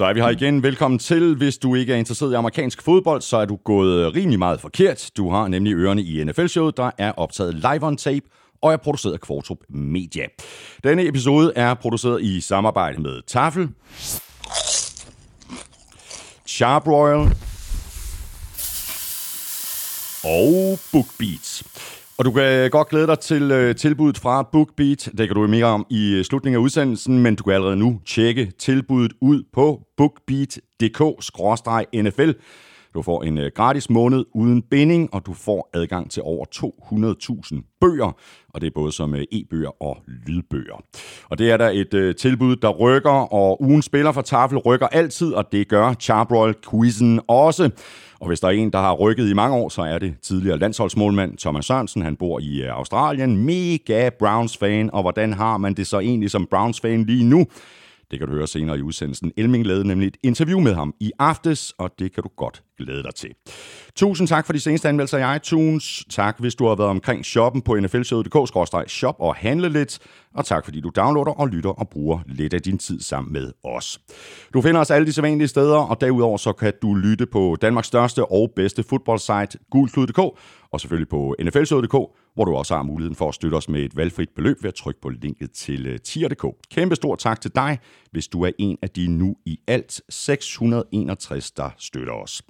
Så er vi her igen. Velkommen til. Hvis du ikke er interesseret i amerikansk fodbold, så er du gået øh, rimelig meget forkert. Du har nemlig ørerne i NFL-showet, der er optaget live on tape og er produceret af Kvartrup Media. Denne episode er produceret i samarbejde med Tafel, Charbroil og BookBeats. Og du kan øh, godt glæde dig til uh, tilbuddet fra BookBeat. Det kan du mere om i øh, slutningen af udsendelsen, men du kan allerede nu tjekke tilbuddet ud på bookbeat.dk-nfl. Du får en gratis måned uden binding, og du får adgang til over 200.000 bøger, og det er både som e-bøger og lydbøger. Og det er der et tilbud, der rykker, og ugen spiller for Tafel rykker altid, og det gør Charbroil-quizzen også. Og hvis der er en, der har rykket i mange år, så er det tidligere landsholdsmålmand Thomas Sørensen. Han bor i øh, Australien. Mega Browns-fan. Og hvordan har man det så egentlig som Browns-fan lige nu? Det kan du høre senere i udsendelsen. Elming lavede nemlig et interview med ham i aftes, og det kan du godt glæde dig til. Tusind tak for de seneste anmeldelser i iTunes. Tak, hvis du har været omkring shoppen på nflshowet.dk-shop og handle lidt. Og tak, fordi du downloader og lytter og bruger lidt af din tid sammen med os. Du finder os alle de sædvanlige steder, og derudover så kan du lytte på Danmarks største og bedste fodboldsite, gulklud.dk, og selvfølgelig på nflshowet.dk, hvor du også har muligheden for at støtte os med et valgfrit beløb ved at trykke på linket til øh, tier.dk. Kæmpe stor tak til dig, hvis du er en af de nu i alt 661, der støtter os.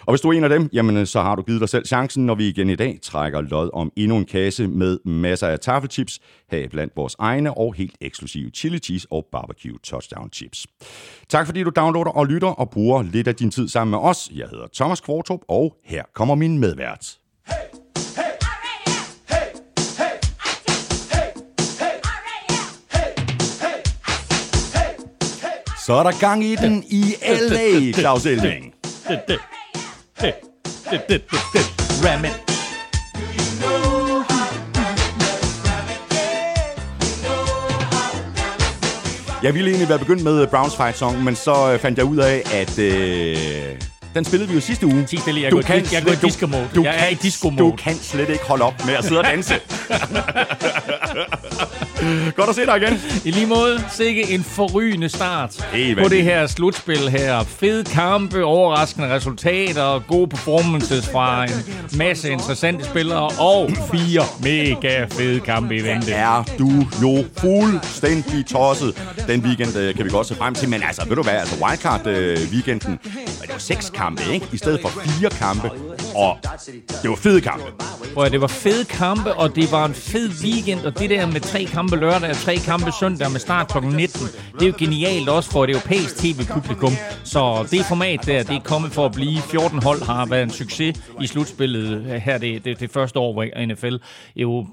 Og hvis du er en af dem, jamen, øh, så har du givet dig selv chancen, når vi igen i dag trækker lod om endnu en kasse med masser af taffelchips, her blandt vores egne og helt eksklusive chili cheese og barbecue touchdown chips. Tak fordi du downloader og lytter og bruger lidt af din tid sammen med os. Jeg hedder Thomas Kvartrup, og her kommer min medvært. Hey! Så er der gang i den i LA, Claus Elming. Ram it. Jeg ville egentlig være begyndt med Browns Fight Song, men så fandt jeg ud af, at øh, den spillede vi jo sidste uge. Sidste jeg du kan, jeg går i disco mode. Du, jeg kan, er i disco mode. Du kan slet ikke holde op med at sidde og danse. Godt at se dig igen. I lige måde, sikke en forrygende start Helt på det her slutspil her. Fede kampe, overraskende resultater, gode performances fra en masse interessante spillere og fire mega fede kampe i vente. Er du jo fuldstændig tosset. Den weekend øh, kan vi godt se frem til, men altså, ved du hvad, altså wildcard-weekenden, øh, det var seks kampe, ikke? I stedet for fire kampe, og det var fede kampe. Prøv, det var fede kampe, og det var en fed weekend, og det der med tre kampe lørdag og tre kampe søndag med start kl. 19, det er jo genialt også for et europæisk tv-publikum. Så det format der, det er kommet for at blive. 14 hold har været en succes i slutspillet her det, det, det første år, hvor NFL jo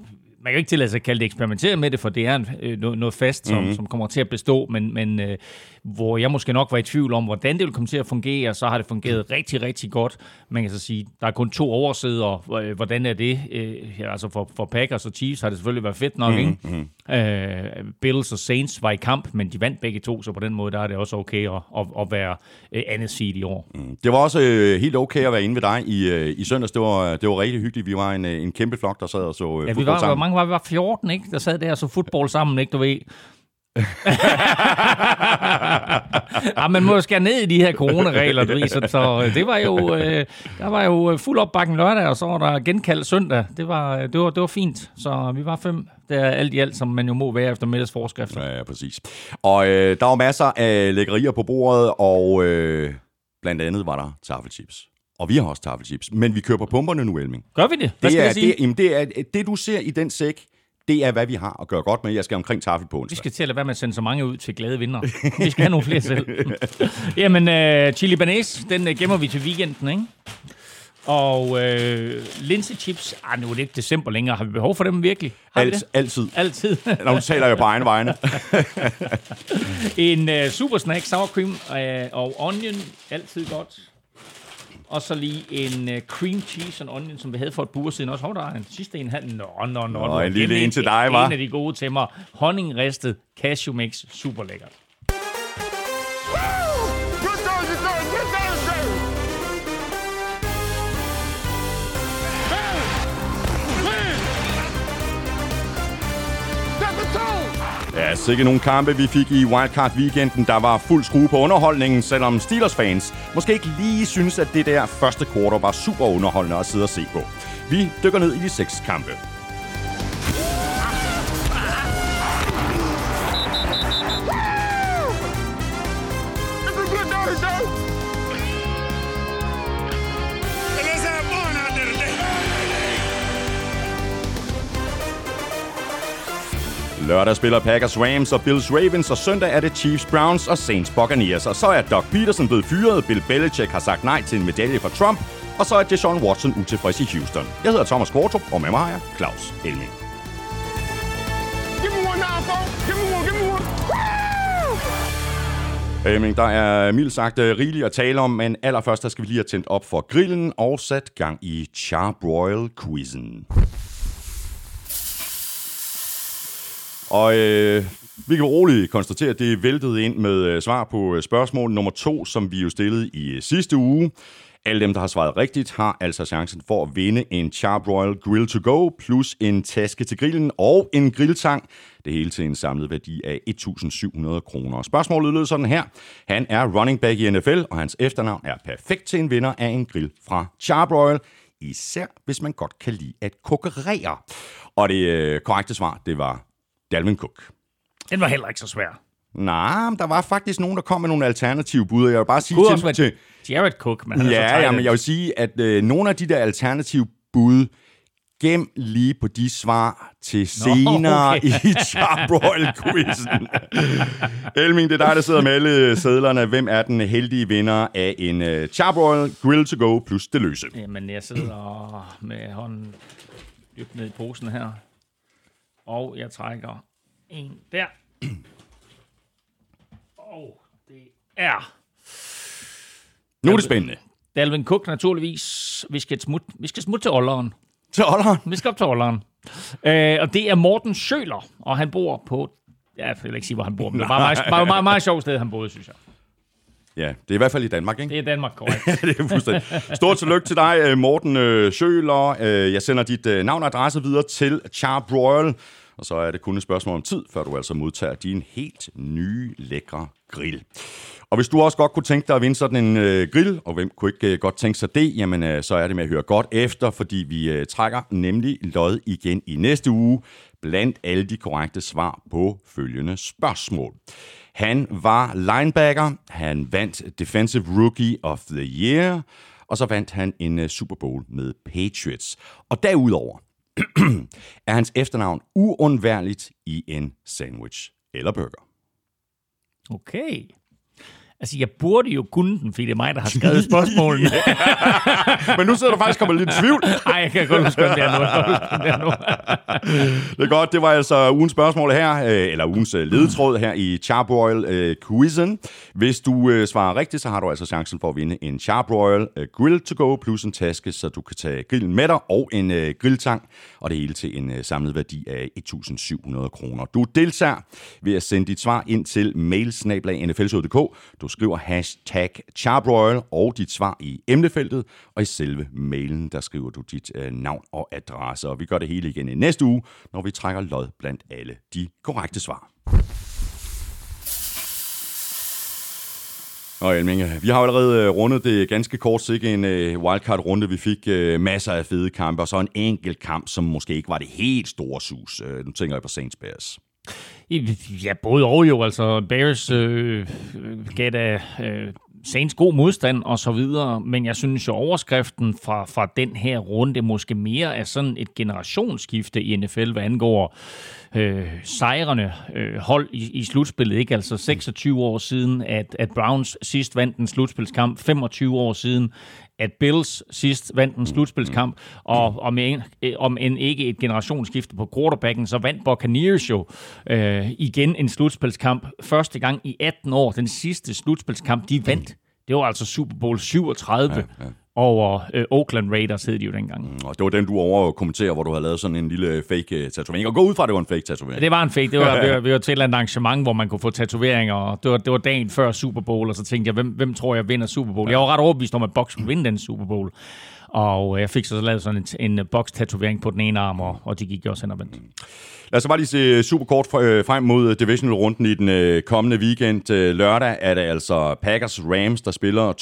man kan ikke tillade sig at kalde det eksperimentere med det, for det er en, øh, noget fast, som, mm-hmm. som kommer til at bestå, men, men øh, hvor jeg måske nok var i tvivl om, hvordan det vil komme til at fungere, så har det fungeret rigtig, rigtig godt. Man kan så sige, der er kun to oversider. Øh, hvordan er det? Øh, altså for, for Packers og Chiefs har det selvfølgelig været fedt nok, mm-hmm. ikke? Øh, Bills og Saints var i kamp, men de vandt begge to, så på den måde der er det også okay at, at, at være øh, andet seed i år. Mm. Det var også øh, helt okay at være inde ved dig i, øh, i søndags. Det var, det var rigtig hyggeligt. Vi var en, en kæmpe flok, der sad og så øh, ja, vi var, sammen. Hvor mange var vi? var 14, ikke? Der sad der og så fodbold sammen, ikke? Du ved. Ja, man må skære ned i de her coronaregler, du så, så det var jo, øh, der var jo fuld opbakning lørdag, og så var der genkaldt søndag. Det var, det var, det var fint, så vi var fem. Det er alt i alt, som man jo må være efter middagsforskrifter. Ja, ja, præcis. Og øh, der var masser af lækkerier på bordet, og øh, blandt andet var der taffelchips. Og vi har også taffelchips, men vi kører på pumperne nu, Elming. Gør vi det? Hvad det skal er, jeg sige? Det, jamen, det, er, det, du ser i den sæk, det er, hvad vi har at gøre godt med. Jeg skal omkring tafel på onsdag. Vi skal til at lade være med at sende så mange ud til glade vinder. vi skal have nogle flere selv. Jamen, uh, chili banæs, den uh, gemmer vi til weekenden, ikke? Og uh, linsechips, ah, nu er det ikke december længere. Har vi behov for dem virkelig? Har Alt, vi det? Altid. Altid. Når du taler jo på egen vegne. en uh, super snack, sour cream uh, og onion, altid godt. Og så lige en uh, cream cheese and onion, som vi havde for et bur siden også. Hov, der er en sidste en halv. Nå, nå, nå. Nå, en lille en til dig, var. En af de gode til mig. Honningristet cashew mix. Super lækkert. Ja, Ja, sikke nogle kampe, vi fik i Wildcard-weekenden. Der var fuld skrue på underholdningen, selvom Steelers-fans måske ikke lige synes, at det der første quarter var super underholdende at sidde og se på. Vi dykker ned i de seks kampe. Lørdag spiller Packers Rams og Bills Ravens, og søndag er det Chiefs Browns og Saints Buccaneers. Og så er Doug Peterson blevet fyret, Bill Belichick har sagt nej til en medalje fra Trump, og så er Deshaun Watson utilfreds i Houston. Jeg hedder Thomas Kortrup, og med mig har jeg Claus Elming. Elming, der er mildt sagt uh, rigeligt at tale om, men allerførst der skal vi lige have tændt op for grillen og sat gang i Charbroil-quizzen. Og øh, vi kan roligt konstatere, at det er væltet ind med øh, svar på øh, spørgsmål nummer to, som vi jo stillede i øh, sidste uge. Alle dem, der har svaret rigtigt, har altså chancen for at vinde en Charbroil Grill to Go, plus en taske til grillen og en grilltang. Det hele til en samlet værdi af 1.700 kroner. Spørgsmålet lød sådan her. Han er running back i NFL, og hans efternavn er perfekt til en vinder af en grill fra Charbroil. Især hvis man godt kan lide at kokkerere. Og det øh, korrekte svar, det var Dalvin Cook. Den var heller ikke så svær. Nej, men der var faktisk nogen, der kom med nogle alternative bud. Jeg vil bare sige Kunne til, til Jared Cook, så ja, ja, men jeg vil sige, at øh, nogle af de der alternative bud, gem lige på de svar til senere okay. i Charbroil-quizzen. Elming, det er dig, der sidder med alle sædlerne. Hvem er den heldige vinder af en uh, Charbroil Grill to Go plus det løse? Jamen, jeg sidder med hånden dybt ned i posen her. Og jeg trækker en der. Og det er Nu er det spændende. Dalvin Cook naturligvis. Vi skal smutte, vi skal smutte til Olleren. Til Olleren. Vi skal op til Olleren. Øh, og det er Morten Sjøler, og han bor på... Ja, jeg vil ikke sige, hvor han bor, men det var meget, meget, meget, meget sjovt sted, han boede, synes jeg. Ja, det er i hvert fald i Danmark, ikke? Det er Danmark, korrekt. det er fuldstændig. Stort tillykke til dig, øh, Morten øh, Sjøler. Øh, Jeg sender dit navn og adresse videre til Charbroil. Og så er det kun et spørgsmål om tid, før du altså modtager din helt nye, lækre grill. Og hvis du også godt kunne tænke dig at vinde sådan en øh, grill, og hvem kunne ikke øh, godt tænke sig det, jamen øh, så er det med at høre godt efter, fordi vi øh, trækker nemlig lod igen i næste uge, blandt alle de korrekte svar på følgende spørgsmål. Han var linebacker, han vandt Defensive Rookie of the Year, og så vandt han en øh, Super Bowl med Patriots. Og derudover er hans efternavn uundværligt i en sandwich eller burger. Okay. Altså, jeg burde jo kunne den, fordi det er mig, der har skrevet spørgsmålene. Men nu sidder du faktisk kommet lidt i tvivl. Nej, jeg kan godt huske, hvem det er nu. Det er godt. Det var altså ugens spørgsmål her, øh, eller ugens øh, ledetråd her i Charbroil øh, quizzen. Hvis du svarer rigtigt, så har du altså chancen for at vinde en Charbroil Grill to go plus en taske, så du kan tage grillen med dig og en grilltang, og det hele til en samlet værdi af 1.700 kroner. Du deltager ved at sende dit svar ind til mailsnablag.nflshow.dk. Du skriver hashtag Charbroil og dit svar i emnefeltet, og i selve mailen, der skriver du dit øh, navn og adresse. Og vi gør det hele igen i næste uge, når vi trækker lod blandt alle de korrekte svar. Og Elminge, vi har allerede øh, rundet det ganske kort sikke en øh, wildcard-runde. Vi fik øh, masser af fede kampe, og så en enkelt kamp, som måske ikke var det helt store sus. Nu tænker jeg på Saints Bears. Ja, både og jo. Altså, Bears øh, gav da øh, Saints god modstand og så videre, men jeg synes jo, overskriften fra, fra den her runde måske mere er sådan et generationsskifte i NFL, hvad angår øh, sejrende øh, hold i, i slutspillet. Ikke? Altså 26 år siden, at, at Browns sidst vandt en slutspilskamp, 25 år siden, at Bills sidst vandt en slutspilskamp, og om en, om en ikke et generationsskifte på quarterbacken, så vandt Buccaneers jo øh, igen en slutspilskamp. Første gang i 18 år, den sidste slutspilskamp, de vandt. Det var altså Super Bowl 37. Ja, ja. over øh, Oakland Raiders, hed de jo dengang. Mm, og det var den, du over kommenterer, hvor du havde lavet sådan en lille fake tatovering. Og gå ud fra, at det var en fake tatovering. Det var en fake. Det var, vi, var, vi var til et eller andet arrangement, hvor man kunne få tatoveringer. Og det var, det var dagen før Super Bowl, og så tænkte jeg, hvem, hvem tror jeg vinder Super Bowl? Jeg var ret overbevist om, at Bucks skulle vinde den Super Bowl. Og øh, jeg fik så lavet sådan en, øh, en box-tatovering på den ene arm, og, og de gik også hen og vendt. Mm. Lad os bare lige se øh, super kort frem mod divisional-runden i den kommende weekend. Lørdag er det altså Packers-Rams, der spiller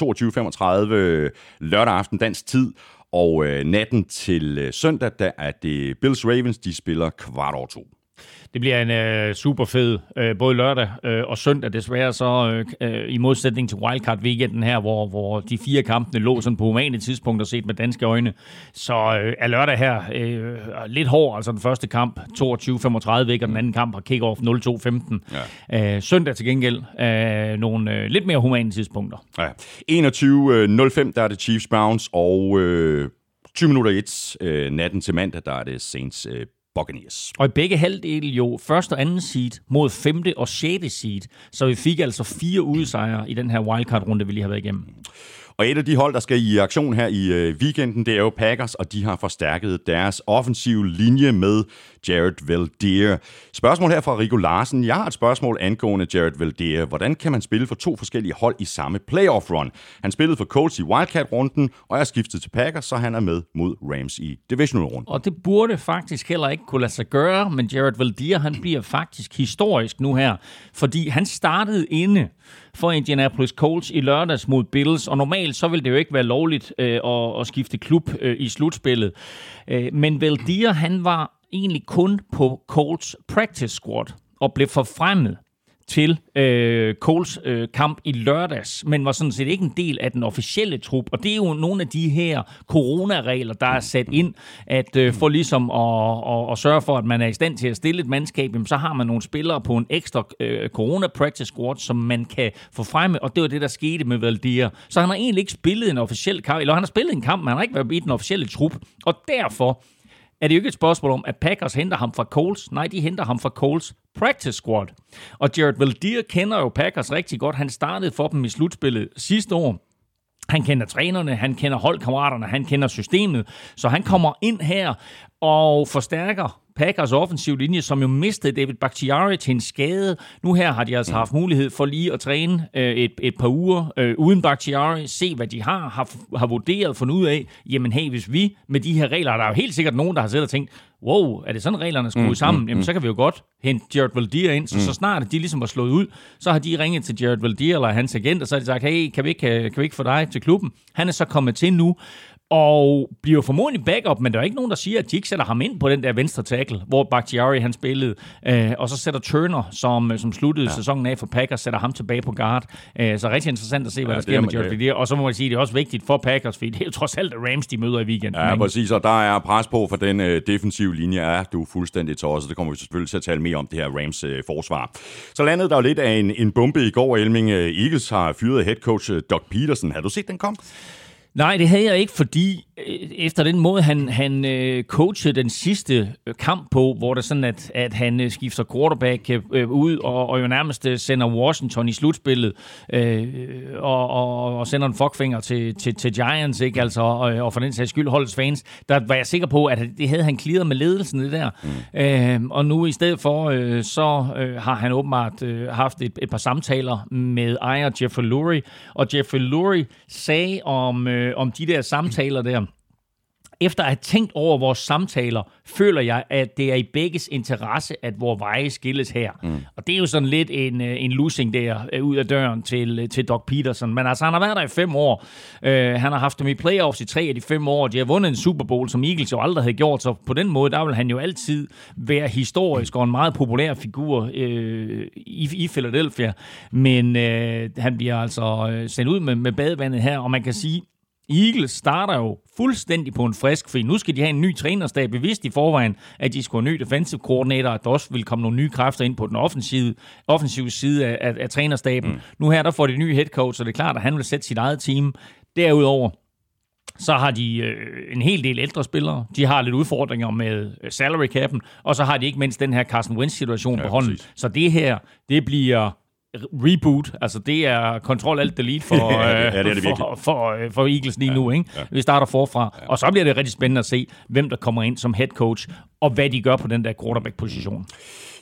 22.35 lørdag aften dansk tid. Og natten til søndag, der er det Bills-Ravens, de spiller kvart over to. Det bliver en øh, super fed øh, både lørdag øh, og søndag desværre så øh, i modsætning til wildcard weekenden her, hvor, hvor de fire kampene lå sådan på humane tidspunkter set med danske øjne. Så øh, er lørdag her øh, lidt hård, altså den første kamp 22-35, ikke, og den anden kamp har kick-off 0-2-15. Ja. Øh, søndag til gengæld øh, nogle øh, lidt mere humane tidspunkter. Ja. 21-05, der er det Chiefs Browns, og øh, 20 minutter 1 øh, natten til mandag, der er det Saints øh, Buccaneers. Og i begge halvdele jo første og anden seed mod femte og sjette seed. Så vi fik altså fire udsejre i den her wildcard-runde, vi lige har været igennem. Og et af de hold, der skal i aktion her i øh, weekenden, det er jo Packers, og de har forstærket deres offensive linje med Jared Veldier. Spørgsmål her fra Rico Larsen. Jeg har et spørgsmål angående Jared Veldier. Hvordan kan man spille for to forskellige hold i samme playoff run? Han spillede for Colts i Wildcat-runden, og er skiftet til Packers, så han er med mod Rams i divisional-runden. Og det burde faktisk heller ikke kunne lade sig gøre, men Jared Veldier, han bliver faktisk historisk nu her, fordi han startede inde for Indianapolis Colts i lørdags mod Bills, og normalt så vil det jo ikke være lovligt øh, at, at skifte klub øh, i slutspillet. Øh, men Valdir, han var egentlig kun på Colts practice squad og blev forfremmet til øh, Coles øh, kamp i lørdags, men var sådan set ikke en del af den officielle trup. Og det er jo nogle af de her coronaregler, der er sat ind, at øh, for ligesom at, at, at sørge for, at man er i stand til at stille et mandskab, så har man nogle spillere på en ekstra øh, corona practice squad, som man kan få fremme, og det var det, der skete med Valdir. Så han har egentlig ikke spillet en officiel kamp, eller han har spillet en kamp, men han har ikke været i den officielle trup, og derfor er det jo ikke et spørgsmål om, at Packers henter ham fra Coles. Nej, de henter ham fra Coles practice squad. Og Jared Valdir kender jo Packers rigtig godt. Han startede for dem i slutspillet sidste år. Han kender trænerne, han kender holdkammeraterne, han kender systemet. Så han kommer ind her og forstærker Packers offensiv linje, som jo mistede David Bakhtiari til en skade. Nu her har de altså haft mulighed for lige at træne øh, et, et par uger øh, uden Bakhtiari, se hvad de har, har, har vurderet, fundet ud af, jamen hey, hvis vi med de her regler, der er jo helt sikkert nogen, der har siddet og tænkt, wow, er det sådan reglerne skruet mm, sammen? Mm, jamen, mm. så kan vi jo godt hente Jared Valdir ind. Så, mm. så snart de ligesom var slået ud, så har de ringet til Jared Valdir eller hans agent, og så har de sagt, hey, kan vi ikke, kan vi ikke få dig til klubben? Han er så kommet til nu, og bliver formodentlig backup, men der er ikke nogen, der siger, at de ikke sætter ham ind på den der venstre tackle, hvor Bakhtiari han spillede, øh, og så sætter Turner, som, som sluttede ja. sæsonen af for Packers, sætter ham tilbage på guard. Øh, så rigtig interessant at se, hvad ja, der sker med Jared Villier. Og så må man sige, at det er også vigtigt for Packers, fordi det er jo trods alt Rams, de møder i weekenden. Ja, præcis, og der er pres på for den øh, defensive linje, er du fuldstændig tosset. Det kommer vi selvfølgelig til at tale mere om, det her Rams øh, forsvar. Så landede der jo lidt af en, en bombe i går, Elming. Eagles har fyret head coach øh, Doug Peterson. Har du set den kom? Nej, det havde jeg ikke, fordi øh, efter den måde, han, han øh, coachede den sidste øh, kamp på, hvor det sådan, at, at han øh, skifter quarterback øh, øh ud og, og jo nærmest sender Washington i slutspillet øh, og, og, og sender en fuckfinger til, til, til Giants, ikke? Altså, og, og for den sags skyld holdets fans, der var jeg sikker på, at det havde han klidret med ledelsen det der. Øh, og nu i stedet for, øh, så øh, har han åbenbart øh, haft et, et par samtaler med ejer Jeffrey Lurie, og Jeffrey Lurie sagde om... Øh, øh, om de der samtaler der. Efter at have tænkt over vores samtaler, føler jeg, at det er i begges interesse, at vores veje skilles her. Mm. Og det er jo sådan lidt en, øh, en losing der, øh, ud af døren til, øh, til Doc Peterson. Men altså, han har været der i fem år. Uh, han har haft dem i playoffs i tre af de fem år. De har vundet en Super Bowl, som Eagles jo aldrig havde gjort. Så på den måde, der vil han jo altid være historisk og en meget populær figur uh, i, i Philadelphia. Men uh, han bliver altså sendt ud med, med badevandet her, og man kan sige, Eagles starter jo fuldstændig på en frisk, for nu skal de have en ny trænerstab. Vi vidste i forvejen, at de skulle have en ny defensive koordinator, at der også ville komme nogle nye kræfter ind på den offensive, offensive side af, af, af trænerstaben. Mm. Nu her, der får de nye head coach, så det er klart, at han vil sætte sit eget team. Derudover, så har de øh, en hel del ældre spillere. De har lidt udfordringer med øh, salary cap'en, og så har de ikke mindst den her Carson Wentz situation ja, på hånden. Præcis. Så det her, det bliver reboot. Altså, det er kontrol alt delete for, ja, det er det for, for, for, for Eagles lige ja, nu. Ikke? Ja. Vi starter forfra. Ja. Og så bliver det rigtig spændende at se, hvem der kommer ind som head coach, og hvad de gør på den der quarterback-position.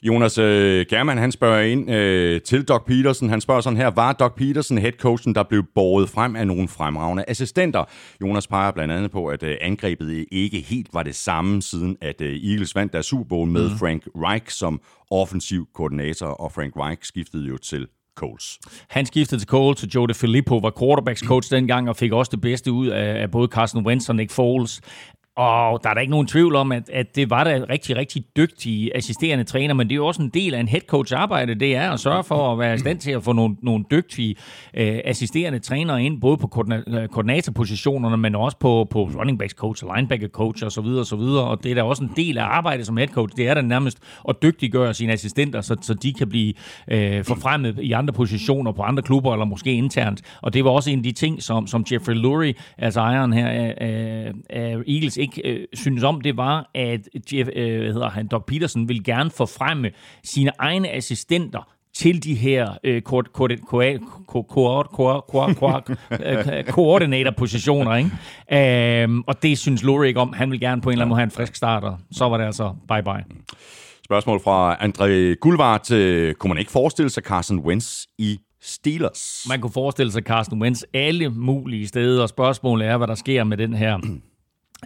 Jonas øh, German, han spørger ind øh, til Doc Peterson. Han spørger sådan her, var Doc Peterson headcoachen, der blev båret frem af nogle fremragende assistenter? Jonas peger blandt andet på, at øh, angrebet ikke helt var det samme, siden at øh, Eagles vandt der Super Bowl med mm. Frank Reich som offensiv koordinator, og Frank Reich skiftede jo til Coles. Han skiftede til Coles, og Joe DeFilippo var quarterbacks coach dengang, og fik også det bedste ud af, af både Carson Wentz og Nick Foles. Og der er da ikke nogen tvivl om, at, at det var da rigtig, rigtig dygtige assisterende træner, men det er jo også en del af en head coach arbejde, det er at sørge for at være i stand til at få nogle, nogle dygtige øh, assisterende trænere ind, både på koordina- øh, koordinatorpositionerne, men også på, på running backs coach, linebacker coach osv. Og, videre. og det er da også en del af arbejdet som head coach, det er da nærmest at dygtiggøre sine assistenter, så, så de kan blive øh, forfremmet i andre positioner på andre klubber, eller måske internt. Og det var også en af de ting, som, som Jeffrey Lurie, altså ejeren her af, af, af Eagles, ikke øh, synes om, det var, at Jeff, øh, hedder han, Doc Peterson ville gerne forfremme sine egne assistenter til de her koordinatorpositioner, ikke? Øhm, og det synes Lurie ikke om. Han vil gerne på en eller anden måde have en frisk starter. Så var det altså bye-bye. Spørgsmål fra André Gulvart. Kunne man ikke forestille sig Carson Wentz i Steelers? Man kunne forestille sig Carson Wentz alle mulige steder, og spørgsmålet er, hvad der sker med den her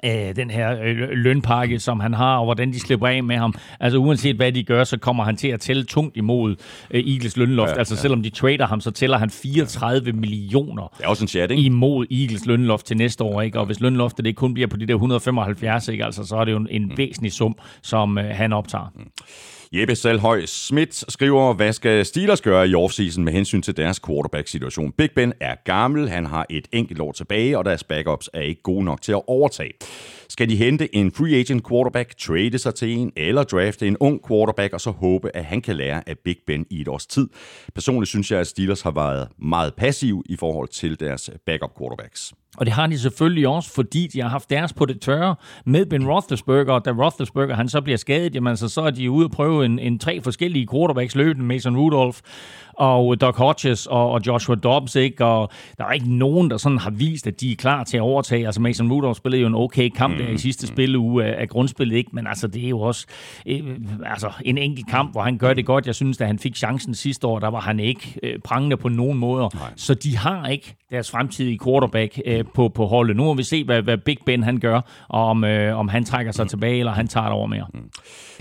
øh, den her øh, lønpakke, som han har, og hvordan de slipper af med ham. Altså uanset hvad de gør, så kommer han til at tælle tungt imod øh, Eagles lønloft. Ja, altså ja. selvom de trader ham, så tæller han 34 ja. millioner det er også en chat, ikke? imod Eagles lønloft til næste år. Ikke? Og hvis lønloftet det kun bliver på de der 175, ikke? Altså, så er det jo en, en mm. væsentlig sum, som øh, han optager. Mm. Jeppe Salhøj Schmidt skriver, hvad skal Steelers gøre i offseason med hensyn til deres quarterback-situation? Big Ben er gammel, han har et enkelt år tilbage, og deres backups er ikke gode nok til at overtage. Skal de hente en free agent quarterback, trade sig til en, eller drafte en ung quarterback, og så håbe, at han kan lære af Big Ben i et års tid? Personligt synes jeg, at Steelers har været meget passiv i forhold til deres backup quarterbacks. Og det har de selvfølgelig også, fordi de har haft deres på det tørre med Ben Roethlisberger, og da Roethlisberger han så bliver skadet, jamen så, så er de ude og prøve en, en tre forskellige quarterbacks løbende, Mason Rudolph og Doc Hodges og, og Joshua Dobbs, ikke? og der er ikke nogen, der sådan har vist, at de er klar til at overtage. Altså Mason Rudolph spillede jo en okay kamp der i sidste spilleuge af, af grundspillet, ikke? men altså det er jo også øh, altså, en enkelt kamp, hvor han gør det godt. Jeg synes, da han fik chancen sidste år, der var han ikke øh, prangende på nogen måder. Nej. Så de har ikke deres fremtidige quarterback øh, på, på holdet. Nu må vi se, hvad, hvad Big Ben han gør, og om, øh, om han trækker sig tilbage, eller han tager det over mere. Mm.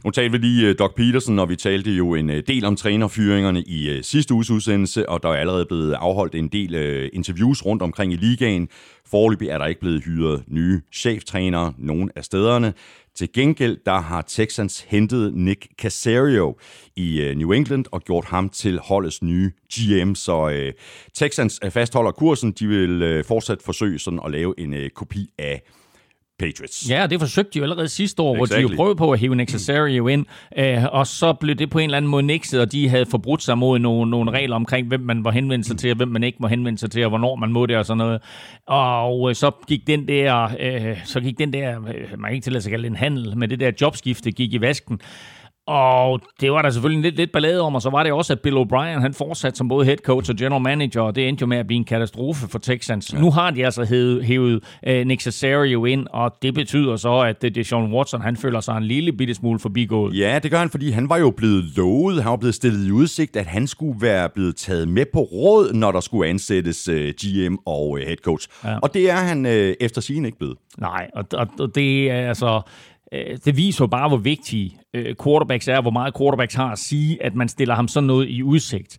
Nu talte vi lige uh, Doc Peterson, og vi talte jo en uh, del om trænerfyringerne i uh, sidste uges udsendelse, og der er allerede blevet afholdt en del øh, interviews rundt omkring i ligaen. Forløbig er der ikke blevet hyret nye cheftrænere nogen af stederne. Til gengæld der har Texans hentet Nick Casario i øh, New England og gjort ham til holdets nye GM. Så øh, Texans øh, fastholder kursen. De vil øh, fortsat forsøge sådan at lave en øh, kopi af Patriots. Ja, det forsøgte de jo allerede sidste år, exactly. hvor de jo prøvede på at hive Nick Casario ind, øh, og så blev det på en eller anden måde nixet, og de havde forbrudt sig mod nogle, nogle regler omkring, hvem man må henvende sig til, og hvem man ikke må henvende sig til, og hvornår man må det og sådan noget. Og øh, så gik den der, øh, så gik den der, øh, man kan ikke tillade sig at kalde det en handel, men det der jobskifte gik i vasken. Og det var der selvfølgelig lidt, lidt ballade om, og så var det også, at Bill O'Brien han fortsatte som både head coach og general manager, og det endte jo med at blive en katastrofe for Texans. Ja. Nu har de altså hævet, hævet uh, Nick Casario ind, og det betyder så, at det, det Sean Watson han føler sig en lille bitte smule forbigået. Ja, det gør han, fordi han var jo blevet lovet, han var blevet stillet i udsigt, at han skulle være blevet taget med på råd, når der skulle ansættes uh, øh, GM og uh, head coach. Ja. Og det er han uh, efter sin ikke blevet. Nej, og, og, og det er altså Øh, det viser jo bare, hvor vigtige øh, quarterbacks er, hvor meget quarterbacks har at sige, at man stiller ham sådan noget i udsigt.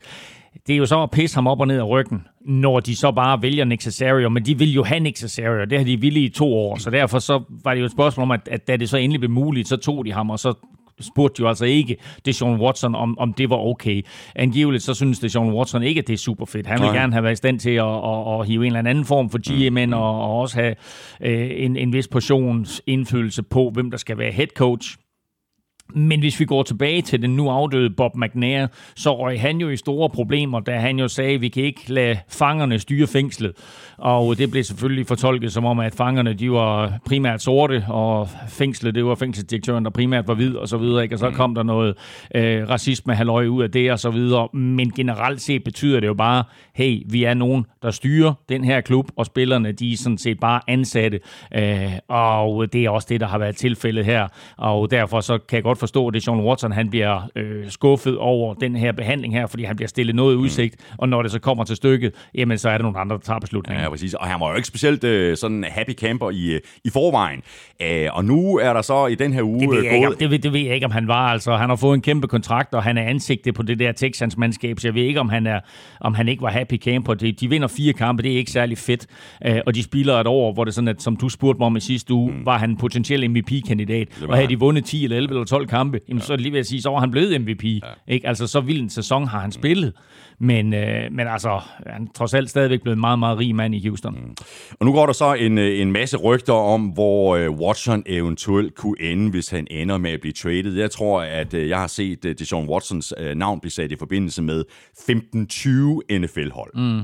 Det er jo så at pisse ham op og ned af ryggen, når de så bare vælger Nick Cesario, men de vil jo have Nick Cesario, det har de ville i to år, så derfor så var det jo et spørgsmål om, at, at da det så endelig blev muligt, så tog de ham, og så spurgte jo altså ikke Deshaun Watson, om, om det var okay. Angiveligt så synes Deshaun Watson ikke, at det er super fedt. Han vil Nej. gerne have været i stand til at, at, at hive en eller anden form for GM mm. og, og også have øh, en, en vis portions indflydelse på, hvem der skal være head coach. Men hvis vi går tilbage til den nu afdøde Bob McNair, så røg han jo i store problemer, da han jo sagde, at vi kan ikke lade fangerne styre fængslet. Og det blev selvfølgelig fortolket som om, at fangerne de var primært sorte, og fængslet det var fængselsdirektøren, der primært var hvid og så videre. Ikke? Og så mm. kom der noget øh, racisme halvøje ud af det og så videre. Men generelt set betyder det jo bare, hey, vi er nogen, der styrer den her klub, og spillerne de er sådan set bare ansatte. Øh, og det er også det, der har været tilfældet her. Og derfor så kan jeg godt forstå, at det Sean Watson han bliver øh, skuffet over den her behandling her, fordi han bliver stillet noget udsigt, mm. og når det så kommer til stykket, jamen så er der nogle andre, der tager beslutningen. Ja, præcis. Og han var jo ikke specielt øh, sådan happy camper i, øh, i forvejen. Æh, og nu er der så i den her uge det ved, jeg gået... ikke, det, ved, det ved jeg ikke, om han var. Altså, han har fået en kæmpe kontrakt, og han er ansigtet på det der Texans-mandskab, så jeg ved ikke, om han, er, om han ikke var happy camper. De, de vinder fire kampe, det er ikke særlig fedt. Æh, og de spiller et år, hvor det sådan, at som du spurgte mig om i sidste uge, mm. var han potentiel MVP-kandidat. Og havde de vundet 10 eller 11 eller 12 kampe, jamen, ja. så lige ved at sige, så var han blevet MVP. Ja. Ikke? Altså, så vild en sæson har han spillet. Men, øh, men altså, han er trods alt stadigvæk blevet en meget, meget rig mand i Houston. Mm. Og nu går der så en, øh, en masse rygter om, hvor øh, Watson eventuelt kunne ende, hvis han ender med at blive traded. Jeg tror, at øh, jeg har set øh, Deshaun Watsons øh, navn blive sat i forbindelse med 15-20 NFL-hold. Mm.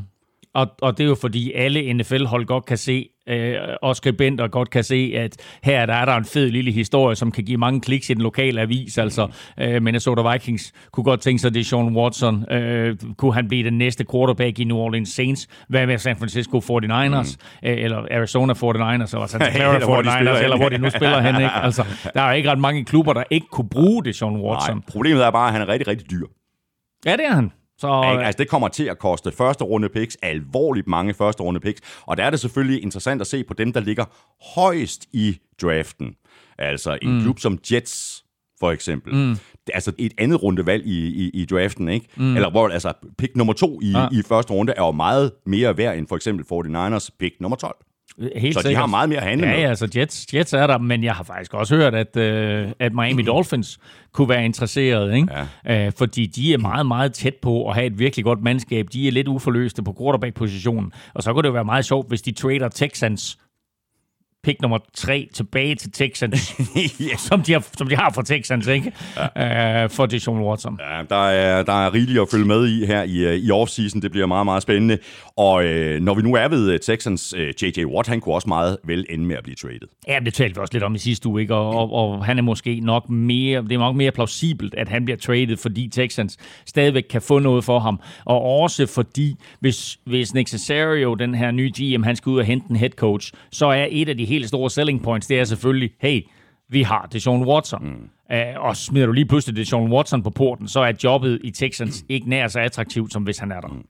Og, og det er jo fordi alle NFL-hold godt kan se, øh, og skribenter godt kan se, at her der er der en fed lille historie, som kan give mange kliks i den lokale avis. Altså øh, Minnesota Vikings kunne godt tænke sig, at det er Sean Watson. Øh, kunne han blive den næste quarterback i New Orleans Saints? Hvad med San Francisco 49ers? Mm. Øh, eller Arizona 49ers? Eller Santa Clara 49ers? Eller hvor de nu spiller hen. Ikke? Altså, der er ikke ret mange klubber, der ikke kunne bruge det, Sean Watson. Nej, problemet er bare, at han er rigtig, rigtig dyr. Ja, det er han. Så, ikke? Altså, det kommer til at koste første runde picks, alvorligt mange første runde picks, og der er det selvfølgelig interessant at se på dem, der ligger højst i draften. Altså en mm. klub som Jets, for eksempel. Mm. Altså et andet rundevalg i, i, i draften, ikke? Mm. Eller hvor altså pick nummer to i, ja. i første runde er jo meget mere værd end for eksempel 49ers pick nummer 12. Helt så sikkert. de har meget mere at handle ja, med. Ja, altså Jets, Jets er der, men jeg har faktisk også hørt, at, øh, at Miami Dolphins kunne være interesseret, ikke? Ja. Øh, fordi de er meget, meget tæt på at have et virkelig godt mandskab. De er lidt uforløste på quarterback-positionen, og så kunne det jo være meget sjovt, hvis de trader Texans pick nummer tre tilbage til Texans, yeah. som, de har, som de har fra Texans, ikke? Ja. Uh, for Deshaun Watson. Ja, der er, der er rigeligt at følge med i her i, øh, i offseason. Det bliver meget, meget spændende. Og uh, når vi nu er ved Texans, uh, J.J. Watt, han kunne også meget vel ende med at blive traded. Ja, det talte vi også lidt om i sidste uge, ikke? Og, og, og han er måske nok mere, det er nok mere plausibelt, at han bliver traded, fordi Texans stadigvæk kan få noget for ham. Og også fordi, hvis, hvis Nick Cesario, den her nye GM, han skal ud og hente en head coach, så er et af de helt store selling points, det er selvfølgelig, hey, vi har Deshaun Watson. Mm. Uh, og smider du lige pludselig Deshaun Watson på porten, så er jobbet i Texans ikke nær så attraktivt, som hvis han er der. Mm.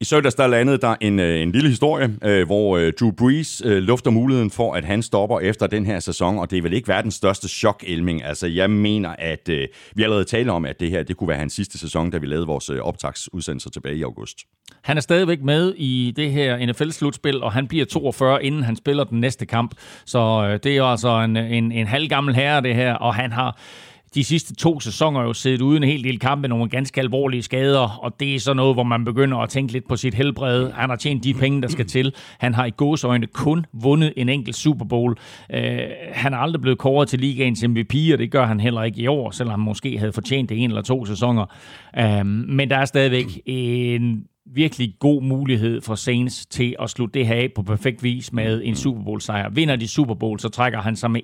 I søndags der landede der en, øh, en lille historie, uh, hvor Drew Brees lufter muligheden for, at han stopper efter den her sæson, og det er vel ikke verdens største chok, Elming. Altså, jeg mener, at vi allerede talte om, at det her det kunne være hans sidste sæson, da vi lavede vores optagsudsendelser tilbage i august. Han er stadigvæk med i det her NFL-slutspil, og han bliver 42, inden han spiller den næste kamp. Så det er jo altså en, en, en halvgammel herre, det her, og han har de sidste to sæsoner jo siddet uden en hel del kampe, nogle ganske alvorlige skader, og det er så noget, hvor man begynder at tænke lidt på sit helbred. Han har tjent de penge, der skal til. Han har i gåsøjne kun vundet en enkelt Super Bowl. Øh, han er aldrig blevet kåret til ligaens MVP, og det gør han heller ikke i år, selvom han måske havde fortjent det en eller to sæsoner. Øh, men der er stadigvæk en virkelig god mulighed for Saints til at slutte det her af på perfekt vis med en Super Bowl sejr. Vinder de Super Bowl, så trækker han sig med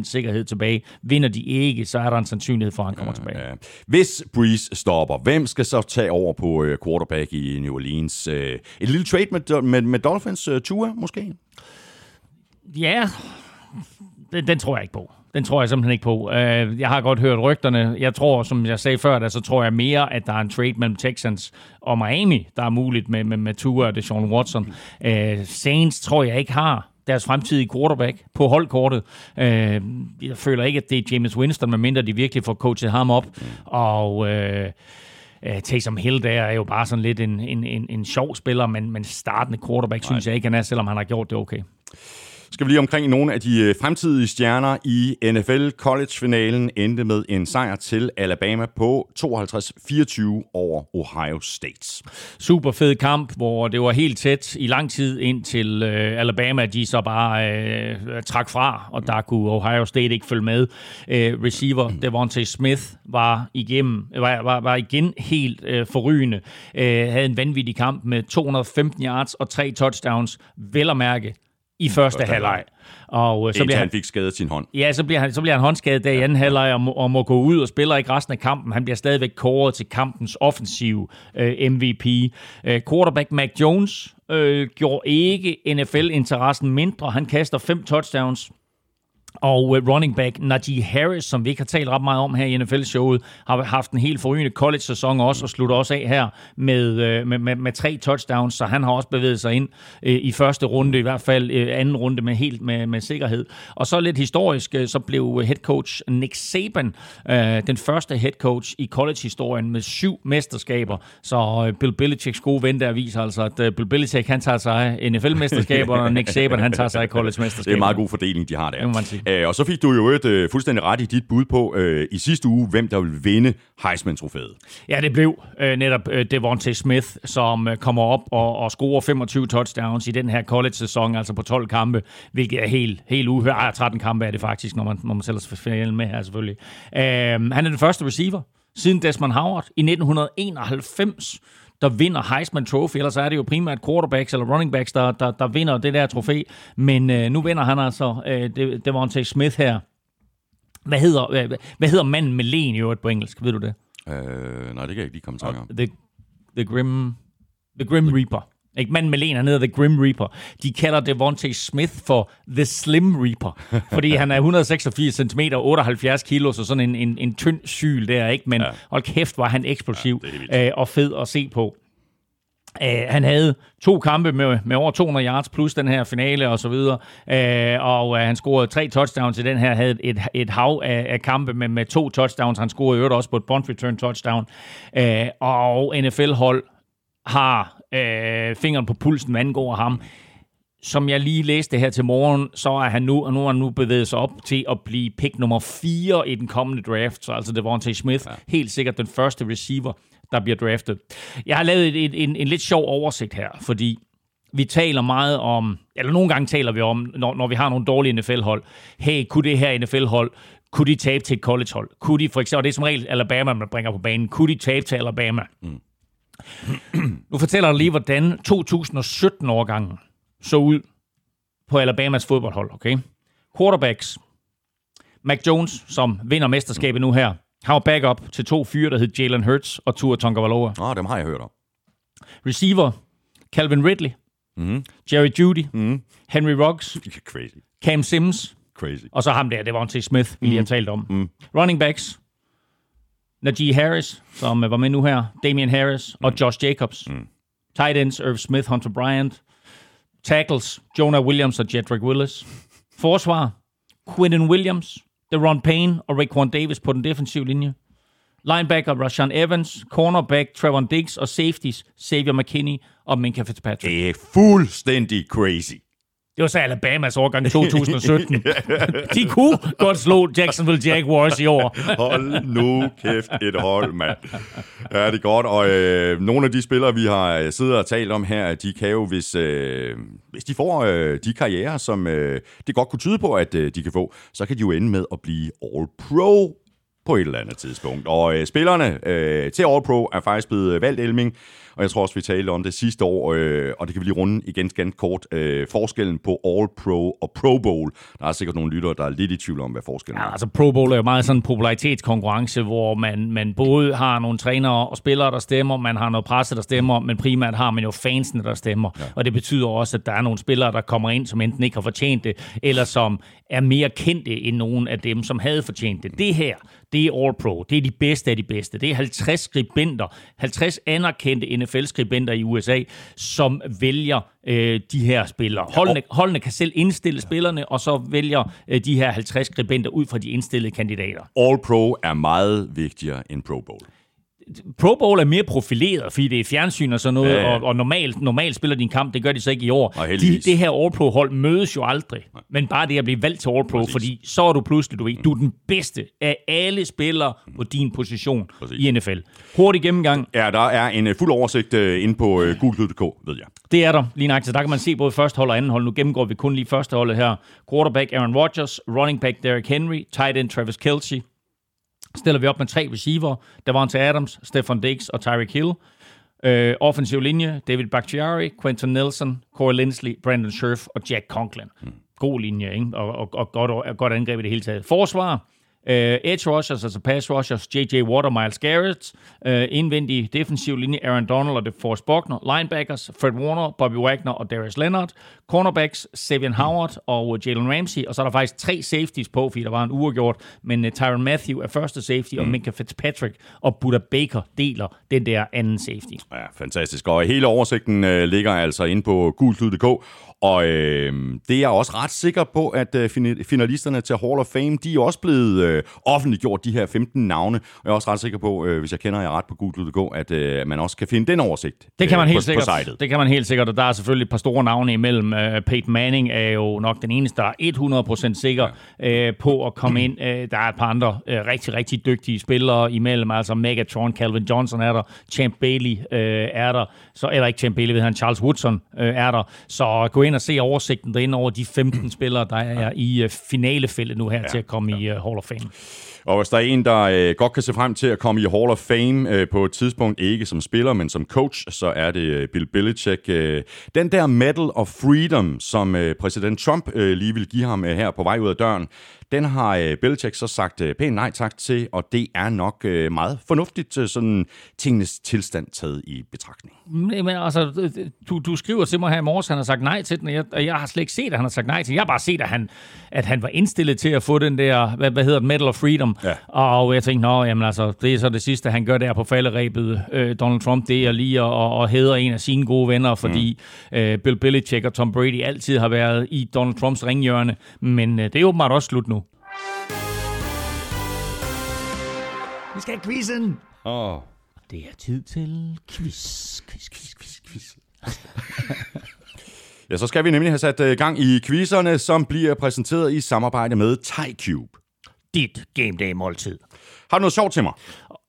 100% sikkerhed tilbage. Vinder de ikke, så er der en sandsynlighed for, at han kommer ja, tilbage. Ja. Hvis Breeze stopper, hvem skal så tage over på uh, quarterback i New Orleans? Uh, et lille trade med, med, med Dolphins uh, Tua måske? Ja, den, den tror jeg ikke på. Den tror jeg simpelthen ikke på. Uh, jeg har godt hørt rygterne. Jeg tror, som jeg sagde før, da, så tror jeg mere, at der er en trade mellem Texans og Miami, der er muligt med, med, med Tua og Deshaun Watson. Uh, Saints tror jeg ikke har deres fremtidige quarterback på holdkortet. Uh, jeg føler ikke, at det er James Winston, medmindre de virkelig får coachet ham op. Og... Uh, Uh, Taysom Hill der er jo bare sådan lidt en, en, en, en sjov spiller, men, men startende quarterback Nej. synes jeg ikke, han er, selvom han har gjort det okay. Skal vi lige omkring nogle af de øh, fremtidige stjerner i NFL College-finalen endte med en sejr til Alabama på 52-24 over Ohio State. Super fed kamp, hvor det var helt tæt i lang tid ind til øh, Alabama. De så bare øh, trak fra, og der kunne Ohio State ikke følge med. Øh, receiver Devontae Smith var, igennem, var, var, var igen helt øh, forrygende. Øh, havde en vanvittig kamp med 215 yards og tre touchdowns. Vel at mærke i første, første halvleg. Og øh, så bliver han, han fik skadet sin hånd. Ja, så bliver han, så bliver han håndskadet der i anden halvleg og, må, og må gå ud og spiller ikke resten af kampen. Han bliver stadigvæk kåret til kampens offensiv øh, MVP. Øh, quarterback Mac Jones øh, gjorde ikke NFL-interessen mindre. Han kaster fem touchdowns og uh, running back Najee Harris, som vi ikke har talt ret meget om her i NFL-showet, har haft en helt forrygende college-sæson også, og slutter også af her med, uh, med, med, med tre touchdowns, så han har også bevæget sig ind uh, i første runde, i hvert fald anden runde med helt med, med sikkerhed. Og så lidt historisk, så blev head coach Nick Saban den første head coach i college-historien med syv mesterskaber. Så Bill Belichicks gode ven der viser altså, at Bill Belichick han tager sig NFL-mesterskaber, og Nick Saban han tager sig college-mesterskaber. Det er en meget god fordeling, de har der. Det må man sige. Øh, og så fik du jo et øh, fuldstændig ret i dit bud på øh, i sidste uge, hvem der ville vinde Heisman-trofæet. Ja, det blev øh, netop øh, Devontae Smith, som øh, kommer op og, og scorer 25 touchdowns i den her college-sæson, altså på 12 kampe, hvilket er helt, helt uhørt. Ej, 13 kampe er det faktisk, når man, når man tæller finalen med her selvfølgelig. Øh, han er den første receiver siden Desmond Howard i 1991 der vinder Heisman Trophy. Ellers er det jo primært quarterbacks eller running backs, der, der, der vinder det der trofæ. Men øh, nu vinder han altså øh, det, en Smith her. Hvad hedder, øh, hvad hedder manden med len i øvrigt på engelsk? Ved du det? Øh, nej, det kan jeg ikke lige komme til om. The, the Grim... The Grim Reaper. Ikke? Manden med len, hedder The Grim Reaper. De kalder Devontae Smith for The Slim Reaper, fordi han er 186 cm, 78 kilo, så sådan en, en, en tynd syl der, ikke? Men ja. hold kæft, var han eksplosiv ja, øh, og fed at se på. Uh, han havde to kampe med, med over 200 yards plus den her finale og så videre, uh, og uh, han scorede tre touchdowns i den her, havde et, et hav af, af kampe med, med to touchdowns. Han scorede i øvrigt også på et punt return touchdown. Uh, og NFL-hold har øh, fingeren på pulsen, hvad angår ham. Som jeg lige læste her til morgen, så er han nu, og nu er han nu bevæget sig op til at blive pick nummer 4 i den kommende draft. Så altså Devontae Smith, ja. helt sikkert den første receiver, der bliver draftet. Jeg har lavet et, et, en, en lidt sjov oversigt her, fordi vi taler meget om, eller nogle gange taler vi om, når, når vi har nogle dårlige NFL-hold, hey, kunne det her NFL-hold, kunne de tabe til et college-hold? Kunne de for eksempel, og det er som regel Alabama, man bringer på banen, kunne de tabe til Alabama? Mm. Nu fortæller jeg lige, hvordan 2017-årgangen så ud på Alabamas fodboldhold, okay? Quarterbacks. Mac Jones, som vinder mesterskabet nu her, har backup til to fyre, der hedder Jalen Hurts og Tua Tagovailoa. Ah, oh, dem har jeg hørt om. Receiver, Calvin Ridley. Mm. Jerry Judy. Mm. Henry Ruggs. Crazy. Cam Sims. Crazy. Og så ham der, det var til Smith, vi lige har talt om. Mm. Running backs, Najee Harris, som var med nu her, Damian Harris og mm. Josh Jacobs. Mm. Tight ends, Irv Smith, Hunter Bryant. Tackles, Jonah Williams og Jedrick Willis. Forsvar, Quinton Williams, Deron Payne og Raekwon Davis på den defensive linje. Linebacker Rashan Evans, cornerback Trevor Diggs og safeties Xavier McKinney og Minka Fitzpatrick. Det er fuldstændig crazy. Det var så Alabamas årgang 2017. De kunne godt slå Jacksonville Jaguars i år. hold nu kæft et hold, mand. Ja, det er godt. Og øh, nogle af de spillere, vi har øh, siddet og talt om her, de kan jo, hvis, øh, hvis de får øh, de karriere, som øh, det godt kunne tyde på, at øh, de kan få, så kan de jo ende med at blive All-Pro på et eller andet tidspunkt. Og øh, spillerne øh, til All-Pro er faktisk blevet valgt, Elming. Og jeg tror også, vi talte om det sidste år, øh, og det kan vi lige runde igen ganske kort. Øh, forskellen på All-Pro og Pro Bowl. Der er sikkert nogle lyttere, der er lidt i tvivl om, hvad forskellen er. Ja, altså Pro Bowl er jo meget sådan en popularitetskonkurrence, hvor man, man både har nogle trænere og spillere, der stemmer, man har noget presse, der stemmer, men primært har man jo fansene, der stemmer. Ja. Og det betyder også, at der er nogle spillere, der kommer ind, som enten ikke har fortjent det, eller som er mere kendte end nogen af dem, som havde fortjent det. Det her, det er All Pro. Det er de bedste af de bedste. Det er 50 skribenter, 50 anerkendte NFL-skribenter i USA, som vælger øh, de her spillere. Holdene, holdene kan selv indstille spillerne, og så vælger øh, de her 50 skribenter ud fra de indstillede kandidater. All Pro er meget vigtigere end Pro Bowl Pro Bowl er mere profileret, fordi det er fjernsyn og sådan noget, Ja, ja. og, og normalt, normalt spiller din kamp, det gør de så ikke i år. Nej, de, det her All-Pro-hold mødes jo aldrig, men bare det at blive valgt til All-Pro, Præcis. fordi så er du pludselig, du ved, du er den bedste af alle spillere på din position Præcis. i NFL. Hurtig gennemgang, Ja, der er en øh, fuld oversigt øh, inde på øh, google.dk, ved jeg. Det er der lige nøjagtigt. Der kan man se både første hold og anden hold. Nu gennemgår vi kun lige første holdet her. Quarterback Aaron Rodgers, running back Derrick Henry, tight end Travis Kelce. Stiller vi op med tre receiver. Davante Adams, Stefan Diggs og Tyreek Hill. Øh, offensiv linje, David Bakhtiari, Quentin Nelson, Corey Lindsley, Brandon Scherf og Jack Conklin. God linje, ikke? Og, og, og godt, og godt angreb i det hele taget. Forsvar, Øh, edge rushers, altså pass rushers, J.J. Watt og Miles Garrett. Øh, indvendig defensiv linje, Aaron Donald og DeForest Buckner. Linebackers, Fred Warner, Bobby Wagner og Darius Leonard. Cornerbacks, Savian Howard og Jalen Ramsey. Og så er der faktisk tre safeties på, fordi der var en uafgjort. Men uh, Tyron Matthew er første safety, og Minka Fitzpatrick og Buda Baker deler den der anden safety. Ja, fantastisk. Og hele oversigten øh, ligger altså inde på gulslyd.dk. Og øh, det er jeg også ret sikker på, at øh, fina- finalisterne til Hall of Fame, de er også blevet øh, offentliggjort, de her 15 navne. Og jeg er også ret sikker på, øh, hvis jeg kender jer ret på gulslyd.dk, at øh, man også kan finde den oversigt Det kan man øh, helt på, sikkert. på sitet. Det kan man helt sikkert, og der er selvfølgelig et par store navne imellem. Uh, Peyton Manning er jo nok den eneste, der er 100% sikker ja. uh, på at komme ind. Uh, der er et par andre uh, rigtig, rigtig dygtige spillere imellem. Altså Megatron, Calvin Johnson er der, Champ Bailey uh, er der, så, eller ikke Champ Bailey, ved han, Charles Woodson uh, er der. Så gå ind og se oversigten derinde over de 15 spillere, der er i uh, finalefældet nu her ja. til at komme i uh, Hall of Fame. Og hvis der er en, der øh, godt kan se frem til at komme i Hall of Fame øh, på et tidspunkt, ikke som spiller, men som coach, så er det øh, Bill Belichick. Øh, den der Medal of Freedom, som øh, præsident Trump øh, lige vil give ham øh, her på vej ud af døren, den har øh, Belichick så sagt øh, pænt nej tak til, og det er nok øh, meget fornuftigt, øh, sådan tingenes tilstand taget i betragtning. Men altså, du, du skriver til mig her i morges, han har sagt nej til den, og jeg, og jeg har slet ikke set, at han har sagt nej til den. Jeg har bare set, at han, at han var indstillet til at få den der, hvad, hvad hedder det, Medal of Freedom. Ja. Og jeg tænkte, nå, jamen altså, det er så det sidste, han gør der på falderæbet, øh, Donald Trump, det er lige at, at, at hædre en af sine gode venner, fordi mm. øh, Bill Belichick og Tom Brady altid har været i Donald Trumps ringhjørne. Men øh, det er åbenbart også slut nu. Vi skal have quizzen! Åh, oh. Det er tid til quiz, quiz, quiz, quiz, quiz. Ja, så skal vi nemlig have sat øh, gang i quizerne, som bliver præsenteret i samarbejde med TyCube. Dit game day måltid. Har du noget sjovt til mig?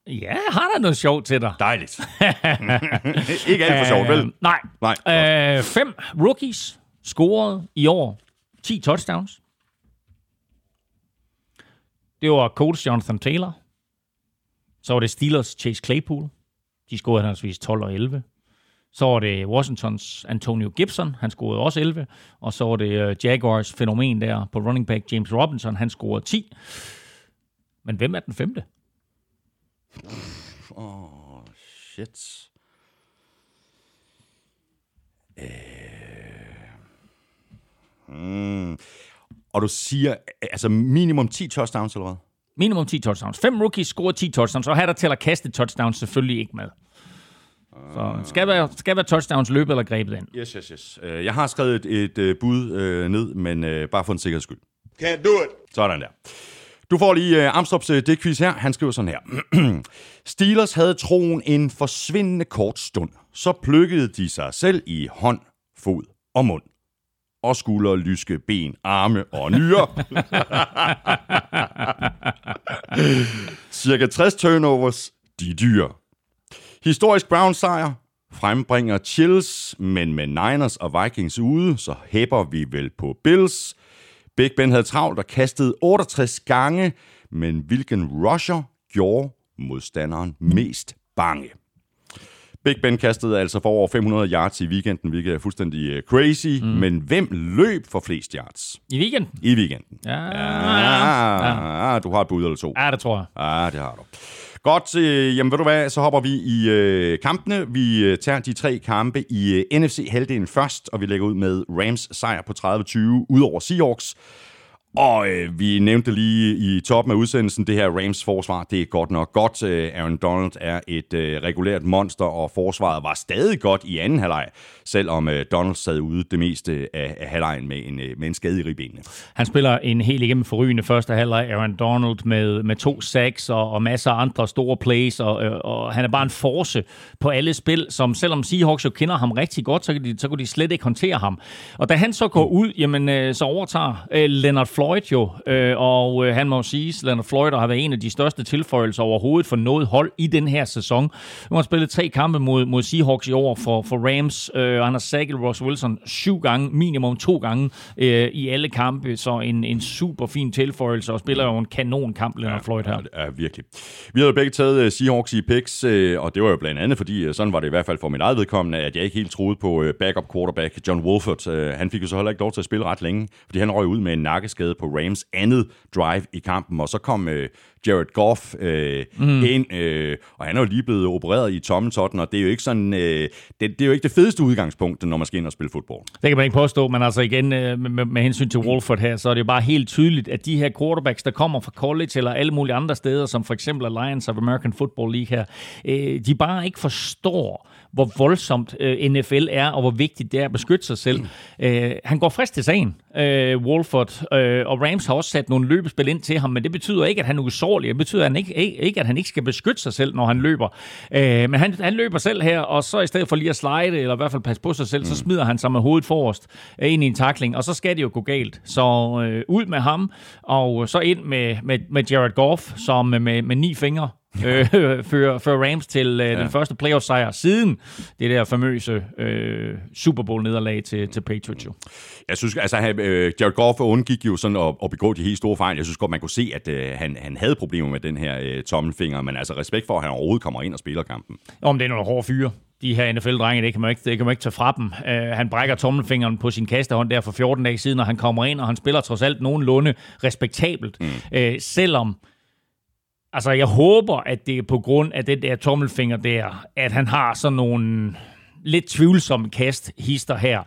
Ja, har der noget sjovt til dig? Dejligt. ikke alt for sjovt, vel? Øh, nej. Nej. Øh, fem rookies scorede i år 10 touchdowns. Det var Colts Jonathan Taylor. Så var det Steelers Chase Claypool. De scorede henholdsvis 12 og 11. Så var det Washingtons Antonio Gibson. Han scorede også 11. Og så var det øh, Jaguars fænomen der på running back James Robinson. Han scorede 10. Men hvem er den femte? Oh Shit. Øh. Mm. Og du siger, altså minimum 10 touchdowns, eller hvad? Minimum 10 touchdowns. Fem rookies scorede 10 touchdowns, og her der tæller kastet touchdowns selvfølgelig ikke med. Så skal være, skal være touchdowns løbet eller grebet ind. Yes, yes, yes. Øh, Jeg har skrevet et, et øh, bud øh, ned, men øh, bare for en sikkerheds skyld. Can't do it. Sådan der. Du får lige Amstrops uh, det quiz her. Han skriver sådan her. Steelers havde troen en forsvindende kort stund. Så plukkede de sig selv i hånd, fod og mund. Og skulder, lyske, ben, arme og nyrer. Cirka 60 turnovers, de dyre. Historisk Browns sejr frembringer chills, men med Niners og Vikings ude, så hæpper vi vel på Bills. Big Ben havde travlt og kastede 68 gange, men hvilken rusher gjorde modstanderen mest bange? Big Ben kastede altså for over 500 yards i weekenden, hvilket er fuldstændig øh, crazy. Mm. Men hvem løb for flest yards I weekenden? i weekenden? Ja, Ah, ah, du har et bud eller to. ja det tror jeg. Ah, det har du. Godt, øh, jamen ved du hvad, så hopper vi i øh, kampene. Vi øh, tager de tre kampe i øh, NFC-halvdelen først, og vi lægger ud med Rams sejr på 30-20 ud over Seahawks. Og øh, vi nævnte lige i toppen af udsendelsen, det her Rams forsvar, det er godt nok godt. Øh, Aaron Donald er et øh, regulært monster, og forsvaret var stadig godt i anden halvleg, selvom øh, Donald sad ude det meste af, af halvlejen med en, øh, med en skade i ribbenene. Han spiller en helt igennem forrygende første halvleg, Aaron Donald, med, med to sacks og, og masser af andre store plays, og, øh, og han er bare en force på alle spil, som selvom Seahawks jo kender ham rigtig godt, så, kan de, så kunne de slet ikke håndtere ham. Og da han så går ud, jamen, øh, så overtager øh, Leonard Floyd jo, øh, og øh, han må sige, at Leonard Floyd har været en af de største tilføjelser overhovedet for noget hold i den her sæson. Nu har han spillet tre kampe mod, mod Seahawks i år for, for Rams, øh, og han har sækket Ross Wilson syv gange, minimum to gange øh, i alle kampe, så en, en super fin tilføjelse, og spiller jo en kanon kamp, Leonard ja, Floyd her. Ja, ja, virkelig. Vi havde begge taget Seahawks i picks, og det var jo blandt andet, fordi sådan var det i hvert fald for min eget vedkommende, at jeg ikke helt troede på backup quarterback John Wolford. Han fik jo så heller ikke lov til at spille ret længe, fordi han røg ud med en nakkeskade på Rams andet drive i kampen, og så kom øh, Jared Goff øh, mm. ind, øh, og han er jo lige blevet opereret i tommetotten, og det er jo ikke sådan, øh, det, det er jo ikke det fedeste udgangspunkt, når man skal ind og spille fodbold. Det kan man ikke påstå, men altså igen, øh, med, med hensyn til Wolford her, så er det jo bare helt tydeligt, at de her quarterbacks, der kommer fra college eller alle mulige andre steder, som for eksempel Alliance of American Football League her, øh, de bare ikke forstår, hvor voldsomt øh, NFL er, og hvor vigtigt det er at beskytte sig selv. Øh, han går frisk til sagen, øh, Wolford, øh, og Rams har også sat nogle løbespil ind til ham, men det betyder ikke, at han er usårlig. Det betyder han ikke, ikke, at han ikke skal beskytte sig selv, når han løber. Øh, men han, han løber selv her, og så i stedet for lige at slide, eller i hvert fald passe på sig selv, mm. så smider han sig med hovedet forrest øh, ind i en takling, og så skal det jo gå galt. Så øh, ud med ham, og så ind med, med, med Jared Goff, som med, med ni fingre øh, fører, fører Rams til øh, ja. den første playoff-sejr siden det der famøse øh, Super Bowl-nederlag til, til Patriots. Jo. Jeg synes, altså, øh, Jared Goff undgik jo sådan at, at begå de helt store fejl. Jeg synes godt, man kunne se, at øh, han, han havde problemer med den her øh, tommelfinger, men altså respekt for, at han overhovedet kommer ind og spiller kampen. Om det er nogle hårde fyre de her NFL-drenge, det kan man ikke, det kan man ikke tage fra dem. Uh, han brækker tommelfingeren på sin kastehånd der for 14 dage siden, og han kommer ind, og han spiller trods alt nogenlunde respektabelt. Mm. Uh, selvom Altså, jeg håber, at det er på grund af den der tommelfinger der, at han har sådan nogle lidt tvivlsomme kast hister her.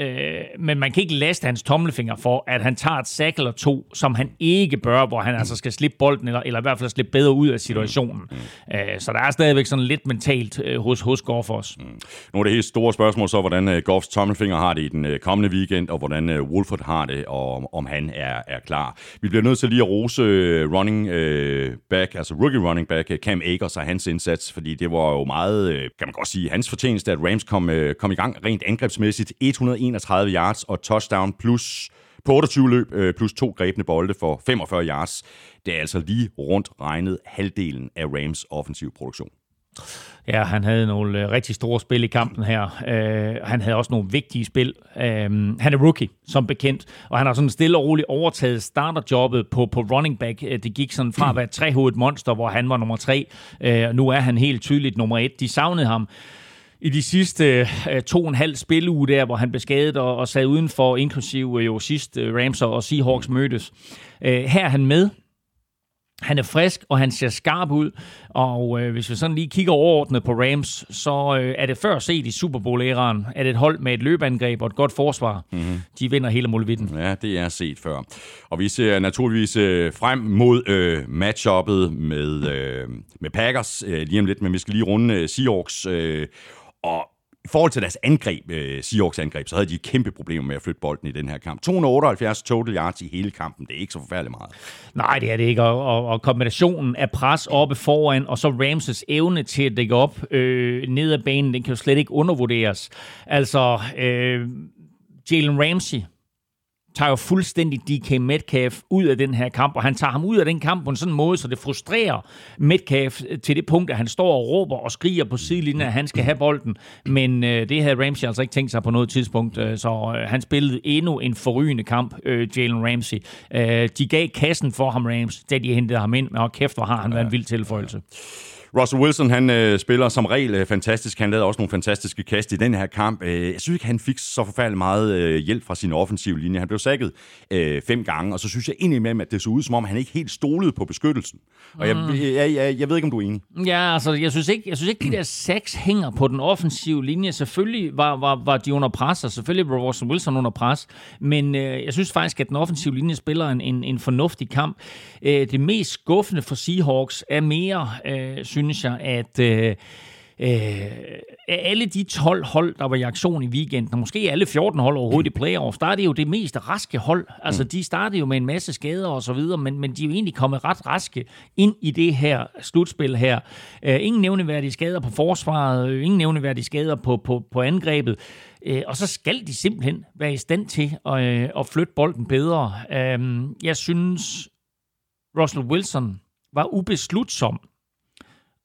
Øh, men man kan ikke laste hans tommelfinger for, at han tager et sack eller to, som han ikke bør, hvor han altså skal slippe bolden, eller, eller i hvert fald slippe bedre ud af situationen. Mm. Øh, så der er stadigvæk sådan lidt mentalt øh, hos, hos Goff også. Mm. Nu er det helt store spørgsmål så, hvordan uh, Goffs tommelfinger har det i den uh, kommende weekend, og hvordan uh, Wolford har det, og om, om han er, er klar. Vi bliver nødt til lige at rose uh, running uh, back, altså rookie running back, uh, Cam Akers og hans indsats, fordi det var jo meget, uh, kan man godt sige, hans fortjeneste, at Rams kom, uh, kom i gang rent angrebsmæssigt. 101 31 yards og touchdown plus på 28 løb øh, plus to grebne bolde for 45 yards. Det er altså lige rundt regnet halvdelen af Rams offensiv produktion. Ja, han havde nogle øh, rigtig store spil i kampen her. Uh, han havde også nogle vigtige spil. Uh, han er rookie, som bekendt, og han har sådan stille og roligt overtaget starterjobbet på, på running back. Uh, det gik sådan fra at være et trehovedet monster, hvor han var nummer tre. Uh, nu er han helt tydeligt nummer et. De savnede ham i de sidste øh, to og en halv spiluge der, hvor han blev skadet og, og sad udenfor, inklusive øh, jo sidst øh, Rams og Seahawks mødtes. Øh, her er han med. Han er frisk, og han ser skarp ud. Og øh, hvis vi sådan lige kigger overordnet på Rams, så øh, er det før set i Super Bowl-æraen, at et hold med et løbeangreb og et godt forsvar, mm-hmm. de vinder hele muligheden. Ja, det er set før. Og vi ser naturligvis øh, frem mod øh, matchuppet med, øh, med Packers øh, lige om lidt, men vi skal lige runde øh, Seahawks. Øh, og i forhold til deres angreb, øh, Seahawks angreb, så havde de kæmpe problemer med at flytte bolden i den her kamp. 278 total yards i hele kampen, det er ikke så forfærdeligt meget. Nej, det er det ikke, og, og, og kombinationen af pres oppe foran, og så Ramses evne til at dække op øh, ned ad banen, den kan jo slet ikke undervurderes. Altså, øh, Jalen Ramsey, tager jo fuldstændig DK Metcalf ud af den her kamp, og han tager ham ud af den kamp på en sådan måde, så det frustrerer Metcalf til det punkt, at han står og råber og skriger på sidelinjen, at han skal have bolden. Men øh, det havde Ramsey altså ikke tænkt sig på noget tidspunkt, øh, så øh, han spillede endnu en forrygende kamp, øh, Jalen Ramsey. Øh, de gav kassen for ham, Rams, da de hentede ham ind, og kæft, hvor har han været en vild tilføjelse. Russell Wilson, han øh, spiller som regel øh, fantastisk. Han lavede også nogle fantastiske kast i den her kamp. Øh, jeg synes ikke, han fik så forfærdeligt meget øh, hjælp fra sin offensive linje. Han blev sækket øh, fem gange, og så synes jeg indimellem, at det så ud, som om han ikke helt stolede på beskyttelsen. Og jeg, mm. jeg, jeg, jeg, jeg ved ikke, om du er enig. Ja, altså, jeg synes ikke, jeg synes ikke de der seks hænger på den offensive linje. Selvfølgelig var, var, var de under pres, og selvfølgelig var Russell Wilson under pres, men øh, jeg synes faktisk, at den offensive linje spiller en, en, en fornuftig kamp. Øh, det mest skuffende for Seahawks er mere, øh, synes jeg, at... Øh, øh, alle de 12 hold, der var i aktion i weekenden, og måske alle 14 hold overhovedet i playoffs, der er det jo det mest raske hold. Altså, de startede jo med en masse skader og så videre, men, men de er jo egentlig kommet ret raske ind i det her slutspil her. Øh, ingen nævneværdige skader på forsvaret, ingen nævneværdige skader på, på, på angrebet. Øh, og så skal de simpelthen være i stand til at, øh, at flytte bolden bedre. Øh, jeg synes, Russell Wilson var ubeslutsom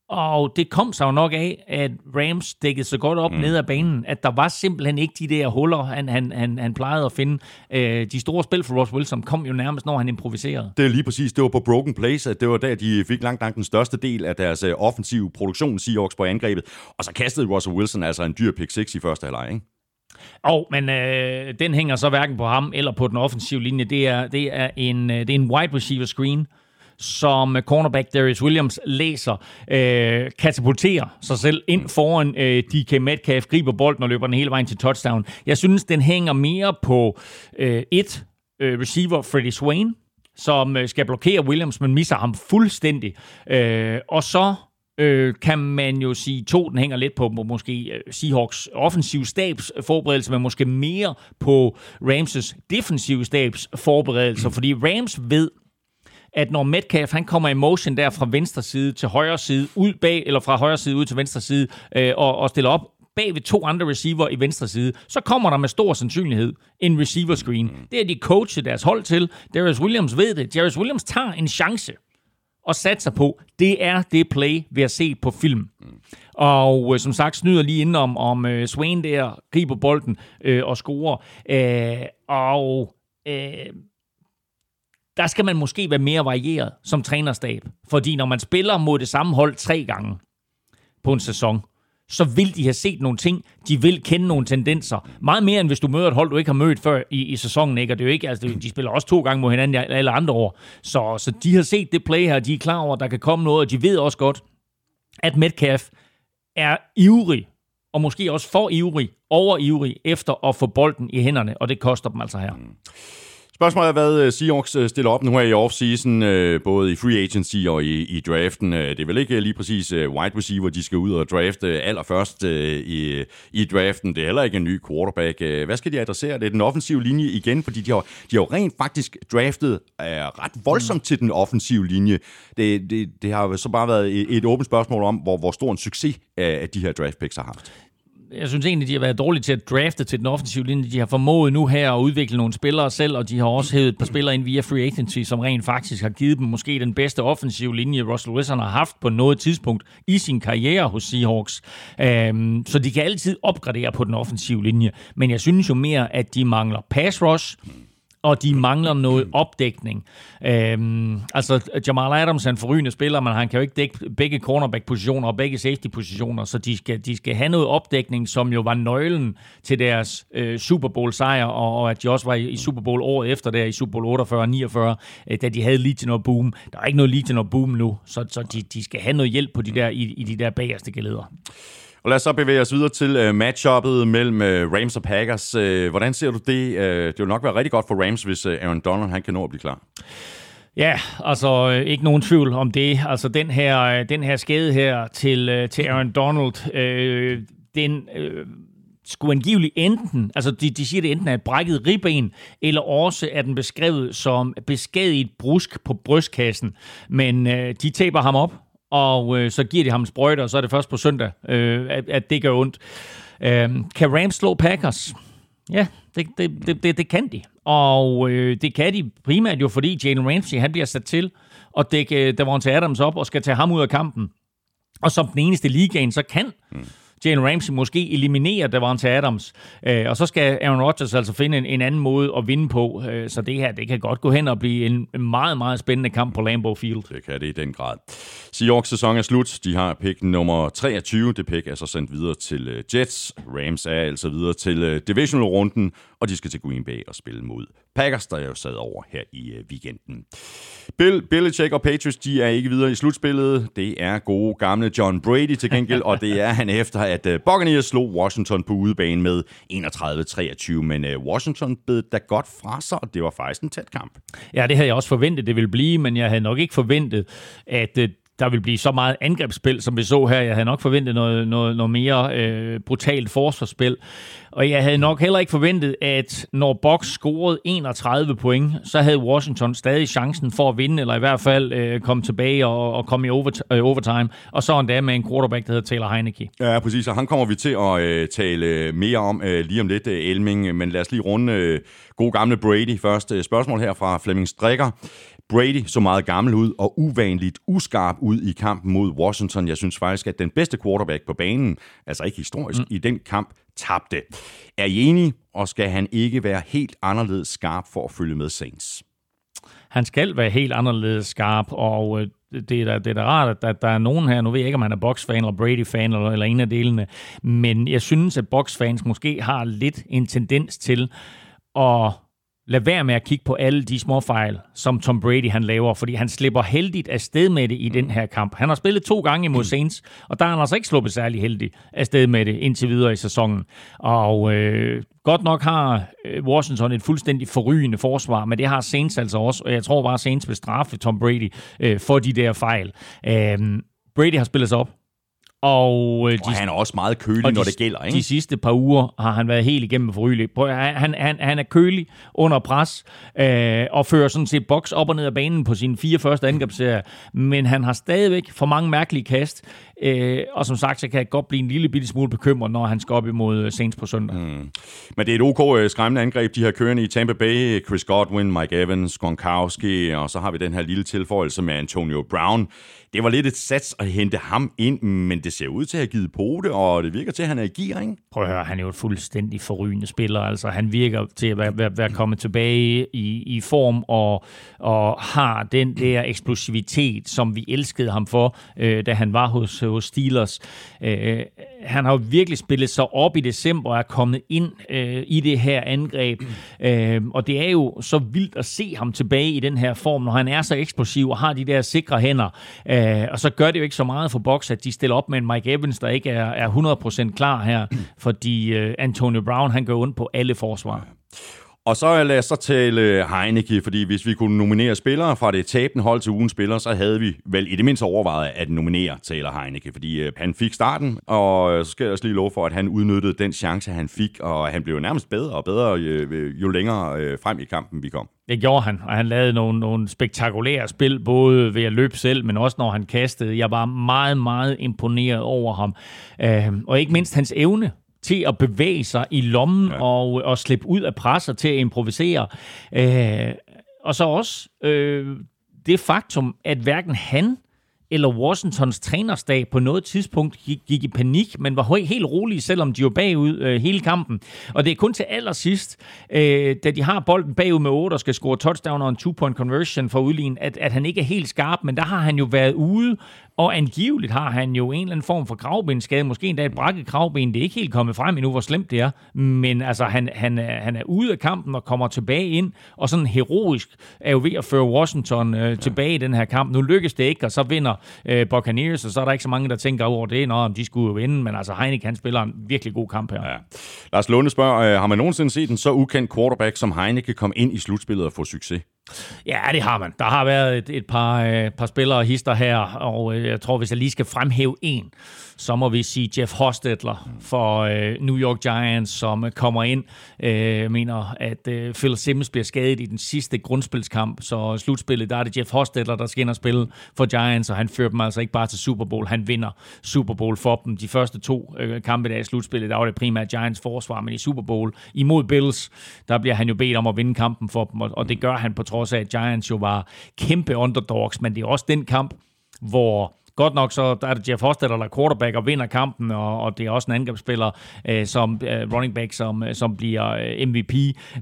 og det kom sig jo nok af, at Rams dækkede så godt op mm. ned ad banen, at der var simpelthen ikke de der huller, han, han, han, han plejede at finde. Øh, de store spil for Ross Wilson kom jo nærmest, når han improviserede. Det er lige præcis. Det var på Broken Place, at det var der, de fik langt, langt den største del af deres øh, offensive produktion, Seahawks på angrebet. Og så kastede Russell Wilson altså en dyr pick 6 i første halvleg, ikke? Og, men øh, den hænger så hverken på ham eller på den offensive linje. Det er, det er, en, øh, det er en wide receiver screen, som cornerback Darius Williams læser, øh, katapulterer sig selv ind foran øh, DK Metcalf, griber bolden og løber den hele vejen til touchdown. Jeg synes, den hænger mere på øh, et øh, receiver, Freddie Swain, som øh, skal blokere Williams, men misser ham fuldstændig. Øh, og så øh, kan man jo sige, to, den hænger lidt på måske øh, Seahawks offensiv stabs forberedelse, men måske mere på Ramses defensiv stabs forberedelser, fordi Rams ved, at når Metcalf han kommer i motion der fra venstre side til højre side, ud bag, eller fra højre side ud til venstre side, øh, og, og stiller op bag ved to andre receiver i venstre side, så kommer der med stor sandsynlighed en receiver screen. Det er de coachet deres hold til. Darius Williams ved det. Darius Williams tager en chance og satser på, det er det play, vi har set på film. Og øh, som sagt, snyder lige inden om, om øh, Swain der, griber bolden øh, og scorer. Øh, og øh, der skal man måske være mere varieret som trænerstab. Fordi når man spiller mod det samme hold tre gange på en sæson, så vil de have set nogle ting, de vil kende nogle tendenser. Meget mere end hvis du møder et hold, du ikke har mødt før i, i sæsonen. Ikke? Og det er jo ikke, altså, de spiller også to gange mod hinanden alle andre år. Så, så de har set det play her, de er klar over, at der kan komme noget, og de ved også godt, at Metcalf er ivrig, og måske også for ivrig, over ivrig, efter at få bolden i hænderne, og det koster dem altså her. Mm. Spørgsmålet er, hvad øh, Seahawks øh, stiller op nu her i offseason, øh, både i free agency og i, i draften. Det er vel ikke lige præcis wide receiver, de skal ud og drafte allerførst i, i draften. Det er heller ikke en ny quarterback. Hvad skal de adressere? Det er den offensive linje igen, fordi de har, de har jo rent faktisk draftet ret voldsomt til den offensive linje. Det, det, det har så bare været et, et åbent spørgsmål om, hvor, hvor stor en succes at de her draft picks har haft jeg synes egentlig, de har været dårlige til at drafte til den offensive linje. De har formået nu her at udvikle nogle spillere selv, og de har også hævet et par spillere ind via free agency, som rent faktisk har givet dem måske den bedste offensive linje, Russell Wilson har haft på noget tidspunkt i sin karriere hos Seahawks. Øhm, så de kan altid opgradere på den offensive linje. Men jeg synes jo mere, at de mangler pass rush, og de mangler noget opdækning. Øhm, altså, Jamal Adams er en forrygende spiller, men han kan jo ikke dække begge cornerback-positioner og begge safety-positioner, så de skal, de skal have noget opdækning, som jo var nøglen til deres øh, Super Bowl-sejr, og, og at de også var i, i Super Bowl året efter der, i Super Bowl 48 og 49, øh, da de havde Legion og Boom. Der er ikke noget Legion og Boom nu, så, så de, de skal have noget hjælp på de der, i, i de der bagerste geleder. Og lad os så bevæge os videre til uh, matchuppet mellem uh, Rams og Packers. Uh, hvordan ser du det? Uh, det vil nok være rigtig godt for Rams, hvis uh, Aaron Donald han kan nå at blive klar. Ja, altså ikke nogen tvivl om det. Altså den her, den her skade her til, til Aaron Donald, øh, den øh, skulle angiveligt enten, altså de, de siger det enten er et brækket ribben, eller også er den beskrevet som beskadiget brusk på brystkassen. Men øh, de taber ham op, og øh, så giver de ham sprøjter, og så er det først på søndag, øh, at, at det gør ondt. Øh, kan Rams slå Packers? Ja, det, det, det, det, det kan de. Og øh, det kan de primært jo, fordi Jalen Ramsey han bliver sat til at dække øh, Davante Adams op og skal tage ham ud af kampen. Og som den eneste ligaen, så kan mm. Jalen Ramsey måske eliminerer Davante Adams, øh, og så skal Aaron Rodgers altså finde en, en anden måde at vinde på. Øh, så det her, det kan godt gå hen og blive en meget, meget spændende kamp på Lambeau Field. Det kan det i den grad. Seahawks sæson er slut. De har pick nummer 23. Det pick er så sendt videre til øh, Jets. Rams er altså videre til øh, divisional-runden, og de skal til Green Bay og spille mod Packers, der jo sad over her i øh, weekenden. Bill, Belichick og Patriots, de er ikke videre i slutspillet. Det er gode gamle John Brady til gengæld, og det er han efter, at øh, Buccaneers slog Washington på udebane med 31-23. Men øh, Washington bed da godt fra sig, og det var faktisk en tæt kamp. Ja, det havde jeg også forventet, det ville blive, men jeg havde nok ikke forventet, at øh, der vil blive så meget angrebsspil, som vi så her. Jeg havde nok forventet noget, noget, noget mere øh, brutalt forsvarsspil. Og jeg havde nok heller ikke forventet, at når Box scorede 31 point, så havde Washington stadig chancen for at vinde, eller i hvert fald øh, komme tilbage og, og komme i over, øh, overtime. Og så endda med en quarterback, der hedder Taylor Heineke. Ja, præcis. Og han kommer vi til at øh, tale øh, mere om øh, lige om lidt, øh, Elming. Men lad os lige runde øh, god gamle Brady først. Øh, spørgsmål her fra Flemming Strikker. Brady så meget gammel ud og uvanligt uskarp ud i kampen mod Washington. Jeg synes faktisk, at den bedste quarterback på banen, altså ikke historisk, mm. i den kamp tabte. Er I enige, og skal han ikke være helt anderledes skarp for at følge med Saints? Han skal være helt anderledes skarp, og øh, det er da, det er da rart, at der, er nogen her, nu ved jeg ikke, om han er boxfan eller Brady-fan eller, eller en af delene, men jeg synes, at boxfans måske har lidt en tendens til at lad være med at kigge på alle de små fejl, som Tom Brady han laver, fordi han slipper heldigt afsted med det i den her kamp. Han har spillet to gange imod Saints, og der har han altså ikke sluppet særlig heldigt afsted med det indtil videre i sæsonen. Og øh, godt nok har øh, Washington et fuldstændig forrygende forsvar, men det har Saints altså også, og jeg tror bare, Saints vil straffe Tom Brady øh, for de der fejl. Øh, Brady har spillet sig op og, øh, de, og han er også meget kølig, når de, det gælder. Ikke? De sidste par uger har han været helt igennem forrygelig. Han, han, han er kølig under pres, øh, og fører sådan set boks op og ned af banen på sine fire første angrebsserier. Men han har stadigvæk for mange mærkelige kast. Øh, og som sagt, så kan jeg godt blive en lille bitte smule bekymret, når han skal op imod øh, Saints på søndag. Mm. Men det er et ok øh, skræmmende angreb, de her kørende i Tampa Bay. Chris Godwin, Mike Evans, Gronkowski, og så har vi den her lille tilføjelse med Antonio Brown. Det var lidt et sats at hente ham ind, men det ser ud til at have givet på det, og det virker til, at han er i gear, ikke? Prøv at høre, han er jo et fuldstændig forrygende spiller. Altså, han virker til at være, være, være kommet tilbage i, i form og, og har den der eksplosivitet, som vi elskede ham for, øh, da han var hos, hos Steelers. Øh, han har jo virkelig spillet sig op i december og er kommet ind øh, i det her angreb. Øh, og det er jo så vildt at se ham tilbage i den her form, når han er så eksplosiv og har de der sikre hænder. Øh, og så gør det jo ikke så meget for Box, at de stiller op med en Mike Evans, der ikke er, er 100% klar her, fordi øh, Antonio Brown, han går ondt på alle forsvar. Og så lad os så tale øh, Heineke, fordi hvis vi kunne nominere spillere fra det tabende hold til ugens spiller, så havde vi vel i det mindste overvejet at nominere Taylor Heineke, fordi øh, han fik starten, og øh, så skal jeg også lige love for, at han udnyttede den chance, han fik, og han blev nærmest bedre og bedre, jo længere frem i kampen vi kom. Det gjorde han, og han lavede nogle, nogle spektakulære spil, både ved at løbe selv, men også når han kastede. Jeg var meget, meget imponeret over ham. Øhm, og ikke mindst hans evne til at bevæge sig i lommen ja. og, og slippe ud af presser til at improvisere. Øh, og så også øh, det faktum, at hverken han eller Washingtons trænerstab på noget tidspunkt gik, gik i panik, men var helt rolige, selvom de var bagud øh, hele kampen. Og det er kun til allersidst, øh, da de har bolden bagud med 8 og skal score touchdown og en two-point conversion for udlign, at, at han ikke er helt skarp, men der har han jo været ude og angiveligt har han jo en eller anden form for kravbenskade, måske endda et brækket kravben. Det er ikke helt kommet frem endnu, hvor slemt det er. Men altså, han, han, er, han er ude af kampen og kommer tilbage ind, og sådan heroisk er jo ved at føre Washington øh, ja. tilbage i den her kamp. Nu lykkes det ikke, og så vinder øh, Buccaneers, og så er der ikke så mange, der tænker over det, når de skulle jo vinde. Men altså, Heineken han spiller en virkelig god kamp her. Ja. Lars Lunde spørger, øh, har man nogensinde set en så ukendt quarterback som Heineken komme ind i slutspillet og få succes? Ja, det har man. Der har været et, et par, øh, par spillere og hister her, og øh, jeg tror, hvis jeg lige skal fremhæve en, så må vi sige Jeff Hostetler for øh, New York Giants, som øh, kommer ind. Øh, mener, at øh, Phil Simmons bliver skadet i den sidste grundspilskamp, så slutspillet, der er det Jeff Hostetler, der skal ind og spille for Giants, og han fører dem altså ikke bare til Super Bowl, han vinder Super Bowl for dem. De første to øh, kampe der i slutspillet, der var det primært Giants forsvar, men i Super Bowl imod Bills, der bliver han jo bedt om at vinde kampen for dem, og, og det gør han på trods af, at Giants jo var kæmpe underdogs, men det er også den kamp, hvor Godt nok så der er det Jeff Hostetler, der er quarterback og vinder kampen, og, og det er også en angrebsspiller, øh, som øh, running back, som, som bliver øh, MVP.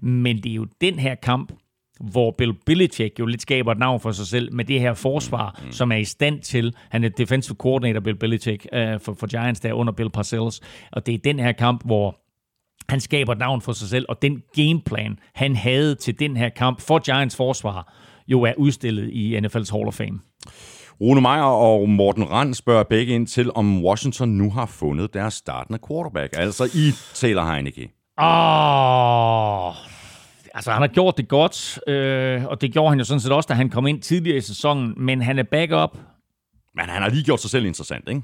Men det er jo den her kamp, hvor Bill Belichick jo lidt skaber et navn for sig selv med det her forsvar, mm. som er i stand til, han er defensive coordinator, Bill Belichick, uh, for, for Giants der under Bill Parcells, og det er den her kamp, hvor han skaber et navn for sig selv, og den gameplan, han havde til den her kamp for Giants forsvar, jo er udstillet i NFL's Hall of Fame. Rune Meyer og Morten Rand spørger begge ind til, om Washington nu har fundet deres startende quarterback, altså i Taylor Heineke. Åh, oh, altså han har gjort det godt, øh, og det gjorde han jo sådan set også, da han kom ind tidligere i sæsonen, men han er backup. Men han har lige gjort sig selv interessant, ikke?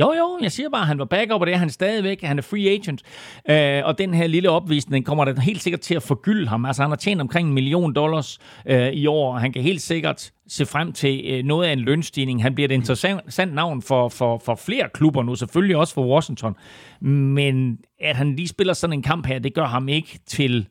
Jo, jo, jeg siger bare, at han var backup, og det er han stadigvæk. Han er free agent. Øh, og den her lille opvisning kommer der helt sikkert til at forgylde ham. Altså, han har tjent omkring en million dollars øh, i år, og han kan helt sikkert se frem til øh, noget af en lønstigning. Han bliver et interessant navn for, for, for flere klubber nu, selvfølgelig også for Washington. Men at han lige spiller sådan en kamp her, det gør ham ikke til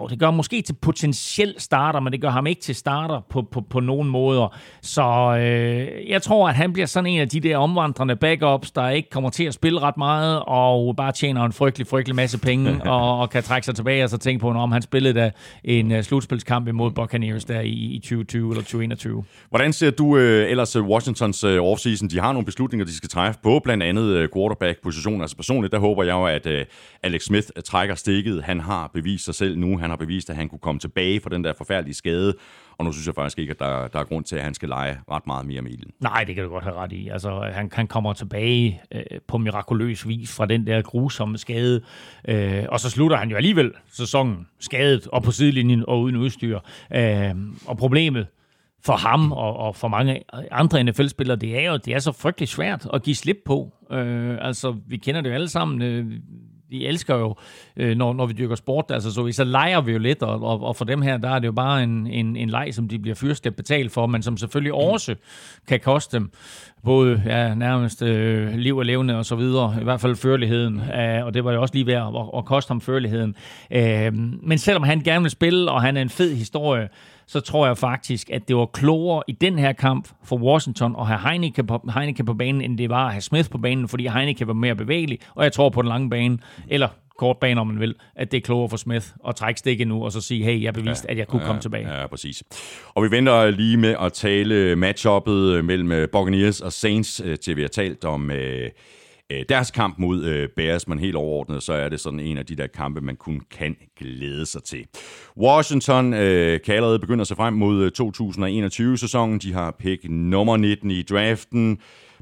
jo, det gør måske til potentiel starter, men det gør ham ikke til starter på, på, på nogen måder. Så øh, jeg tror, at han bliver sådan en af de der omvandrende backups, der ikke kommer til at spille ret meget, og bare tjener en frygtelig, frygtelig masse penge, og, og kan trække sig tilbage og så tænke på, om han spillede da en uh, slutspilskamp imod Buccaneers der i, i 2020 eller 2021. Hvordan ser du øh, ellers øh, Washingtons øh, offseason? De har nogle beslutninger, de skal træffe på, blandt andet øh, quarterback-position. Altså personligt, der håber jeg jo, at øh, Alex Smith trækker stikket. Han har bevist sig selv nu. Han har bevist, at han kunne komme tilbage fra den der forfærdelige skade. Og nu synes jeg faktisk ikke, at der, der er grund til, at han skal lege ret meget mere med ilden. Nej, det kan du godt have ret i. Altså, han, han kommer tilbage øh, på mirakuløs vis fra den der grusomme skade. Øh, og så slutter han jo alligevel sæsonen skadet og på sidelinjen og uden udstyr. Øh, og problemet for ham og, og for mange andre NFL-spillere, det er jo, det er så frygtelig svært at give slip på. Øh, altså, vi kender det jo alle sammen. Øh, vi elsker jo, øh, når, når vi dyrker sport, altså så, så leger vi jo lidt, og, og, og for dem her, der er det jo bare en, en, en leg, som de bliver fyrst at betale for, men som selvfølgelig også kan koste dem både ja, nærmest øh, liv og levende og så videre, i hvert fald førligheden, øh, og det var jo også lige ved at, at, at koste ham førligheden. Øh, men selvom han gerne vil spille, og han er en fed historie, så tror jeg faktisk, at det var klogere i den her kamp for Washington at have Heineke på, Heineke på banen, end det var at have Smith på banen, fordi Heineke var mere bevægelig, og jeg tror på den lange bane, eller kort bane, om man vil, at det er klogere for Smith at trække stikket nu, og så sige, hey, jeg bevist, ja, at jeg kunne ja, komme tilbage. Ja, præcis. Og vi venter lige med at tale matchuppet mellem Buccaneers og Saints, øh, til vi har talt om øh, øh, deres kamp mod øh, Bears, men helt overordnet, så er det sådan en af de der kampe, man kun kan glæde sig til. Washington øh, kan allerede begynde at se frem mod øh, 2021-sæsonen. De har pick nummer 19 i draften.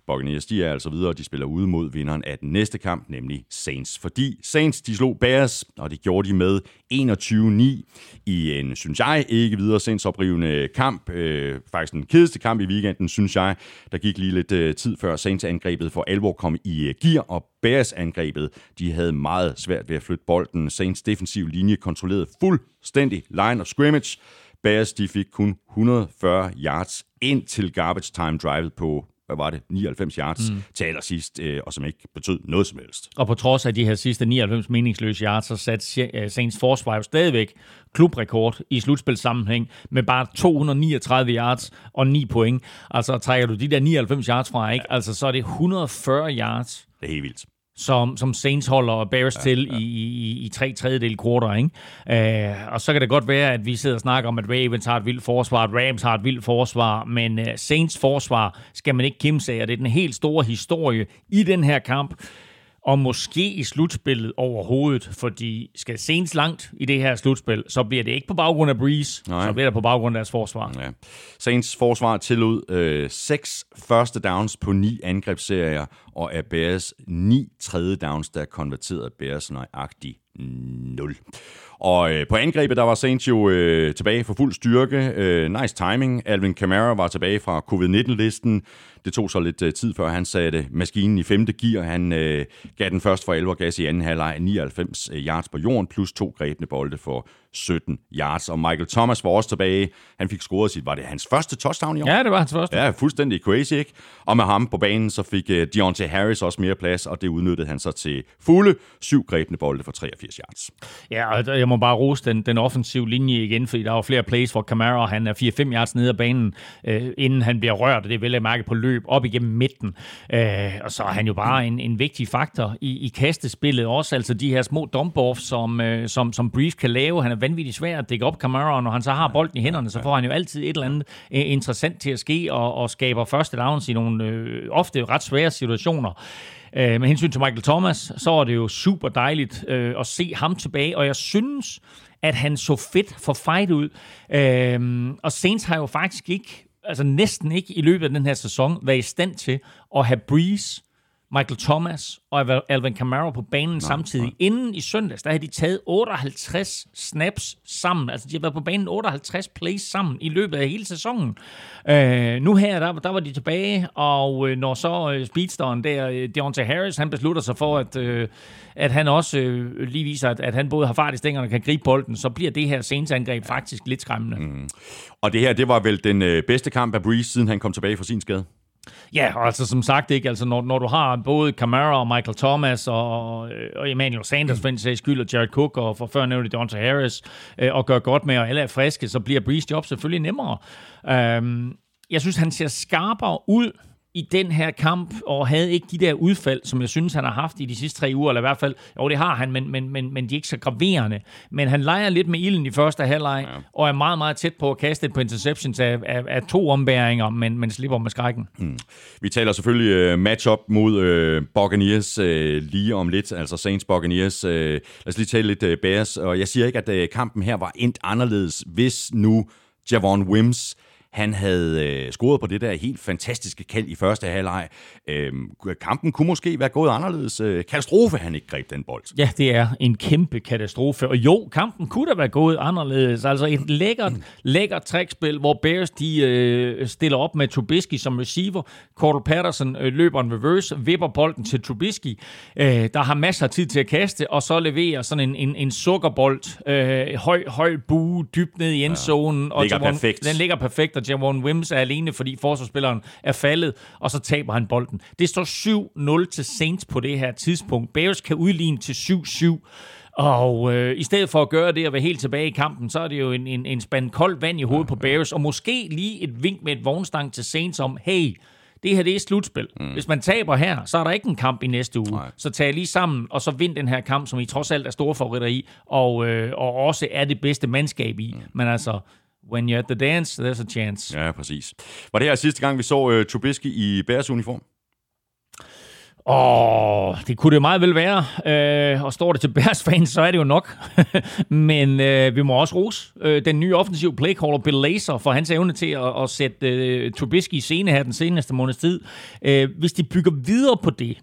Buccaneers, de er altså videre, og de spiller ude mod vinderen af den næste kamp, nemlig Saints. Fordi Saints, de slog Bears, og det gjorde de med 21-9 i en, synes jeg, ikke videre sindsoprivende kamp. Øh, faktisk den kedeligste kamp i weekenden, synes jeg. Der gik lige lidt øh, tid før Saints-angrebet for alvor kom i øh, gear, og Bears-angrebet, de havde meget svært ved at flytte bolden. Saints defensiv linje kontrollerede fuldstændig line of scrimmage. Bears de fik kun 140 yards ind til garbage time drivet på hvad var det, 99 yards mm. til allersidst, øh, og som ikke betød noget som helst. Og på trods af de her sidste 99 meningsløse yards, så satte øh, Saints forsvar jo stadigvæk klubrekord i slutspilssammenhæng med bare 239 yards og 9 point. Altså trækker du de der 99 yards fra, ikke? Altså så er det 140 yards. Det er helt vildt som, som Saints holder Bears ja, til ja. I, i, i tre tredjedel quarter. Ikke? Uh, og så kan det godt være, at vi sidder og snakker om, at Ravens har et vildt forsvar, at Rams har et vildt forsvar, men uh, Saints forsvar skal man ikke kimse af, det er den helt store historie i den her kamp og måske i slutspillet overhovedet, fordi skal Saints langt i det her slutspil, så bliver det ikke på baggrund af Breeze, Nej. så bliver det på baggrund af deres forsvar. Ja. Saints forsvar tillod øh, seks første downs på ni angrebsserier, og af Bears ni tredje downs, der konverterede Bears nøjagtigt 0. Og øh, på angrebet, der var Saints jo øh, tilbage for fuld styrke. Øh, nice timing. Alvin Kamara var tilbage fra covid-19-listen. Det tog så lidt øh, tid, før han satte maskinen i femte gear. Han øh, gav den først for alvor gas i anden halvleg 99 øh, yards på jorden, plus to grebne bolde for 17 yards. Og Michael Thomas var også tilbage. Han fik scoret sit, var det hans første touchdown i år? Ja, det var hans første. Ja, fuldstændig crazy, ikke? Og med ham på banen, så fik uh, Deontay Harris også mere plads, og det udnyttede han så til fulde syv grebne bolde for 83 yards. Ja, og jeg må bare rose den, den offensive linje igen, fordi der var flere plays, hvor Camara han er 4-5 yards nede af banen, øh, inden han bliver rørt, og det er vel at mærke på løb op igennem midten. Øh, og så er han jo bare en, en vigtig faktor i, i kastespillet også, altså de her små dump som, øh, som, som Brief kan lave. Han er vanvittigt svær at dække op Camara, og når han så har bolden i hænderne, så får han jo altid et eller andet øh, interessant til at ske, og, og skaber første downs i nogle øh, ofte ret svære situationer. Øh, med hensyn til Michael Thomas, så er det jo super dejligt øh, at se ham tilbage, og jeg synes, at han så fedt for fight ud. Øh, og Saints har jo faktisk ikke, altså næsten ikke i løbet af den her sæson, været i stand til at have Breeze Michael Thomas og Alvin Kamara på banen nej, samtidig. Nej. Inden i søndags, der havde de taget 58 snaps sammen. Altså, de har været på banen 58 plays sammen i løbet af hele sæsonen. Øh, nu her, der, der var de tilbage, og øh, når så øh, speedsteren der, øh, Deontay Harris, han beslutter sig for, at, øh, at han også øh, lige viser, at, at han både har fart i stængerne og kan gribe bolden, så bliver det her sensangreb faktisk lidt skræmmende. Mm. Og det her, det var vel den øh, bedste kamp af Breeze, siden han kom tilbage fra sin skade? Ja, altså som sagt ikke, altså når, når du har både Camara og Michael Thomas og, og Emmanuel Sanders for en sags skyld, og Jared Cook og for før nævnte Deontay Harris, øh, og gør godt med, og alle er friske, så bliver Breeze job selvfølgelig nemmere. Um, jeg synes, han ser skarpere ud i den her kamp, og havde ikke de der udfald, som jeg synes, han har haft i de sidste tre uger, eller i hvert fald, jo det har han, men, men, men, men de er ikke så graverende. Men han leger lidt med ilden i første halvleg, ja. og er meget, meget tæt på at kaste på interceptions af, af, af to ombæringer, men, men slipper med skrækken. Hmm. Vi taler selvfølgelig uh, matchup mod uh, Buccaneers uh, lige om lidt, altså Saints Buccaneers. Uh, lad os lige tale lidt uh, Bears, og jeg siger ikke, at uh, kampen her var endt anderledes, hvis nu Javon Wims han havde øh, scoret på det der helt fantastiske kald i første halvleg. Øh, kampen kunne måske være gået anderledes. Øh, katastrofe, han ikke greb den bold. Ja, det er en kæmpe katastrofe. Og jo, kampen kunne da være gået anderledes. Altså et lækkert, lækkert trækspil, hvor Bears de øh, stiller op med Trubisky som receiver. Cordell Patterson øh, løber en reverse, vipper bolden til Trubisky, øh, der har masser af tid til at kaste, og så leverer sådan en, en, en sukkerbold, øh, høj, høj bue, dybt ned i endzonen. Ja, og ligger perfekt. Den ligger perfekt, og Javon Wims er alene, fordi forsvarsspilleren er faldet, og så taber han bolden. Det står 7-0 til Saints på det her tidspunkt. Bears kan udligne til 7-7. Og øh, i stedet for at gøre det og være helt tilbage i kampen, så er det jo en, en, en spand koldt vand i hovedet på Bears, og måske lige et vink med et vognstang til Saints om, hey, det her det er slutspil. Mm. Hvis man taber her, så er der ikke en kamp i næste uge. Nej. Så tag lige sammen, og så vind den her kamp, som I trods alt er store favoritter i, og, øh, og også er det bedste mandskab i. Mm. Men altså, When you're at the dance, there's a chance. Ja, præcis. Var det her sidste gang, vi så uh, Trubisky i Bears uniform? Åh, oh, det kunne det meget vel være. Uh, og står det til Bears fans, så er det jo nok. Men uh, vi må også rose uh, den nye offensiv playcaller Bill Laser for hans evne til at, at sætte uh, Trubisky i scene her den seneste måneds tid. Uh, hvis de bygger videre på det,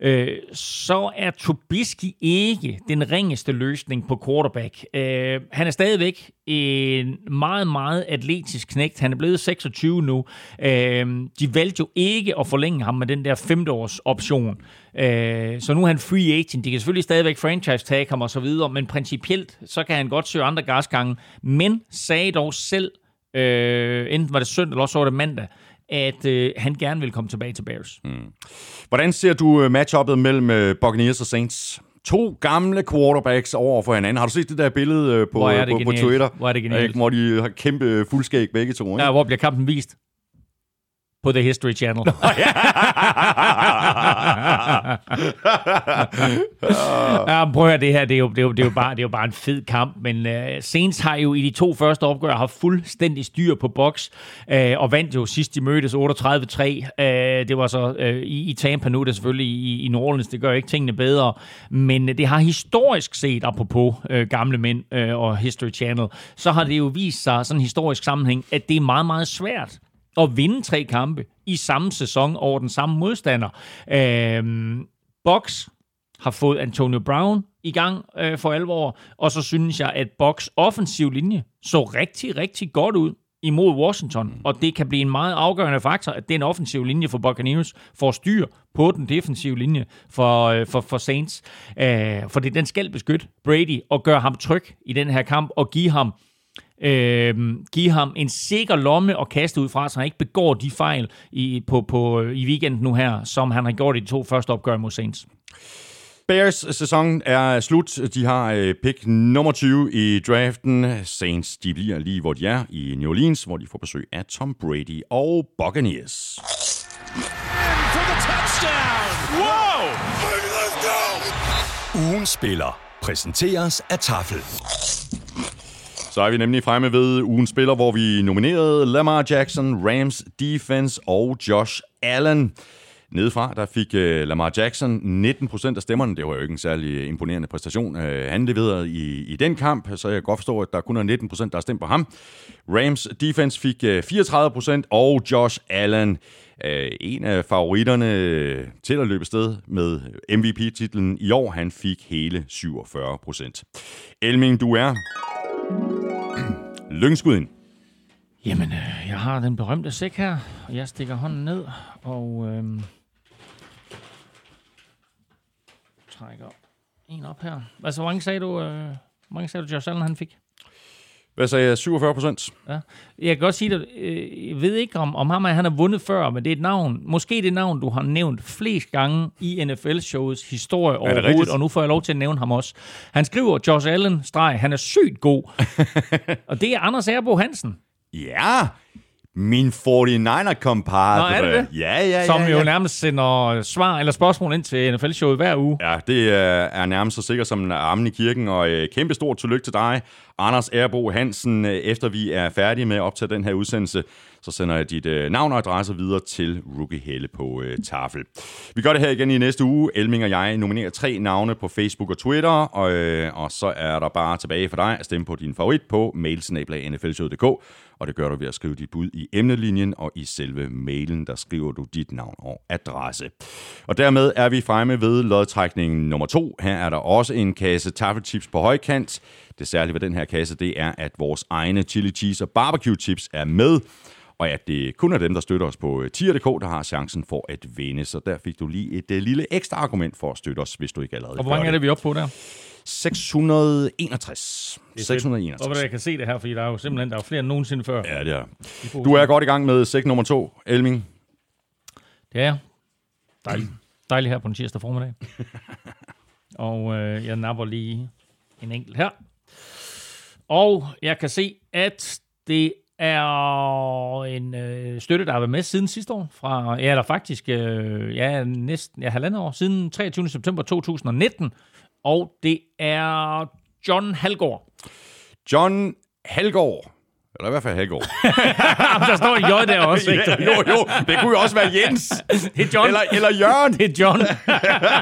øh, så er Trubisky ikke den ringeste løsning på quarterback. Øh, han er stadigvæk en meget, meget atletisk knægt. Han er blevet 26 nu. Øh, de valgte jo ikke at forlænge ham med den der femteårs option. Øh, så nu er han free agent. De kan selvfølgelig stadigvæk franchise tag ham og så videre, men principielt så kan han godt søge andre gasgange. Men sagde dog selv, øh, enten var det søndag eller også var det mandag, at øh, han gerne vil komme tilbage til Bears. Hmm. Hvordan ser du øh, matchuppet mellem øh, Buccaneers og Saints? To gamle quarterbacks over for hinanden. Har du set det der billede øh, på, på, på Twitter? Hvor er det genialt. Hvor de har kæmpe fuldskæg begge to. Ikke? Ja, hvor bliver kampen vist? På The History Channel. ja, prøv at det her, det er, jo, det, er jo, det, er jo bare, det er jo bare en fed kamp, men uh, Saints har jo i de to første opgør haft fuldstændig styr på boks, uh, og vandt jo sidst de mødtes 38-3. Uh, det var så uh, i, i Tampa nu, det er selvfølgelig i, i New Orleans, det gør ikke tingene bedre, men det har historisk set, apropos uh, gamle mænd uh, og History Channel, så har det jo vist sig sådan en historisk sammenhæng, at det er meget, meget svært at vinde tre kampe i samme sæson over den samme modstander. Øhm, Box har fået Antonio Brown i gang øh, for alvor, og så synes jeg, at Box offensiv linje så rigtig, rigtig godt ud imod Washington, mm. og det kan blive en meget afgørende faktor, at den offensive linje for Buccaneers får styr på den defensive linje for, øh, for, for Saints. Øh, fordi den skal beskytte Brady og gøre ham tryg i den her kamp og give ham øh, give ham en sikker lomme og kaste ud fra, så han ikke begår de fejl i, på, på, i weekenden nu her, som han har gjort i de to første opgør mod Saints. Bears sæson er slut. De har øh, pick nummer 20 i draften. Saints de bliver lige, hvor de er i New Orleans, hvor de får besøg af Tom Brady og Buccaneers. Wow! Ugen spiller præsenteres af Tafel. Så er vi nemlig fremme ved ugens spiller, hvor vi nominerede Lamar Jackson, Rams defense og Josh Allen. Nedefra, der fik uh, Lamar Jackson 19% af stemmerne. Det var jo ikke en særlig imponerende præstation. Uh, han leverede i, i den kamp, så jeg kan godt forstå, at der kun er 19%, der har stemt på ham. Rams defense fik øh, uh, 34%, og Josh Allen, uh, en af favoritterne til at løbe sted med MVP-titlen i år, han fik hele 47%. Elming, du er lyngskud Jamen, øh, jeg har den berømte sæk her, og jeg stikker hånden ned, og øh, trækker en op her. Altså, hvor mange sagde du, øh, hvor mange sagde du Josh Allen, han fik? Hvad sagde jeg? 47 procent? Ja. Jeg kan godt sige det. Øh, jeg ved ikke, om, om ham han har vundet før, men det er et navn. Måske det navn, du har nævnt flest gange i NFL-showets historie overhovedet, rigtigt? og nu får jeg lov til at nævne ham også. Han skriver, Josh Allen, streg, han er sygt god. og det er Anders Erbo Hansen. Ja, min 49er compadre. Nå, er det det? Ja, ja, ja. Som ja, jo nærmest sender svar eller spørgsmål ind til NFL-showet hver uge. Ja, det er nærmest så sikkert som armen i kirken, og øh, kæmpe stort tillykke til dig, Anders Erbo Hansen. Øh, efter vi er færdige med at optage den her udsendelse, så sender jeg dit øh, navn og adresse videre til Rookie Helle på øh, Tafel. Vi gør det her igen i næste uge. Elming og jeg nominerer tre navne på Facebook og Twitter, og, øh, og så er der bare tilbage for dig at stemme på din favorit på mailsnablag.nflshow.dk, og det gør du ved at skrive dit bud i emnelinjen, og i selve mailen, der skriver du dit navn og adresse. Og dermed er vi fremme ved lodtrækningen nummer to. Her er der også en kasse taffelchips på højkant. Det særlige ved den her kasse, det er, at vores egne chili cheese og barbecue chips er med og at det kun er dem, der støtter os på tier.dk, der har chancen for at vinde. Så der fik du lige et uh, lille ekstra argument for at støtte os, hvis du ikke allerede Og hvor mange er det, vi er oppe på der? 661. 661. Og jeg kan se det her, fordi der er jo simpelthen der er flere end nogensinde før. Ja, det er. Du er godt i gang med sæk nummer to, Elming. Det er Dejligt. Dejligt her på en tirsdag formiddag. og øh, jeg napper lige en enkelt her. Og jeg kan se, at det er en øh, støtte, der har været med siden sidste år. Fra, ja, der faktisk øh, ja, næsten ja, halvandet år, siden 23. september 2019. Og det er John Halgård. John Halgård. Eller i hvert fald Halgaard. der står J der også, ikke? ja, jo, jo. Det kunne jo også være Jens. Det er John. Eller, eller Jørgen. Det er John.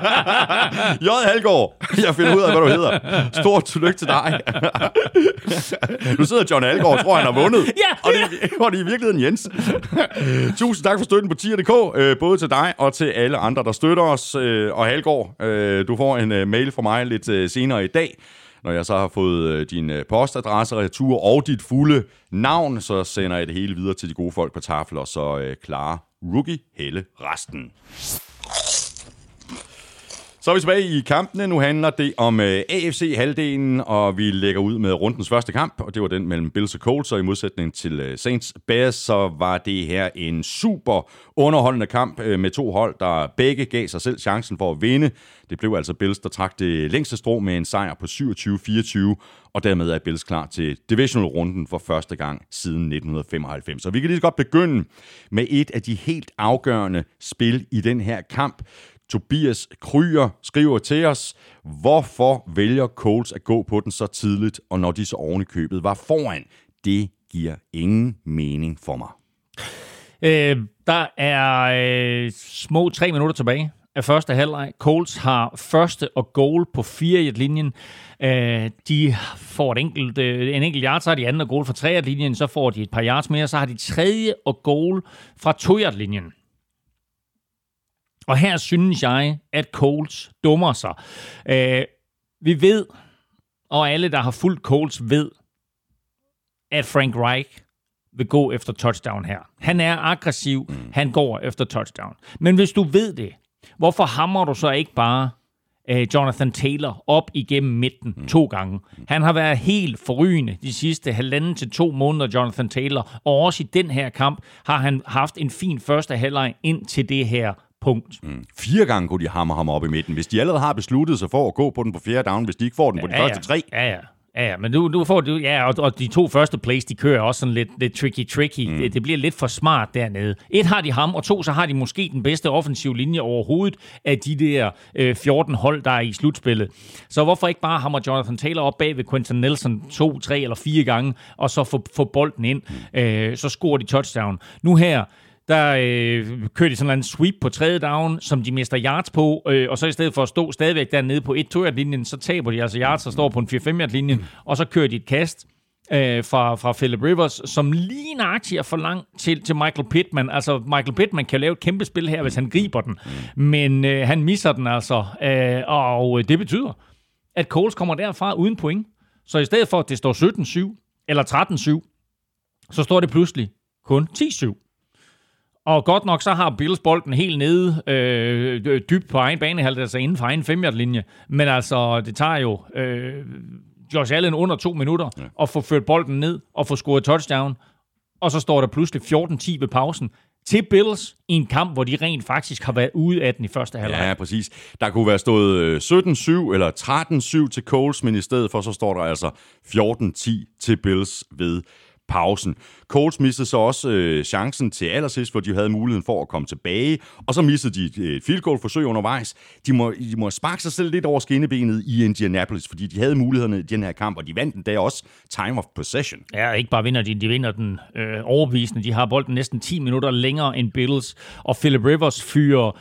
J. Halgaard. Jeg finder ud af, hvad du hedder. Stort tillykke til dig. nu sidder John Halgaard og tror, han har vundet. Ja. Og det, og det er i virkeligheden Jens. Tusind tak for støtten på tier.dk. Øh, både til dig og til alle andre, der støtter os. Øh, og Halgaard, øh, du får en mail fra mig lidt senere i dag når jeg så har fået øh, din øh, postadresse, retur og dit fulde navn, så sender jeg det hele videre til de gode folk på tafel, og så øh, klarer Rookie hele resten. Så er vi tilbage i kampene. Nu handler det om øh, AFC-halvdelen, og vi lægger ud med rundens første kamp, og det var den mellem Bills og Colts, og i modsætning til øh, Saints Bears, så var det her en super underholdende kamp øh, med to hold, der begge gav sig selv chancen for at vinde. Det blev altså Bills, der trak det længste strå med en sejr på 27-24, og dermed er Bills klar til divisional-runden for første gang siden 1995. Så vi kan lige så godt begynde med et af de helt afgørende spil i den her kamp, Tobias Kryer skriver til os, hvorfor vælger Colts at gå på den så tidligt, og når de så oven i købet var foran? Det giver ingen mening for mig. Øh, der er øh, små tre minutter tilbage af første halvleg. Colts har første og goal på 4 linjen. Øh, de får et enkelt, øh, en enkelt yard, så har de anden og goal fra 3 linjen, så får de et par yards mere, så har de tredje og goal fra 2 linjen. Og her synes jeg, at Colts dummer sig. Øh, vi ved, og alle, der har fulgt Colts, ved, at Frank Reich vil gå efter touchdown her. Han er aggressiv, mm. han går efter touchdown. Men hvis du ved det, hvorfor hammer du så ikke bare uh, Jonathan Taylor op igennem midten mm. to gange? Han har været helt forrygende de sidste halvanden til to måneder, Jonathan Taylor, og også i den her kamp har han haft en fin første halvleg ind til det her punkt. Mm. Fire gange kunne de hammer ham op i midten. Hvis de allerede har besluttet sig for at gå på den på fjerde down, hvis de ikke får den på de ja, første tre. Ja, ja. Ja, ja, men du, du får du, ja, og, og de to første plays, de kører også sådan lidt, lidt tricky-tricky. Mm. Det, det bliver lidt for smart dernede. Et har de ham, og to, så har de måske den bedste offensive linje overhovedet af de der øh, 14 hold, der er i slutspillet. Så hvorfor ikke bare hammer Jonathan Taylor op bag ved Quentin Nelson to, tre eller fire gange, og så få, få bolden ind, mm. øh, så scorer de touchdown. Nu her, der øh, kører de sådan en sweep på tredje down, som de mister yards på, øh, og så i stedet for at stå stadigvæk dernede på 1 2 linjen så taber de altså yards og står på en 4-5 linjen og så kører de et kast øh, fra, fra Philip Rivers, som lige nøjagtigt er for lang til, til Michael Pittman. Altså, Michael Pittman kan lave et kæmpe spil her, hvis han griber den, men øh, han misser den altså, øh, og det betyder, at Coles kommer derfra uden point. Så i stedet for, at det står 17-7 eller 13-7, så står det pludselig kun 10-7. Og godt nok, så har Bills bolden helt nede øh, dybt på egen banehalvdel, altså inden for egen 5 linje Men altså, det tager jo øh, Josh Allen under to minutter ja. at få ført bolden ned og få scoret touchdown. Og så står der pludselig 14-10 ved pausen til Bills i en kamp, hvor de rent faktisk har været ude af den i første halvleg. Ja, præcis. Der kunne være stået 17-7 eller 13-7 til Coles, men i stedet for så står der altså 14-10 til Bills ved pausen. Colts mistede så også øh, chancen til allersidst, hvor de havde muligheden for at komme tilbage, og så mistede de et field goal forsøg undervejs. De må, de må sparke sig selv lidt over skinnebenet i Indianapolis, fordi de havde mulighederne i den her kamp, og de vandt den der også time of possession. Ja, ikke bare vinder de, de vinder den øh, overbevisende. De har bolden næsten 10 minutter længere end Bills, og Philip Rivers fyrer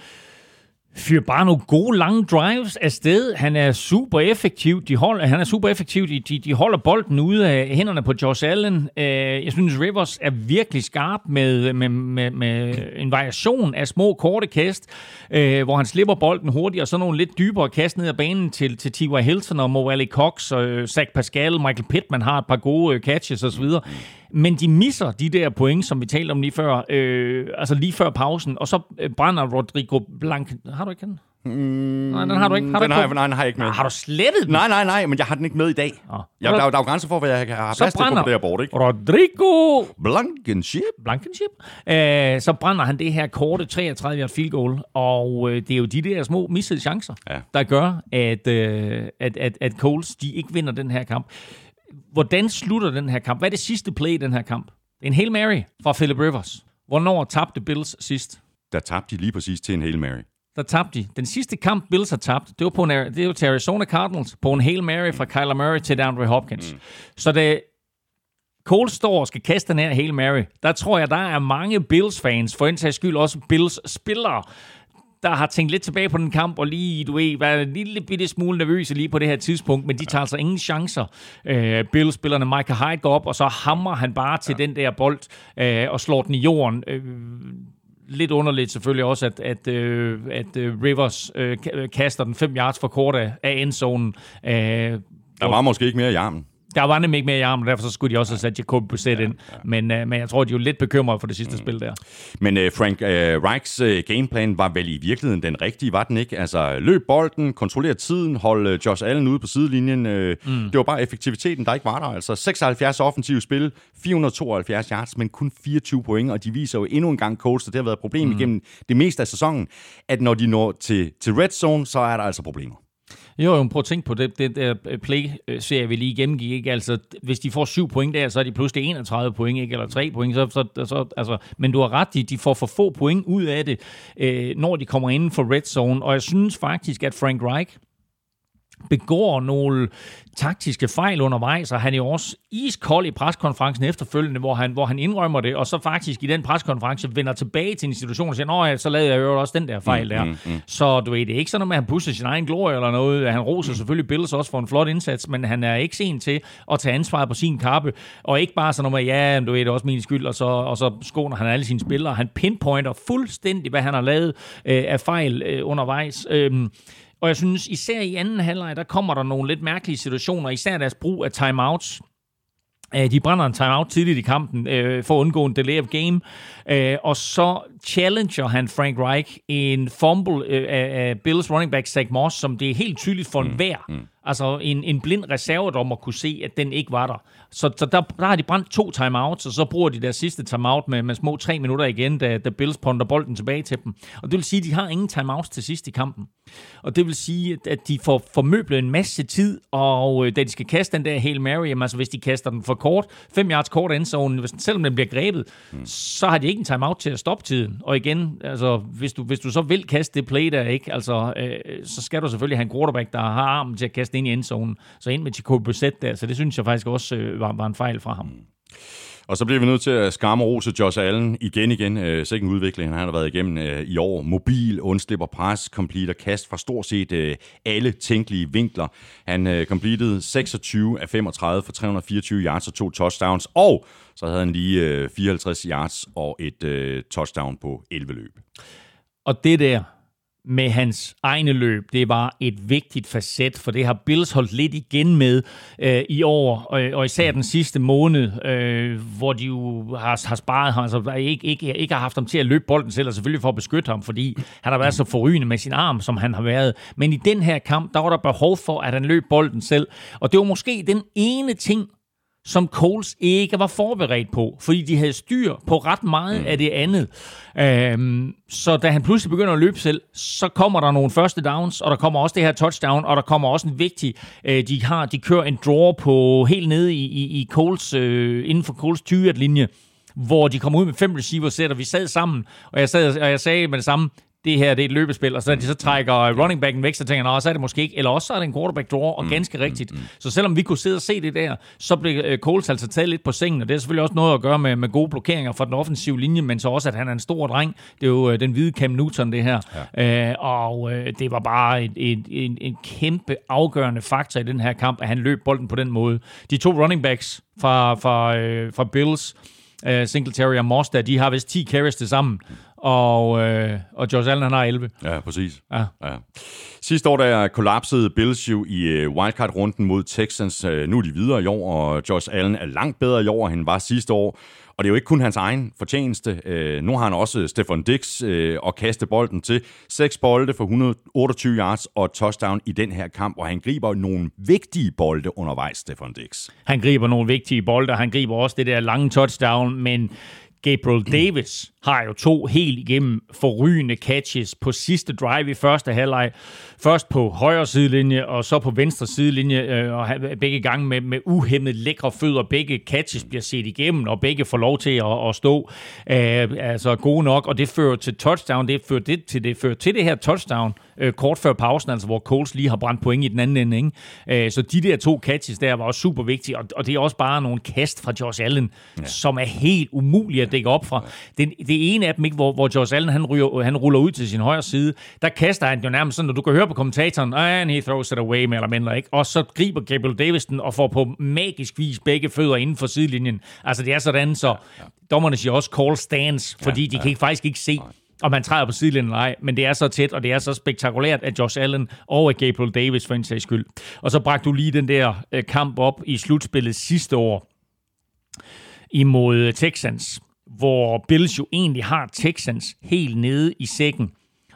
fyr bare nogle gode lange drives afsted. Han er super effektiv. De holder, han er super effektiv. De, de, de holder bolden ude af hænderne på Josh Allen. Øh, jeg synes, Rivers er virkelig skarp med, med, med, med en variation af små, korte kast, øh, hvor han slipper bolden hurtigt, og så nogle lidt dybere kast ned ad banen til, til T.Y. Hilton og Mo Cox og øh, Zach Pascal. Michael Pittman har et par gode øh, catches osv., men de misser de der point, som vi talte om lige før, øh, altså lige før pausen, og så øh, brænder Rodrigo Blanc... Har du ikke den? Mm, nej, den har du ikke. Har den du har, nej, den har jeg ikke med. Har du slettet den? Nej, nej, nej, men jeg har den ikke med i dag. Oh. Jeg, der, der er jo grænser for, hvad jeg har plads til på det her bord, ikke? Rodrigo Blankenship. Blankenship. Øh, så brænder han det her korte 33 yard field goal, og øh, det er jo de der små missede chancer, ja. der gør, at, øh, at, at, at Coles de ikke vinder den her kamp hvordan slutter den her kamp? Hvad er det sidste play i den her kamp? En Hail Mary fra Philip Rivers. Hvornår tabte Bills sidst? Der tabte de lige præcis til en Hail Mary. Der tabte de. Den sidste kamp, Bills har tabt, det var, på en, det var til Arizona Cardinals, på en Hail Mary fra Kyler Murray til DeAndre Hopkins. Mm. Så det, Cole står og skal kaste den her Hail Mary, der tror jeg, der er mange Bills-fans, for en sags skyld også Bills-spillere, der har tænkt lidt tilbage på den kamp, og lige, du ved, været en lille bitte smule nervøse lige på det her tidspunkt, men de tager altså ingen chancer. Uh, Bill-spillerne Michael Hyde går op, og så hammer han bare til ja. den der bold, uh, og slår den i jorden. Uh, lidt underligt selvfølgelig også, at, at, uh, at uh, Rivers uh, kaster den fem yards for kort af, af endzonen. Uh, der var måske ikke mere i armen. Der var nemlig ikke mere i armen, derfor så skulle de også have sat Jacob Brissett ja, ind. Ja. Men, uh, men jeg tror, de er jo lidt bekymrede for det sidste mm. spil der. Men uh, Frank uh, Reichs uh, gameplan var vel i virkeligheden den rigtige, var den ikke? Altså løb bolden, kontrollere tiden, hold uh, Josh Allen ude på sidelinjen. Uh, mm. Det var bare effektiviteten, der ikke var der. Altså 76 offensive spil, 472 yards, men kun 24 point, og de viser jo endnu en gang coach, det har været et problem mm. igennem det meste af sæsonen, at når de når til, til red zone, så er der altså problemer. Jo, jo, prøv at tænke på det, det der øh, play-serie, vi lige gennemgik. Ikke? Altså, hvis de får syv point der, så er de pludselig 31 point, ikke? eller tre point. Så, så, så, altså, men du har ret, de, de får for få point ud af det, øh, når de kommer inden for red zone. Og jeg synes faktisk, at Frank Reich, begår nogle taktiske fejl undervejs, og han er jo også iskold i preskonferencen efterfølgende, hvor han, hvor han indrømmer det, og så faktisk i den preskonference vender tilbage til en situation og siger, nå ja, så lavede jeg jo også den der fejl der. Mm, mm, mm. Så du ved, det er ikke sådan, at han pusher sin egen glorie eller noget. Han roser mm. selvfølgelig Bills også for en flot indsats, men han er ikke sen til at tage ansvaret på sin kappe, og ikke bare sådan noget med, ja, du ved, det er også min skyld, og så, og så skåner han alle sine spillere. Han pinpointer fuldstændig, hvad han har lavet øh, af fejl øh, undervejs. Øh, og jeg synes, især i anden halvleg, der kommer der nogle lidt mærkelige situationer, især deres brug af timeouts. Øh, de brænder en timeout tidligt i kampen øh, for at undgå en delay of game. Øh, og så challenger han Frank Reich en fumble øh, af, Bills running back Zach Moss, som det er helt tydeligt for mm. hver. Mm. Altså en, en blind reservedommer kunne se, at den ikke var der. Så, så der, der har de brændt to timeouts, og så bruger de deres sidste timeout med, med små tre minutter igen, da, da Bills ponder bolden tilbage til dem. Og det vil sige, at de har ingen timeouts til sidst i kampen. Og det vil sige, at de får formøblet en masse tid, og øh, da de skal kaste den der Hail Mary, jamen, altså hvis de kaster den for kort, fem yards kort endzone, hvis, selvom den bliver grebet, mm. så har de ikke en timeout til at stoppe tiden. Og igen, altså, hvis, du, hvis du så vil kaste det play der, ikke, altså, øh, så skal du selvfølgelig have en quarterback, der har armen til at kaste ind i endzonen. Så ind med Jacob Brissett der, så det synes jeg faktisk også øh, var, var en fejl fra ham. Mm. Og så bliver vi nødt til at skamme rose Josh Allen igen igen. Øh, sikke en udvikling, han har været igennem øh, i år. Mobil, undslipper pres, completer kast fra stort set øh, alle tænkelige vinkler. Han øh, completed 26 af 35 for 324 yards og to touchdowns. Og så havde han lige øh, 54 yards og et øh, touchdown på 11 løb. Og det der, med hans egne løb. Det var et vigtigt facet, for det har Bills holdt lidt igen med øh, i år, og, og især den sidste måned, øh, hvor de jo har, har sparet ham, altså ikke, ikke, ikke har haft ham til at løbe bolden selv, og selvfølgelig for at beskytte ham, fordi han har været så forrygende med sin arm, som han har været. Men i den her kamp, der var der behov for, at han løb bolden selv, og det var måske den ene ting, som Coles ikke var forberedt på, fordi de havde styr på ret meget mm. af det andet. Øhm, så da han pludselig begynder at løbe selv, så kommer der nogle første downs, og der kommer også det her touchdown, og der kommer også en vigtig, øh, de har, de kører en draw på helt nede i, i, i Coles, øh, inden for Coles 20 linje hvor de kommer ud med fem receivers og vi sad sammen, og jeg, sad, og jeg sagde med det samme, det her det er et løbespil, og så de så trækker running backen væk, så tænker jeg, så er det måske ikke, eller også så er det en quarterback draw, og mm, ganske mm, rigtigt. Mm, mm. Så selvom vi kunne sidde og se det der, så blev uh, Coles altså taget lidt på sengen, og det er selvfølgelig også noget at gøre med, med gode blokeringer fra den offensive linje, men så også, at han er en stor dreng. Det er jo uh, den hvide Cam Newton, det her. Ja. Uh, og uh, det var bare et, et, en, en kæmpe afgørende faktor i den her kamp, at han løb bolden på den måde. De to running backs fra, fra, uh, fra Bills, uh, Singletary og Moss, der, de har vist 10 carries til sammen og, øh, og Josh Allen han har 11. Ja, præcis. Ja. Ja. Sidste år, der kollapsede Bills jo i øh, wildcard-runden mod Texans. Øh, nu er de videre i år, og Josh Allen er langt bedre i år, end han var sidste år. Og det er jo ikke kun hans egen fortjeneste. Øh, nu har han også Stefan Dix øh, og kaste bolden til. Seks bolde for 128 yards og touchdown i den her kamp, og han griber nogle vigtige bolde undervejs, Stefan Dix. Han griber nogle vigtige bolde, og han griber også det der lange touchdown, men Gabriel Davis har jo to helt igennem forrygende catches på sidste drive i første halvleg. Først på højre sidelinje, og så på venstre sidelinje, øh, og begge gange med, med uhemmet lækre fødder. Begge catches bliver set igennem, og begge får lov til at, at stå øh, altså gode nok, og det fører til touchdown. Det fører det, til, det fører til det her touchdown, øh, kort før pausen, altså hvor Coles lige har brændt point i den anden ende. Ikke? Øh, så de der to catches der var også super vigtige, og, og det er også bare nogle kast fra Josh Allen, ja. som er helt umulige at dække op fra. Det, det ene af dem, ikke, hvor, hvor Josh Allen han, ryger, han ruller ud til sin højre side, der kaster han jo nærmest sådan, når du kan høre på kommentatoren, and he throws it away, mere eller mindre, ikke? og så griber Gabriel Davis den og får på magisk vis begge fødder inden for sidelinjen. Altså det er sådan, så dommerne siger også call stands, fordi ja, de kan ikke, faktisk ikke se, om man træder på sidelinjen eller ej, men det er så tæt, og det er så spektakulært af Josh Allen og af Gabriel Davis for en sags skyld. Og så bragte du lige den der øh, kamp op i slutspillet sidste år imod Texans, hvor Bills jo egentlig har Texans helt nede i sækken.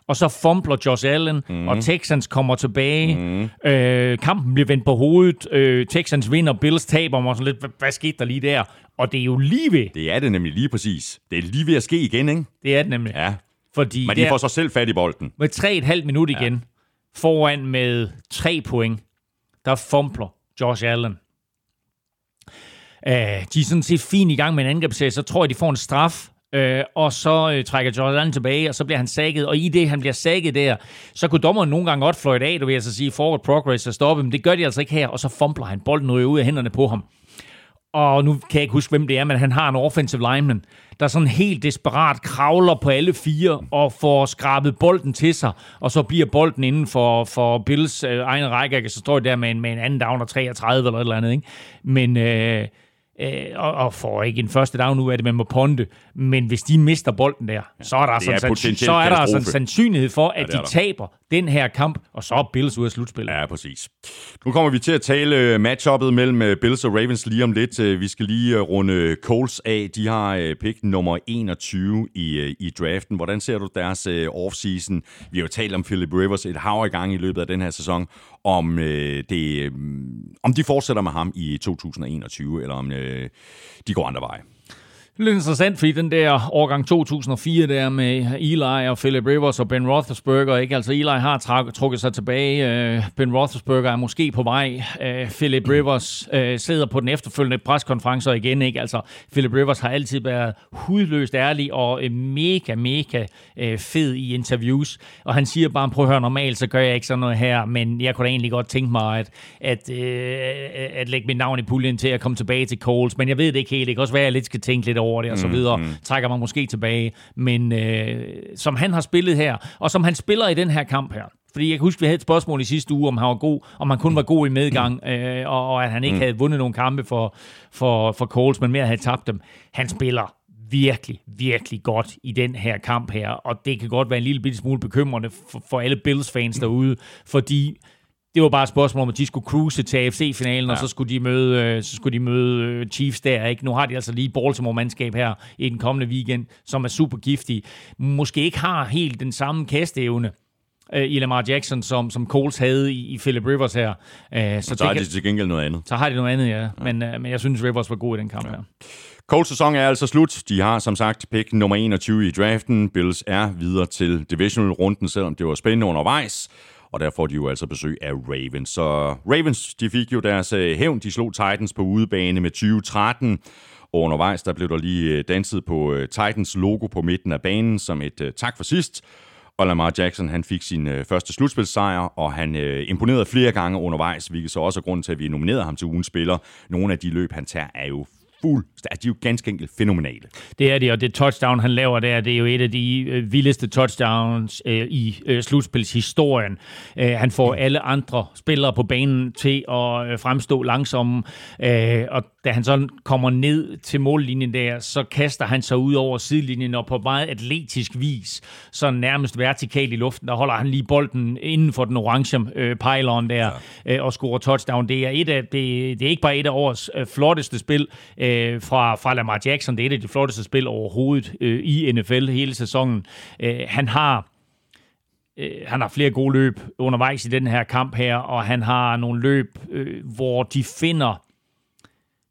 Og så fumbler Josh Allen, mm. og Texans kommer tilbage. Mm. Øh, kampen bliver vendt på hovedet. Øh, Texans vinder, Bills taber. Og sådan lidt, hvad, hvad skete der lige der? Og det er jo lige ved. Det er det nemlig lige præcis. Det er lige ved at ske igen, ikke? Det er det nemlig. Ja, fordi Men de der, får så selv fat i bolden. Med 3,5 minut igen, ja. foran med 3 point, der fumbler Josh Allen øh, de er sådan set fint i gang med en angrebsserie, så tror jeg, de får en straf, Øh, og så øh, trækker Jordan tilbage, og så bliver han sækket. Og i det, han bliver sækket der, så kunne dommeren nogle gange godt fløjte af, du vil altså sige, forward progress og stoppe, men det gør de altså ikke her, og så fumbler han bolden ud af hænderne på ham og nu kan jeg ikke huske, hvem det er, men han har en offensive lineman, der sådan helt desperat kravler på alle fire og får skrabet bolden til sig, og så bliver bolden inden for, for Bills øh, egen række, så står der med en, med en anden down og 33 eller et eller andet, ikke? Men øh, øh, og, og får ikke en første down nu af det, man må ponde. Men hvis de mister bolden der, ja, så er der, altså, er så er der altså en sandsynlighed for, at ja, de taber den her kamp, og så er Bills ud af slutspillet. Ja, præcis. Nu kommer vi til at tale øh, matchuppet mellem øh, Bills og Ravens lige om lidt. Øh, vi skal lige runde Coles af. De har pick nummer 21 i, i draften. Hvordan ser du deres offseason? Vi har jo talt om Philip Rivers et hav i gang i løbet af den her sæson. Om, øh, det, øh, om de fortsætter med ham i 2021, eller om øh, de går andre veje. Lidt interessant, fordi den der årgang 2004 der med Eli og Philip Rivers og Ben Roethlisberger, ikke? Altså Eli har trak, trukket sig tilbage, øh, Ben Roethlisberger er måske på vej, øh, Philip Rivers øh, sidder på den efterfølgende preskonference igen, ikke? Altså Philip Rivers har altid været hudløst ærlig og øh, mega, mega øh, fed i interviews, og han siger bare, prøv at høre, normalt så gør jeg ikke sådan noget her, men jeg kunne da egentlig godt tænke mig at, at, øh, at lægge mit navn i puljen til at komme tilbage til Coles, men jeg ved det ikke helt, det kan også være, at jeg lidt skal tænke lidt over over det og så mm, videre, mm, mm. trækker man måske tilbage. Men øh, som han har spillet her, og som han spiller i den her kamp her, fordi jeg kan huske, vi havde et spørgsmål i sidste uge, om han var god, om han kun var god i medgang, mm. øh, og, og at han ikke mm. havde vundet nogle kampe for, for, for Coles, men mere havde tabt dem. Han spiller virkelig, virkelig godt i den her kamp her, og det kan godt være en lille bitte smule bekymrende for, for alle Bills-fans derude, fordi det var bare et spørgsmål om, at de skulle cruise til AFC-finalen, ja. og så skulle de møde, øh, så skulle de møde øh, Chiefs der. Ikke? Nu har de altså lige Baltimore-mandskab her i den kommende weekend, som er super giftige. Måske ikke har helt den samme kasteevne øh, i Lamar Jackson, som, som Coles havde i, i Philip Rivers her. så, så har de til gengæld noget andet. Så har de noget andet, ja. ja. Men, men jeg synes, Rivers var god i den kamp ja. her. Coles sæson er altså slut. De har som sagt pick nummer 21 i draften. Bills er videre til divisional-runden, selvom det var spændende undervejs og der får de jo altså besøg af Ravens. Så Ravens, de fik jo deres øh, hævn. De slog Titans på udebane med 2013. Og undervejs, der blev der lige øh, danset på øh, Titans logo på midten af banen som et tak for sidst. Og Lamar Jackson, han fik sin øh, første slutspilsejr, og han øh, imponerede flere gange undervejs, hvilket så også er grunden til, at vi nominerede ham til ugens spiller. Nogle af de løb, han tager, er jo fuld. De er jo ganske enkelt fænomenale. Det er det, og det touchdown, han laver der, det er jo et af de øh, vildeste touchdowns øh, i øh, slutspilshistorien. Øh, han får alle andre spillere på banen til at øh, fremstå langsomme, øh, og da han så kommer ned til mållinjen der, så kaster han sig ud over sidelinjen, og på meget atletisk vis, så nærmest vertikalt i luften, der holder han lige bolden inden for den orange øh, pylon der, ja. øh, og scorer touchdown. Det er, et af, det, det er ikke bare et af årets øh, flotteste spil, øh, fra, fra Lamar Jackson. Det er et af de flotteste spil overhovedet øh, i NFL hele sæsonen. Øh, han har øh, han har flere gode løb undervejs i den her kamp her, og han har nogle løb, øh, hvor de finder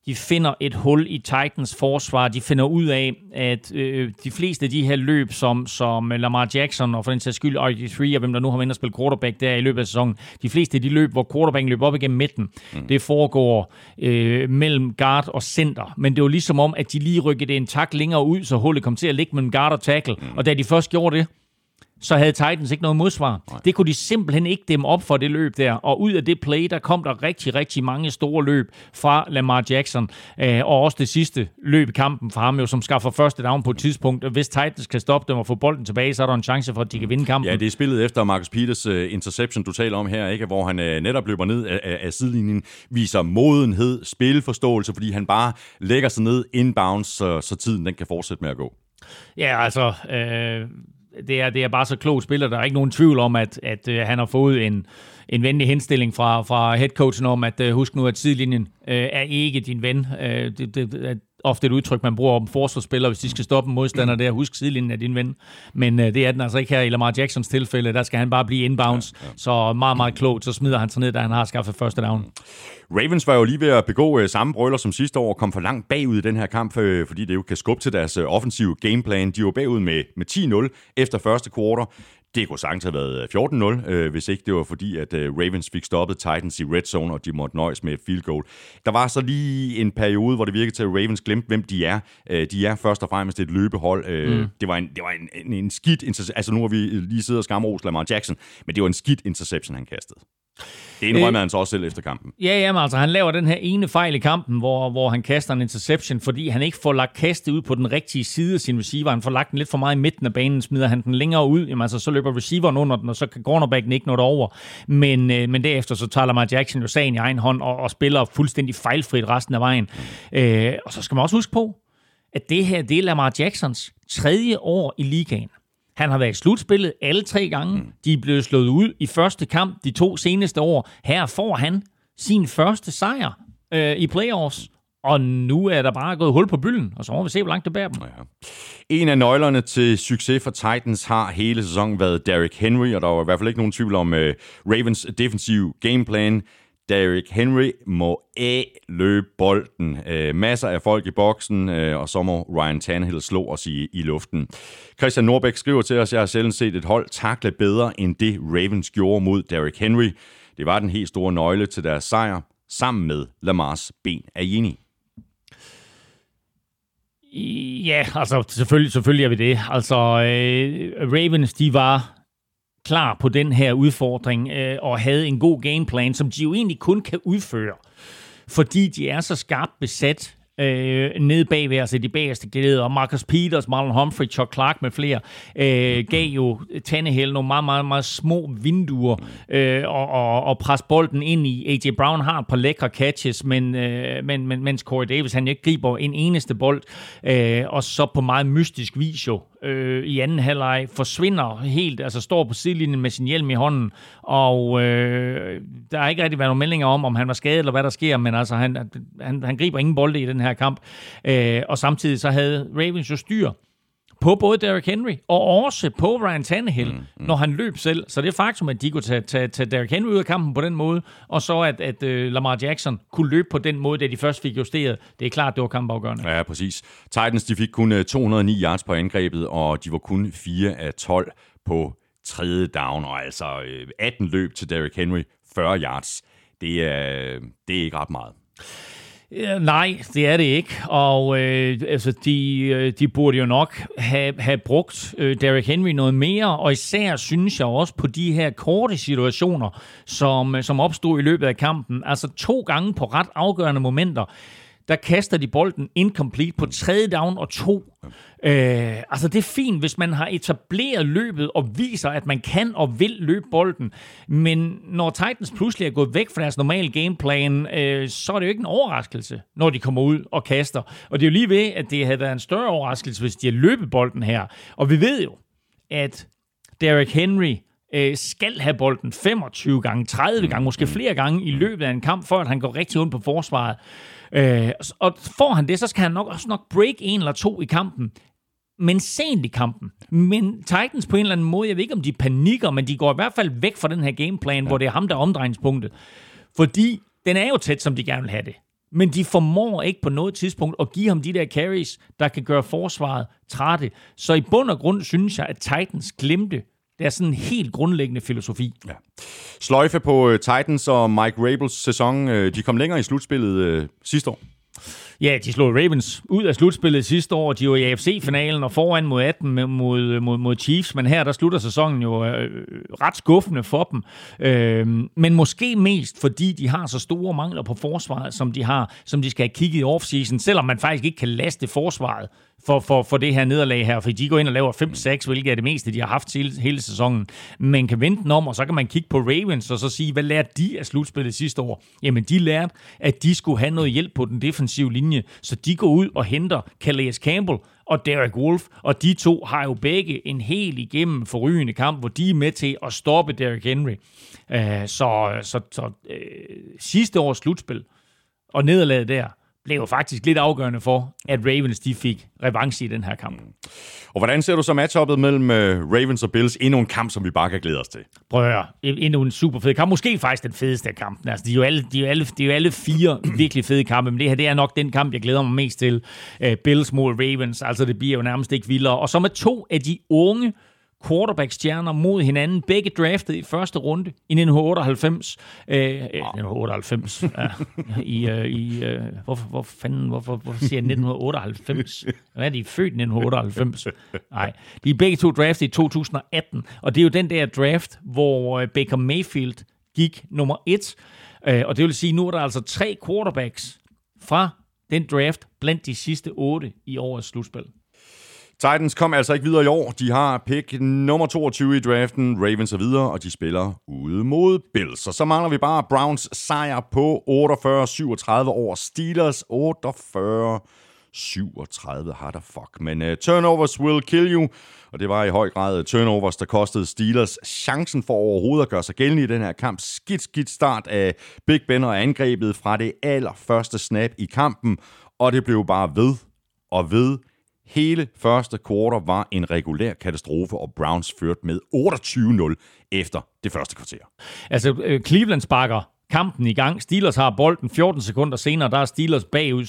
de finder et hul i Titans forsvar. De finder ud af, at øh, de fleste af de her løb, som, som Lamar Jackson og for den sags skyld RG3 og hvem der nu har været at spille quarterback der i løbet af sæsonen, de fleste af de løb, hvor quarterbacken løber op igennem midten, mm. det foregår øh, mellem guard og center. Men det var ligesom om, at de lige rykkede en tak længere ud, så hullet kom til at ligge mellem guard og tackle. Mm. Og da de først gjorde det, så havde Titans ikke noget modsvar. Nej. Det kunne de simpelthen ikke dem op for det løb der. Og ud af det play, der kom der rigtig, rigtig mange store løb fra Lamar Jackson. Øh, og også det sidste løb i kampen for ham, jo, som skaffer første down på et tidspunkt. Hvis Titans kan stoppe dem og få bolden tilbage, så er der en chance for, at de kan vinde kampen. Ja, det er spillet efter Marcus Peters uh, interception, du taler om her, ikke? hvor han uh, netop løber ned af, af, af sidelinjen, viser modenhed, spilforståelse, fordi han bare lægger sig ned inbounds, så, så tiden den kan fortsætte med at gå. Ja, altså... Øh det er, det er bare så klog spiller. Der er ikke nogen tvivl om, at, at øh, han har fået en, en venlig henstilling fra, fra headcoachen om, at øh, husk nu, at sidelinjen øh, er ikke din ven. Øh, det, det, ofte et udtryk, man bruger om forsvarsspillere, hvis de skal stoppe en modstander der. Husk, sidelinjen er din ven. Men øh, det er den altså ikke her i Lamar Jacksons tilfælde. Der skal han bare blive inbounds. Ja, ja. Så meget, meget klogt, så smider han sig ned, da han har skaffet første down. Ravens var jo lige ved at begå øh, samme brøller som sidste år og kom for langt bagud i den her kamp, øh, fordi det jo kan skubbe til deres øh, offensive gameplan. De var bagud med, med 10-0 efter første kvartal. Det kunne sagtens have været 14-0, øh, hvis ikke det var fordi, at øh, Ravens fik stoppet Titans i red zone, og de måtte nøjes med et field goal. Der var så lige en periode, hvor det virkede til, at Ravens glemte, hvem de er. Øh, de er først og fremmest et løbehold. Øh, mm. Det var en, det var en, en, en skidt Altså nu har vi lige siddet og skamros Lamar Jackson, men det var en skidt interception, han kastede. Det indrømmer øh, han så også selv efter kampen. Ja, jamen, altså han laver den her ene fejl i kampen, hvor, hvor han kaster en interception, fordi han ikke får lagt kastet ud på den rigtige side af sin receiver. Han får lagt den lidt for meget i midten af banen, smider han den længere ud, jamen, altså, så løber receiveren under den, og så kan cornerbacken ikke nå det over. Men, øh, men derefter så tager Lamar Jackson jo sagen i egen hånd og, og spiller fuldstændig fejlfrit resten af vejen. Øh, og så skal man også huske på, at det her det er Lamar Jacksons tredje år i ligaen. Han har været i slutspillet alle tre gange. Mm. De er blevet slået ud i første kamp de to seneste år. Her får han sin første sejr øh, i playoffs. Og nu er der bare gået hul på bylden, og så må vi se, hvor langt det bærer dem. Ja. En af nøglerne til succes for Titans har hele sæsonen været Derrick Henry, og der var i hvert fald ikke nogen tvivl om uh, Ravens defensive gameplan. Derrick Henry må af løbe bolden. Øh, masser af folk i boksen, øh, og så må Ryan Tannehill slå os i, i luften. Christian Norbæk skriver til os, jeg har selv set et hold takle bedre end det Ravens gjorde mod Derrick Henry. Det var den helt store nøgle til deres sejr, sammen med Lamars ben af Jini. Ja, altså selvfølgelig, selvfølgelig er vi det. Altså, øh, Ravens, de var klar på den her udfordring øh, og havde en god gameplan, som de jo egentlig kun kan udføre, fordi de er så skarpt besat øh, nede bagved, altså de bagerste glæder, og Marcus Peters, Marlon Humphrey, Chuck Clark med flere, øh, gav jo Tannehill nogle meget, meget, meget små vinduer øh, og, og, og presse bolden ind i. A.J. Brown har et par lækre catches, men, øh, men, men mens Corey Davis han ikke griber en eneste bold, øh, og så på meget mystisk vis jo øh, i anden halvleg forsvinder helt, altså står på sidelinjen med sin hjelm i hånden, og øh, der har ikke rigtig været nogen meldinger om, om han var skadet eller hvad der sker, men altså han, han, han griber ingen bolde i den her kamp, øh, og samtidig så havde Ravens jo styr på både Derrick Henry og også på Ryan Tannehill, mm, mm. når han løb selv. Så det er faktum, at de kunne tage, tage, tage Derrick Henry ud af kampen på den måde, og så at, at uh, Lamar Jackson kunne løbe på den måde, da de først fik justeret. Det er klart, det var kampafgørende. Ja, præcis. Titans de fik kun 209 yards på angrebet, og de var kun 4 af 12 på tredje down, og altså 18 løb til Derrick Henry, 40 yards. Det er, det er ikke ret meget. Nej, det er det ikke. Og øh, altså, de, øh, de burde jo nok have, have brugt øh, Derrick Henry noget mere, og især synes jeg også på de her korte situationer, som, som opstod i løbet af kampen. Altså to gange på ret afgørende momenter der kaster de bolden incomplete på tredje down og to. Øh, altså det er fint, hvis man har etableret løbet og viser, at man kan og vil løbe bolden. Men når Titans pludselig er gået væk fra deres normale gameplan, øh, så er det jo ikke en overraskelse, når de kommer ud og kaster. Og det er jo lige ved, at det havde været en større overraskelse, hvis de har løbet bolden her. Og vi ved jo, at Derrick Henry øh, skal have bolden 25 gange, 30 gange, måske flere gange i løbet af en kamp, for at han går rigtig ondt på forsvaret. Øh, og får han det, så skal han nok også nok break en eller to i kampen. Men sent i kampen. Men Titans på en eller anden måde, jeg ved ikke om de panikker, men de går i hvert fald væk fra den her gameplan, ja. hvor det er ham, der er omdrejningspunktet. Fordi den er jo tæt, som de gerne vil have det. Men de formår ikke på noget tidspunkt at give ham de der carries, der kan gøre forsvaret trætte. Så i bund og grund synes jeg, at Titans glemte det er sådan en helt grundlæggende filosofi. Ja. Sløjfe på øh, Titans og Mike Rabels sæson. Øh, de kom længere i slutspillet øh, sidste år. Ja, de slog Ravens ud af slutspillet sidste år. De var i AFC-finalen og foran mod 18 mod, mod, mod Chiefs. Men her, der slutter sæsonen jo øh, ret skuffende for dem. Øh, men måske mest, fordi de har så store mangler på forsvaret, som de har, som de skal have kigget i offseason. Selvom man faktisk ikke kan laste forsvaret for, for, for det her nederlag her, for de går ind og laver 5-6, hvilket er det meste, de har haft hele, hele sæsonen. Man kan vente den om, og så kan man kigge på Ravens og så sige, hvad lærte de af slutspillet sidste år? Jamen, de lærte, at de skulle have noget hjælp på den defensive linje, så de går ud og henter Calais Campbell og Derek Wolf, og de to har jo begge en helt igennem forrygende kamp, hvor de er med til at stoppe Derek Henry. Uh, så så, så øh, sidste års slutspil og nederlaget der, blev jo faktisk lidt afgørende for, at Ravens de fik revanche i den her kamp. Og hvordan ser du så matchuppet mellem uh, Ravens og Bills? Endnu en kamp, som vi bare kan glæde os til. Prøv at høre. Endnu en super fed kamp. Måske faktisk den fedeste af kampen. Altså, de, er jo alle, de, er jo alle, de er jo alle fire virkelig fede kampe, men det her det er nok den kamp, jeg glæder mig mest til. Uh, Bills mod Ravens. Altså, det bliver jo nærmest ikke vildere. Og så med to af de unge quarterback-stjerner mod hinanden, begge draftet i første runde i 1998. Øh, 1998. Ja, I, øh, i øh, hvorfor, hvor fanden, hvorfor, hvorfor siger jeg 1998? Hvad er de født i 1998? Nej, de er begge to draftet i 2018, og det er jo den der draft, hvor øh, Baker Mayfield gik nummer et. Øh, og det vil sige, nu er der altså tre quarterbacks fra den draft blandt de sidste otte i årets slutspil. Titans kom altså ikke videre i år. De har pick nummer 22 i draften, Ravens er videre, og de spiller ude mod Bills. Og så mangler vi bare Browns sejr på 48-37 over Steelers 48 37 har der fuck. Men uh, turnovers will kill you, og det var i høj grad turnovers, der kostede Steelers chancen for overhovedet at gøre sig gældende i den her kamp. Skidt, skidt start af Big Ben og angrebet fra det allerførste snap i kampen, og det blev bare ved og ved Hele første kvartal var en regulær katastrofe, og Browns førte med 28-0 efter det første kvarter. Altså, øh, Cleveland sparker kampen i gang. Steelers har bolden 14 sekunder senere, der er Steelers bagud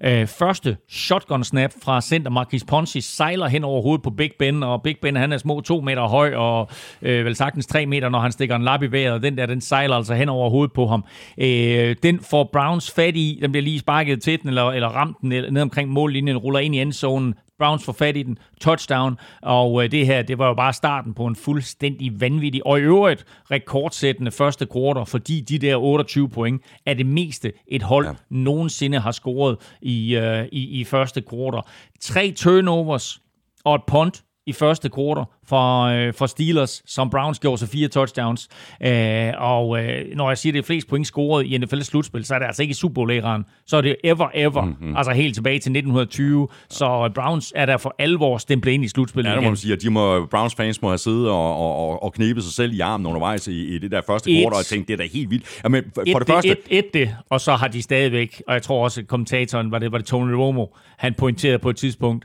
7-0. Øh, første shotgun snap fra center Marquis Ponzi sejler hen over hovedet på Big Ben, og Big Ben han er små 2 meter høj, og øh, vel sagtens 3 meter, når han stikker en lap i vejret, og den der, den sejler altså hen over hovedet på ham. Øh, den får Browns fat i, den bliver lige sparket til den, eller, eller ramt den ned omkring mållinjen, ruller ind i endzonen, Browns får fat i den, touchdown, og øh, det her, det var jo bare starten på en fuldstændig vanvittig, og i øvrigt rekordsættende første kvartal, fordi de der 28 point er det meste et hold ja. nogensinde har scoret i, øh, i, i første kvartal. Tre turnovers og et punt i første kvartal for, øh, for Steelers, som Browns gjorde sig fire touchdowns. Øh, og øh, når jeg siger, det er flest point scoret i NFL's slutspil, så er det altså ikke i Super bowl så er det ever, ever. Mm-hmm. Altså helt tilbage til 1920. Så Browns er der for alvor stemplet ind i slutspillet Ja, det må man sige, at de må, Browns fans må have siddet og, og, og knebet sig selv i armen undervejs i, i det der første kvartal og tænkt, det er da helt vildt. Jamen, for, et, det første... Et, et det, og så har de stadigvæk, og jeg tror også, at kommentatoren, var det, var det Tony Romo, han pointerede på et tidspunkt,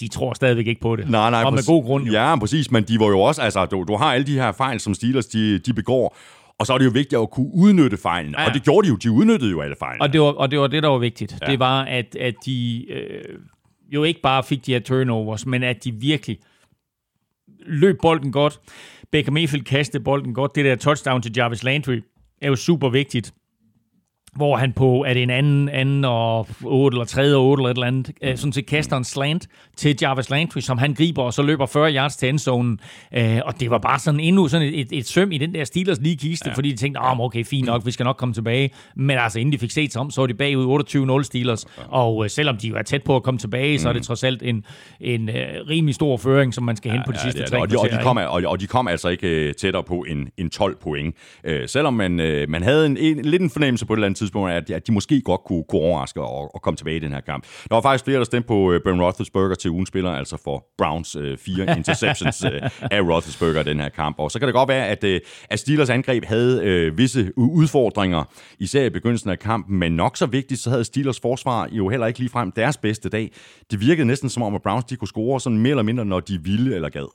de tror stadigvæk ikke på det. Nej, nej, og med god grund. Jo. Ja, præcis, men de var jo også, altså, du, du har alle de her fejl, som Steelers, de, de begår, og så er det jo vigtigt at kunne udnytte fejlen. Ja. Og det gjorde de jo. De udnyttede jo alle fejlene. Og det var, og det, var det, der var vigtigt. Ja. Det var, at, at de øh, jo ikke bare fik de her turnovers, men at de virkelig løb bolden godt. Baker Mayfield kastede bolden godt. Det der touchdown til Jarvis Landry er jo super vigtigt hvor han på, er det en anden, anden og 8 eller 3 og 8 eller et eller andet, øh, sådan set kaster en slant til Jarvis Landry, som han griber, og så løber 40 yards til endzonen. Øh, og det var bare sådan endnu sådan et, et, et søm i den der Steelers lige kiste, ja. fordi de tænkte, oh, okay, fint nok, vi skal nok komme tilbage. Men altså, inden de fik set sig om, så var de bagud 28-0 Steelers. Og øh, selvom de var tæt på at komme tilbage, mm. så er det mm. trods alt en, en øh, rimelig stor føring, som man skal ja, på de ja, sidste tre og de, og, de kom, og, og de kom altså ikke tættere på en, en 12 point. Øh, selvom man, øh, man havde en, en, lidt en fornemmelse på et eller andet tidspunkt, at, at de måske godt kunne, kunne overraske og, og komme tilbage i den her kamp. Der var faktisk flere, der stemte på uh, Ben Roethlisberger til ugen spiller, altså for Browns uh, fire interceptions uh, af Roethlisberger i den her kamp. Og så kan det godt være, at, uh, at Steelers angreb havde uh, visse udfordringer, især i begyndelsen af kampen, men nok så vigtigt, så havde Steelers forsvar jo heller ikke ligefrem deres bedste dag. Det virkede næsten som om, at Browns de kunne score sådan mere eller mindre, når de ville eller gad.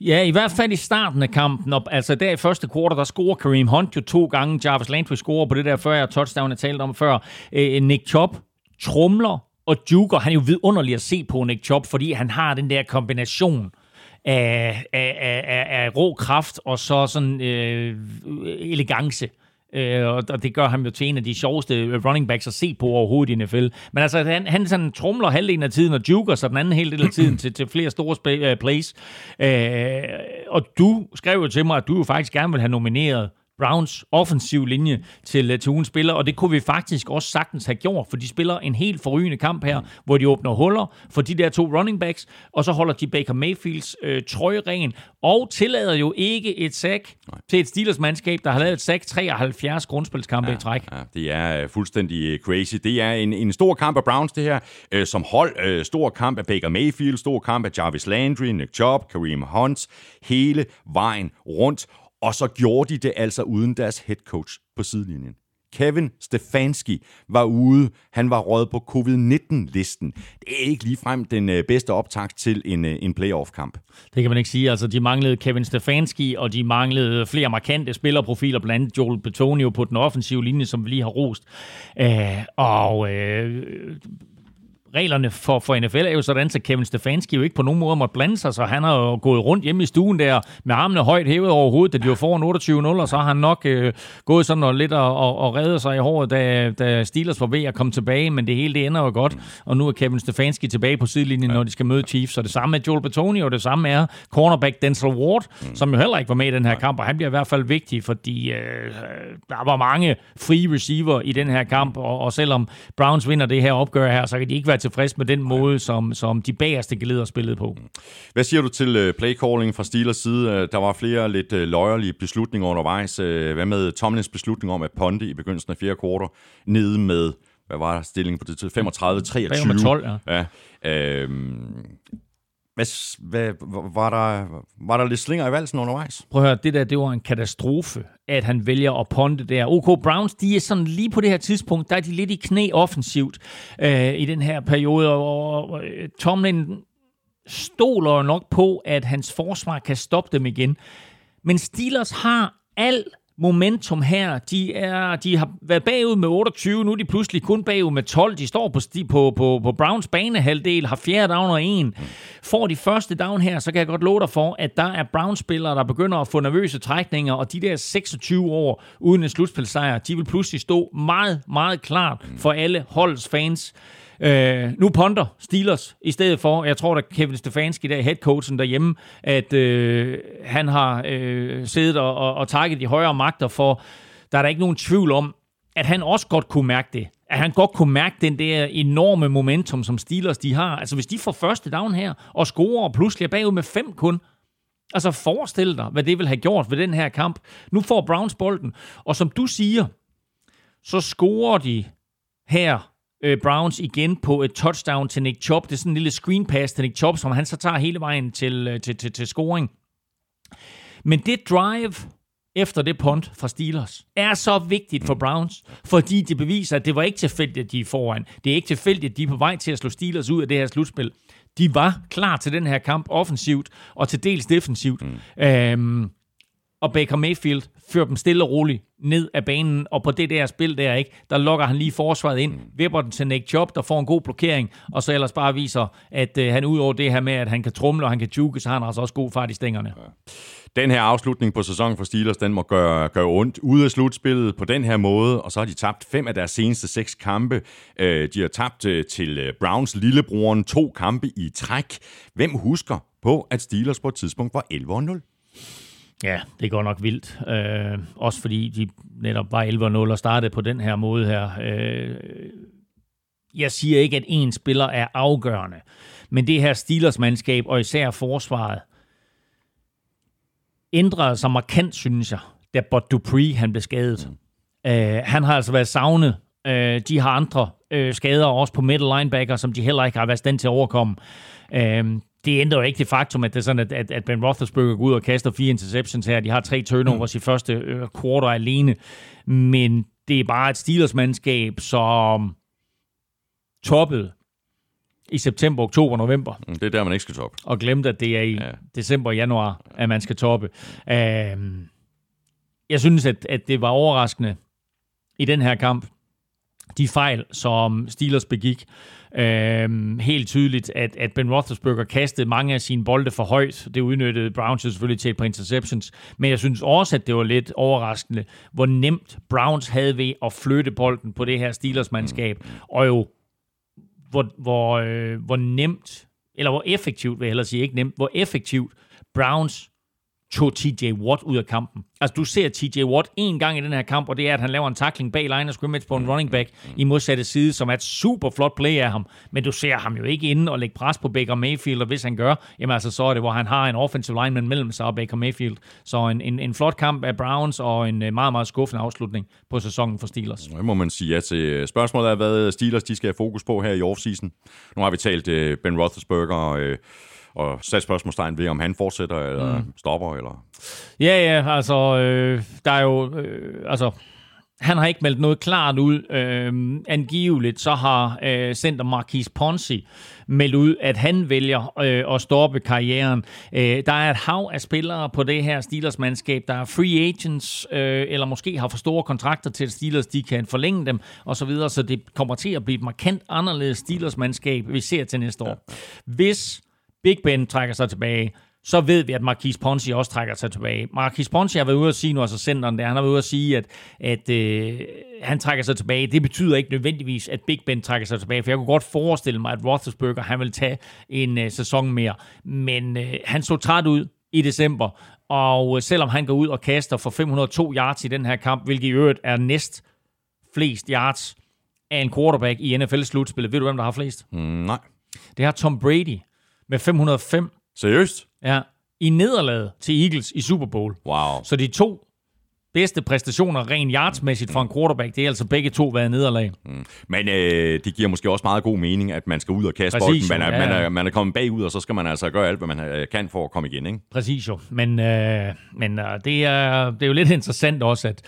Ja, i hvert fald i starten af kampen. Og, altså der i første kvartal, der scorer Kareem Hunt jo to gange. Jarvis Landry scorer på det der før, jeg touchdown, jeg talte om før. Øh, Nick Chop trumler og juker. Han er jo vidunderlig at se på Nick Chop, fordi han har den der kombination af, af, af, af rå kraft og så sådan øh, elegance. Øh, og det gør ham jo til en af de sjoveste running backs at se på overhovedet i NFL. Men altså, han, han sådan trumler halvdelen af tiden og juker så den anden halvdel af tiden til, til flere store sp- uh, plays. Øh, og du skrev jo til mig, at du jo faktisk gerne vil have nomineret Browns offensiv linje til, øh, til ugens spiller, og det kunne vi faktisk også sagtens have gjort, for de spiller en helt forrygende kamp her, hvor de åbner huller for de der to running backs, og så holder de Baker Mayfields øh, trøje ren, og tillader jo ikke et sack til et Steelers-mandskab, der har lavet et sack 73 grundspilskampe ja, i træk. Ja, det er øh, fuldstændig øh, crazy. Det er en, en stor kamp af Browns, det her, øh, som hold. Øh, stor kamp af Baker Mayfield, stor kamp af Jarvis Landry, Nick Chubb, Kareem Hunt, hele vejen rundt. Og så gjorde de det altså uden deres head coach på sidelinjen. Kevin Stefanski var ude. Han var røget på covid-19-listen. Det er ikke ligefrem den øh, bedste optakt til en, øh, en playoff-kamp. Det kan man ikke sige. Altså, de manglede Kevin Stefanski, og de manglede flere markante spillerprofiler, blandt andet Joel Betonio på den offensive linje, som vi lige har rost. Øh, og øh, reglerne for, for NFL er jo sådan, så Kevin Stefanski jo ikke på nogen måde måtte blande sig, så han har jo gået rundt hjemme i stuen der med armene højt hævet over hovedet, da de var foran 28-0, og så har han nok øh, gået sådan og lidt og, og, og reddet sig i håret, da, da Steelers var ved at komme tilbage, men det hele det ender jo godt, og nu er Kevin Stefanski tilbage på sidelinjen, når de skal møde Chiefs, og det samme er Joel Betonio, og det samme er cornerback Denzel Ward, mm. som jo heller ikke var med i den her kamp, og han bliver i hvert fald vigtig, fordi øh, der var mange free receiver i den her kamp, og, og selvom Browns vinder det her opgør her, så kan de ikke være tilfredse med den måde, som, som de bagerste geleder spillede på. Hvad siger du til uh, playcalling fra Steelers side? Uh, der var flere lidt uh, løjerlige beslutninger undervejs. Hvad med Tomlins beslutning om at ponte i begyndelsen af fjerde kvartal nede med hvad var stillingen på det tid? 35-23. Med 12, ja. ja uh, hvad, hvad, var, der, var der lidt slinger i valsen undervejs? Prøv at høre, det der, det var en katastrofe, at han vælger at ponde der. OK Browns, de er sådan lige på det her tidspunkt, der er de lidt i knæ offensivt øh, i den her periode, og, og øh, Tomlin stoler nok på, at hans forsvar kan stoppe dem igen. Men Steelers har al momentum her. De, er, de har været bagud med 28, nu er de pludselig kun bagud med 12. De står på, på, på, på Browns banehalvdel, har fjerde down og en. Får de første down her, så kan jeg godt love dig for, at der er Browns-spillere, der begynder at få nervøse trækninger, og de der 26 år uden en slutspilsejr, de vil pludselig stå meget, meget klart for alle holdets fans. Øh, nu ponder Steelers i stedet for, jeg tror, at Kevin Stefanski, der headcoachen derhjemme, at øh, han har øh, siddet og, og, og takket de højere magter for, der er der ikke nogen tvivl om, at han også godt kunne mærke det. At han godt kunne mærke den der enorme momentum, som Steelers de har. Altså hvis de får første down her, og scorer og pludselig er bagud med fem kun, Altså forestil dig, hvad det vil have gjort ved den her kamp. Nu får Browns bolden, og som du siger, så scorer de her øh, Browns igen på et touchdown til Nick Chubb. Det er sådan en lille screen pass til Nick Chubb, som han så tager hele vejen til, øh, til, til, til scoring. Men det drive efter det punt fra Steelers er så vigtigt for Browns, fordi det beviser, at det var ikke tilfældigt, at de er foran. Det er ikke tilfældigt, at de er på vej til at slå Steelers ud af det her slutspil. De var klar til den her kamp offensivt og til dels defensivt. Mm. Øhm, og Baker Mayfield fører dem stille og roligt ned af banen, og på det der spil der, ikke, der lokker han lige forsvaret ind, vipper den til Nick Chubb, der får en god blokering, og så ellers bare viser, at øh, han ud over det her med, at han kan trumle og han kan juke, så har han altså også god fart i stængerne. Ja. Den her afslutning på sæsonen for Steelers, den må gøre, gøre ondt ude af slutspillet på den her måde, og så har de tabt fem af deres seneste seks kampe. Øh, de har tabt øh, til øh, Browns lillebroren to kampe i træk. Hvem husker på, at Steelers på et tidspunkt var 11-0? Ja, det går nok vildt. Øh, også fordi de netop var 11-0 og startede på den her måde her. Øh, jeg siger ikke, at en spiller er afgørende, men det her Steelers-mandskab, og især forsvaret, ændrede sig markant, synes jeg, da Bud Dupree han blev skadet. Mm. Øh, han har altså været savnet. Øh, de har andre øh, skader også på middle linebacker, som de heller ikke har været stand til at overkomme. Øh, det ændrer jo ikke det faktum, at det er sådan, at, at, at Ben Roethlisberger går ud og kaster fire interceptions her. De har tre turnovers mm. i første øh, quarter alene. Men det er bare et Steelers-mandskab, som toppede i september, oktober, november. Mm, det er der, man ikke skal toppe. Og glemte, at det er i ja. december januar, at man skal toppe. Uh, jeg synes, at, at det var overraskende i den her kamp, de fejl, som Steelers begik. Øhm, helt tydeligt, at, at Ben Roethlisberger kastede mange af sine bolde for højt. Det udnyttede Browns selvfølgelig til et par interceptions. Men jeg synes også, at det var lidt overraskende, hvor nemt Browns havde ved at flytte bolden på det her Steelers-mandskab. Og jo, hvor, hvor, øh, hvor nemt, eller hvor effektivt, vil jeg hellere sige, ikke nemt, hvor effektivt Browns tog TJ Watt ud af kampen. Altså, du ser TJ Watt en gang i den her kamp, og det er, at han laver en tackling bag line of scrimmage på en running back i modsatte side, som er et super flot play af ham. Men du ser ham jo ikke inde og lægge pres på Baker Mayfield, og hvis han gør, jamen altså, så er det, hvor han har en offensive lineman mellem sig og Baker Mayfield. Så en, en, en flot kamp af Browns, og en øh, meget, meget skuffende afslutning på sæsonen for Steelers. Det må man sige ja til. Spørgsmålet er, hvad Steelers de skal have fokus på her i offseason. Nu har vi talt øh, Ben Roethlisberger, øh, og sat spørgsmålstegn ved, om han fortsætter eller mm. stopper. Eller... Ja, ja, altså, øh, der er jo, øh, altså, han har ikke meldt noget klart ud. Øh, angiveligt så har øh, center Marquis Ponzi meldt ud, at han vælger øh, at stoppe karrieren. Øh, der er et hav af spillere på det her Steelers-mandskab, der er free agents, øh, eller måske har for store kontrakter til Steelers, de kan forlænge dem, og så videre, så det kommer til at blive et markant anderledes Steelers-mandskab, vi ser til næste år. Hvis Big Ben trækker sig tilbage, så ved vi, at Marquis Ponzi også trækker sig tilbage. Marquis Ponzi har været ude at sige nu, altså centeren der, han har været ude at sige, at, at øh, han trækker sig tilbage. Det betyder ikke nødvendigvis, at Big Ben trækker sig tilbage, for jeg kunne godt forestille mig, at Roethlisberger, han vil tage en øh, sæson mere. Men øh, han så træt ud i december, og øh, selvom han går ud og kaster for 502 yards i den her kamp, hvilket i øvrigt er næst flest yards af en quarterback i NFL-slutspillet. Ved du, hvem der har flest? Mm, nej. Det har Tom Brady med 505. Seriøst? Ja, i nederlaget til Eagles i Super Bowl. Wow. Så de to bedste præstationer rent yardsmæssigt for en quarterback, det er altså begge to været nederlag. Mm. Men øh, det giver måske også meget god mening, at man skal ud og kaste Præcis, bolden. Man er, jo, ja, man, ja. er, man er kommet bagud, og så skal man altså gøre alt, hvad man øh, kan for at komme igen. Ikke? Præcis jo. Men, øh, men øh, det, er, det er jo lidt interessant også, at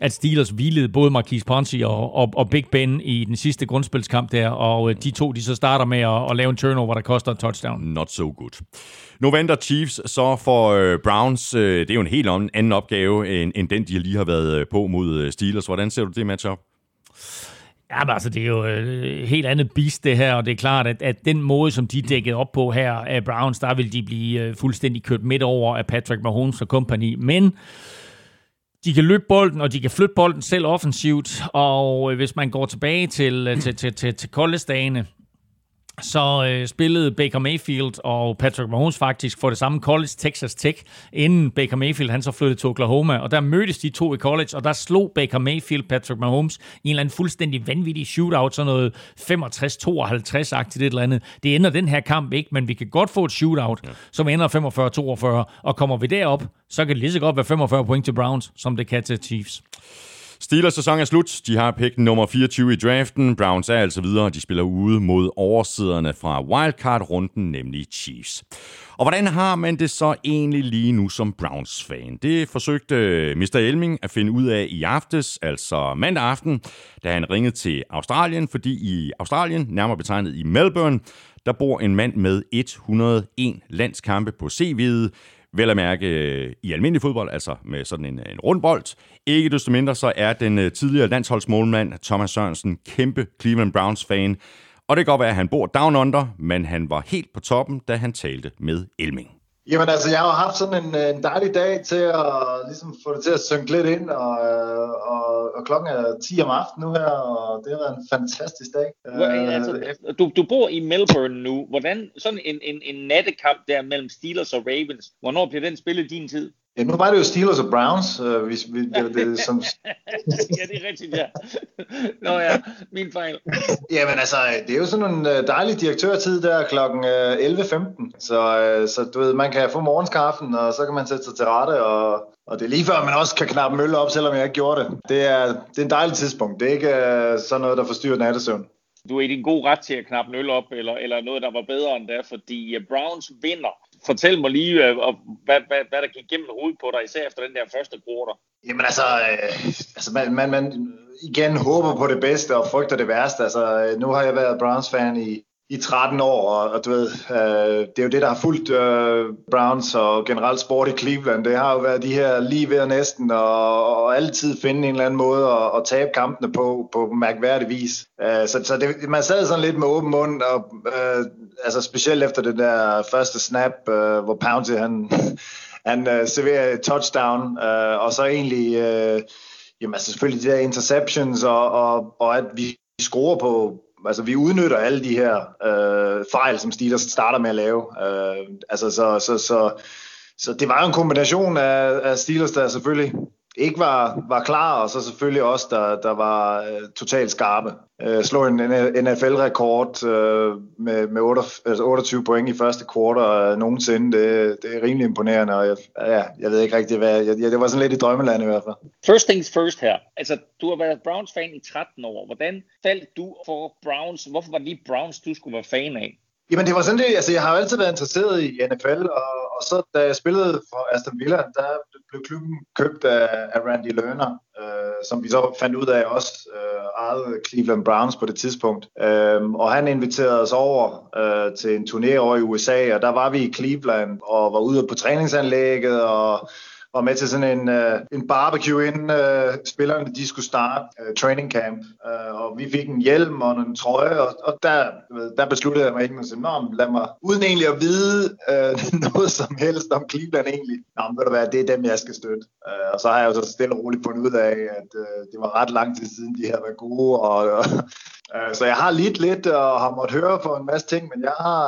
at Steelers hvilede både Marquise Ponzi og, og, og Big Ben i den sidste grundspilskamp der, og øh, de to de så starter med at, at lave en turnover, der koster en touchdown. Not so good. Nu venter Chiefs så for øh, Browns. Øh, det er jo en helt anden opgave, end, end den, de lige har været øh, på mod øh, Steelers. Hvordan ser du det matchup? Ja, men altså, det er jo et helt andet beast, det her, og det er klart, at, at den måde, som de dækkede op på her af Browns, der vil de blive fuldstændig kørt midt over af Patrick Mahomes og company. Men de kan løbe bolden, og de kan flytte bolden selv offensivt, og øh, hvis man går tilbage til, øh, til, til, til, til koldestagene, så øh, spillede Baker Mayfield og Patrick Mahomes faktisk for det samme college, Texas Tech, inden Baker Mayfield han så flyttede til Oklahoma. Og der mødtes de to i college, og der slog Baker Mayfield Patrick Mahomes i en eller anden fuldstændig vanvittig shootout, sådan noget 65-52-agtigt et eller andet. Det ender den her kamp ikke, men vi kan godt få et shootout, ja. som ender 45-42, og kommer vi derop, så kan det lige så godt være 45 point til Browns, som det kan til Chiefs. Steelers sæson er slut. De har pick nummer 24 i draften. Browns er altså videre. De spiller ude mod oversiderne fra wildcard-runden, nemlig Chiefs. Og hvordan har man det så egentlig lige nu som Browns-fan? Det forsøgte øh, Mr. Elming at finde ud af i aftes, altså mandag aften, da han ringede til Australien, fordi i Australien, nærmere betegnet i Melbourne, der bor en mand med 101 landskampe på CV'et, Vel at mærke øh, i almindelig fodbold, altså med sådan en, en rundbold. Ikke desto mindre så er den øh, tidligere landsholdsmålmand Thomas Sørensen kæmpe Cleveland Browns-fan. Og det kan godt være, at han bor down under, men han var helt på toppen, da han talte med Elming. Jamen altså, jeg har haft sådan en, en dejlig dag til at ligesom, få det til at synke lidt ind, og, og, og klokken er 10 om aftenen nu her, og det har været en fantastisk dag. Hvor, altså, du, du bor i Melbourne nu. Hvordan, sådan en, en, en nattekamp der mellem Steelers og Ravens, hvornår bliver den spillet din tid? Ja, nu var det jo Steelers og Browns, øh, hvis vi, det, det, som... ja, det er rigtigt, ja. Nå ja, min fejl. Jamen altså, det er jo sådan en øh, dejlig direktørtid der klokken øh, 11.15, så, øh, så du ved, man kan få morgenskaffen, og så kan man sætte sig til rette, og, og det er lige før, man også kan knappe mølle op, selvom jeg ikke gjorde det. Det er, det er en dejlig tidspunkt. Det er ikke øh, sådan noget, der forstyrrer nattesøvn. Du er i din god ret til at knappe en øl op, eller, eller noget, der var bedre end det, fordi Browns vinder. Fortæl mig lige, øh, hvad, hvad, hvad der gik gennem hovedet på dig, især efter den der første quarter. Jamen altså, øh, altså man, man, man igen håber på det bedste og frygter det værste. Altså, øh, nu har jeg været Browns-fan i, i 13 år, og, og du ved, øh, det er jo det, der har fulgt øh, Browns og generelt sport i Cleveland. Det har jo været de her lige ved og næsten, og, og altid finde en eller anden måde at, at tabe kampene på, på mærkværdig vis. Øh, så så det, man sad sådan lidt med åben mund, og øh, altså specielt efter den der første snap, øh, hvor Pouncey han... han øh, serverer et touchdown, øh, og så egentlig, øh, jamen altså selvfølgelig de der interceptions, og, og, og at vi scorer på, altså vi udnytter alle de her øh, fejl, som Steelers starter med at lave. Øh, altså så, så, så, så det var jo en kombination af, af Steelers, der selvfølgelig ikke var, var klar, og så selvfølgelig også, der, der var øh, totalt skarpe. Øh, slå en NFL-rekord øh, med, med 8, altså 28 point i første kvartal øh, nogensinde. Det, det er rimelig imponerende, og jeg, ja, jeg ved ikke rigtig, hvad... Jeg, jeg, det var sådan lidt i drømmeland i hvert fald. First things first her. Altså, du har været Browns-fan i 13 år. Hvordan faldt du for Browns? Hvorfor var det lige Browns, du skulle være fan af? Jamen det var sådan det, altså jeg har altid været interesseret i NFL, og, og så da jeg spillede for Aston Villa, der blev klubben købt af, af Randy Lerner, øh, som vi så fandt ud af også øh, ejede Cleveland Browns på det tidspunkt. Øh, og han inviterede os over øh, til en turné over i USA, og der var vi i Cleveland og var ude på træningsanlægget og var med til sådan en, uh, en barbecue, inden uh, spillerne de skulle starte uh, training camp. Uh, og vi fik en hjelm og en trøje, og, og der, der besluttede jeg mig ikke, at sige, lad mig, uden egentlig at vide uh, noget som helst om Cleveland egentlig, Nå, ved du hvad, det er dem, jeg skal støtte. Uh, og så har jeg jo så stille og roligt fundet ud af, at uh, det var ret lang tid siden, de her var gode, og, og så jeg har lidt lidt og har måttet høre for en masse ting, men jeg har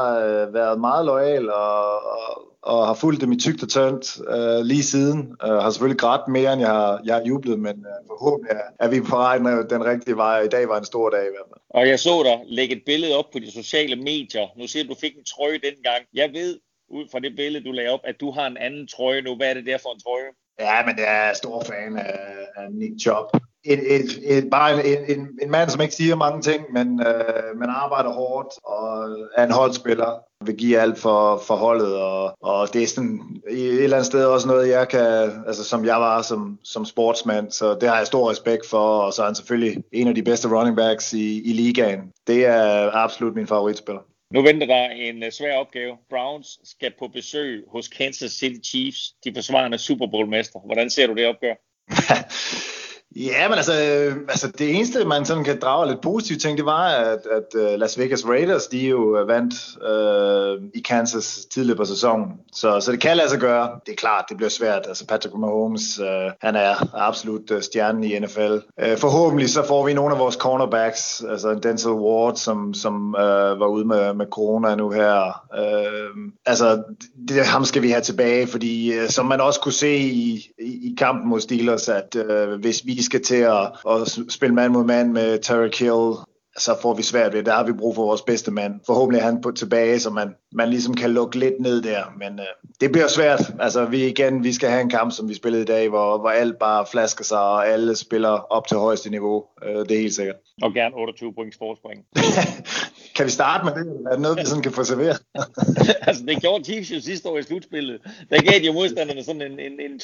været meget lojal og, og, og har fulgt dem i tygt og tønt øh, lige siden. Øh, har selvfølgelig grædt mere, end jeg har, jeg har jublet, men øh, forhåbentlig er, er vi på vej den rigtige vej. I dag var en stor dag i hvert fald. Og jeg så dig lægge et billede op på de sociale medier. Nu siger du, du fik en trøje dengang. Jeg ved, ud fra det billede, du lagde op, at du har en anden trøje nu. Hvad er det der for en trøje? Ja, men jeg er stor fan af, af Nick Chubb. En, en, en, bare en, en, en mand, som ikke siger mange ting, men øh, man arbejder hårdt og er en holdspiller vil give alt for, for holdet, og, og det er sådan et eller andet sted også noget, jeg kan, altså som jeg var som, som sportsmand, så det har jeg stor respekt for, og så er han selvfølgelig en af de bedste running backs i, i ligaen. Det er absolut min favoritspiller. Nu venter der en uh, svær opgave. Browns skal på besøg hos Kansas City Chiefs, de forsvarende Super Bowl-mester. Hvordan ser du det opgør? Ja, men altså, øh, altså det eneste, man sådan kan drage lidt positivt ting, det var, at, at øh, Las Vegas Raiders, de jo øh, vandt øh, i Kansas tidligere på sæsonen. Så, så det kan lade sig gøre. Det er klart, det bliver svært. Altså Patrick Mahomes, øh, han er absolut stjernen i NFL. Øh, forhåbentlig så får vi nogle af vores cornerbacks, altså Denzel Ward, som, som øh, var ude med, med corona nu her. Øh, altså, det, ham skal vi have tilbage, fordi øh, som man også kunne se i, i, i kampen mod Steelers, at øh, hvis vi skal til at, at spille mand mod mand med Terry Hill, så får vi svært ved. Der har vi brug for vores bedste mand. Forhåbentlig er han på tilbage, så man, man ligesom kan lukke lidt ned der. Men øh, det bliver svært. Altså vi igen, vi skal have en kamp, som vi spillede i dag, hvor, hvor alt bare flasker sig, og alle spiller op til højeste niveau. Øh, det er helt sikkert. Og gerne 28 points forspring. kan vi starte med det? Er det noget, vi sådan kan få serveret? altså, det gjorde Chiefs jo sidste år i slutspillet. Der gav de jo modstanderne sådan en, en, en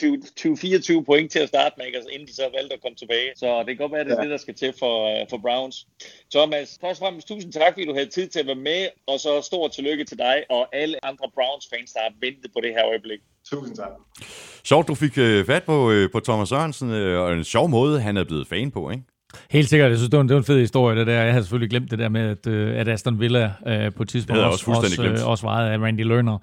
20-24 point til at starte med, altså, inden de så valgte at komme tilbage. Så det kan godt være, at det er ja. det, der skal til for, uh, for Browns. Thomas, først og fremmest tusind tak, fordi du havde tid til at være med, og så stor tillykke til dig og alle andre Browns-fans, der har ventet på det her øjeblik. Tusind tak. Sjovt, du fik uh, fat på, uh, på Thomas Sørensen, og en sjov måde, han er blevet fan på, ikke? Helt sikkert. Jeg synes, det var, en, det var en fed historie, det der. Jeg havde selvfølgelig glemt det der med, at, øh, at Aston Villa øh, på et tidspunkt også, også, også, øh, også vejet af Randy Lerner.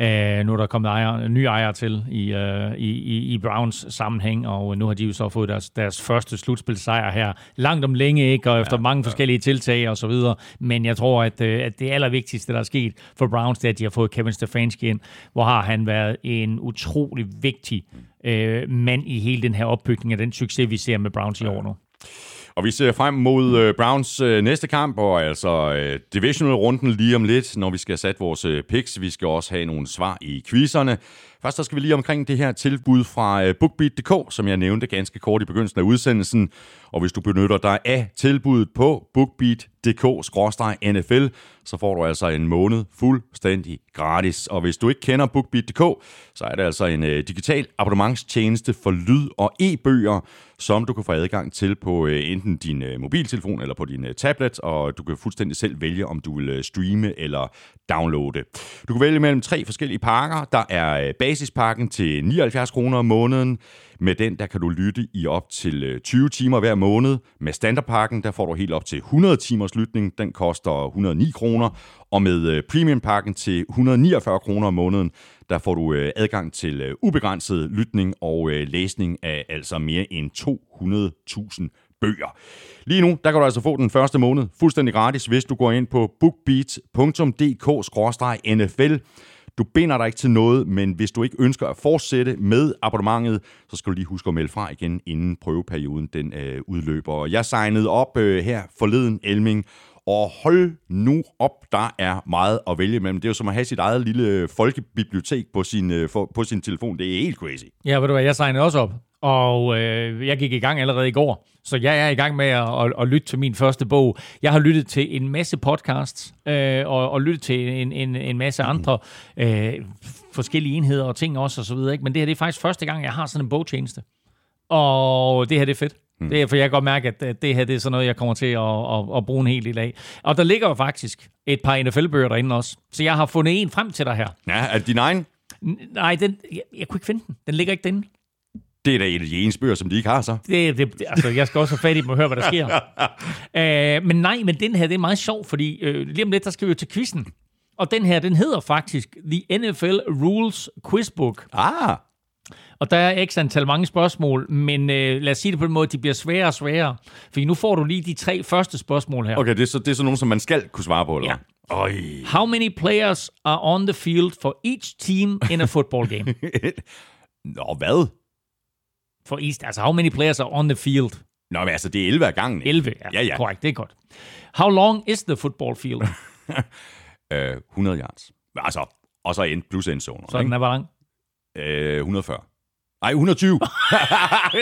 Øh, nu er der kommet ejer, nye ejere til i, øh, i, i Browns sammenhæng, og nu har de jo så fået deres, deres første slutspilsejr her. Langt om længe, ikke? Og efter ja, mange ja. forskellige tiltag og så videre. Men jeg tror, at, øh, at det allervigtigste, der er sket for Browns, det er, at de har fået Kevin Stefanski ind, hvor har han været en utrolig vigtig øh, mand i hele den her opbygning af den succes, vi ser med Browns i år nu. Og vi ser frem mod øh, Browns øh, næste kamp, og altså øh, divisional-runden lige om lidt, når vi skal have sat vores picks. Vi skal også have nogle svar i quizzerne. Først så skal vi lige omkring det her tilbud fra BookBeat.dk, som jeg nævnte ganske kort i begyndelsen af udsendelsen. Og hvis du benytter dig af tilbuddet på BookBeat.dk-NFL, så får du altså en måned fuldstændig gratis. Og hvis du ikke kender BookBeat.dk, så er det altså en digital abonnementstjeneste for lyd- og e-bøger, som du kan få adgang til på øh, enten din øh, mobiltelefon eller på din øh, tablet, og du kan fuldstændig selv vælge, om du vil streame eller downloade. Du kan vælge mellem tre forskellige pakker. Der er basispakken til 79 kroner om måneden, med den, der kan du lytte i op til øh, 20 timer hver måned. Med standardpakken, der får du helt op til 100 timers lytning. Den koster 109 kroner. Og med øh, premiumpakken til 149 kroner om måneden, der får du øh, adgang til ubegrænset lytning og læsning af altså mere end 200.000 bøger. Lige nu, der kan du altså få den første måned fuldstændig gratis, hvis du går ind på bookbeat.dk-nfl. Du binder dig ikke til noget, men hvis du ikke ønsker at fortsætte med abonnementet, så skal du lige huske at melde fra igen, inden prøveperioden den øh, udløber. Jeg signede op øh, her forleden, Elming, og hold nu op, der er meget at vælge mellem. Det er jo som at have sit eget lille folkebibliotek på sin, øh, for, på sin telefon. Det er helt crazy. Ja, ved du hvad, jeg signede også op. Og øh, jeg gik i gang allerede i går, så jeg er i gang med at, at, at lytte til min første bog. Jeg har lyttet til en masse podcasts, øh, og, og lyttet til en, en, en masse andre øh, forskellige enheder og ting også, og så videre. Ikke? Men det her det er faktisk første gang, jeg har sådan en bogtjeneste. Og det her det er fedt. Mm. Det er, for jeg kan godt mærke, at det her det er sådan noget, jeg kommer til at, at, at bruge en hel del af. Og der ligger jo faktisk et par NFL-bøger derinde også. Så jeg har fundet en frem til dig her. Ja, er det din egen? Nej, den, jeg, jeg kunne ikke finde den. Den ligger ikke derinde. Det er da en af de eneste bøger, som de ikke har, så. Det, det, altså, jeg skal også have fat i dem og høre, hvad der sker. uh, men nej, men den her, det er meget sjov, fordi uh, lige om lidt, der skal vi jo til quizzen. Og den her, den hedder faktisk The NFL Rules Quizbook. Ah, Og der er x antal mange spørgsmål, men uh, lad os sige det på den måde, de bliver sværere og sværere. Fordi nu får du lige de tre første spørgsmål her. okay, det er, så, det er så nogen, som man skal kunne svare på, eller Ja. Øj. How many players are on the field for each team in a football game? Nå, hvad? For each, altså how many players are on the field? Nå, men altså, det er 11 af gangen. ikke? 11, ja, Ja, ja. korrekt, det er godt. How long is the football field? Øh, 100 yards. Altså, og så end plus endzone. Så den er hvor lang? Øh, 140. Nej, 120.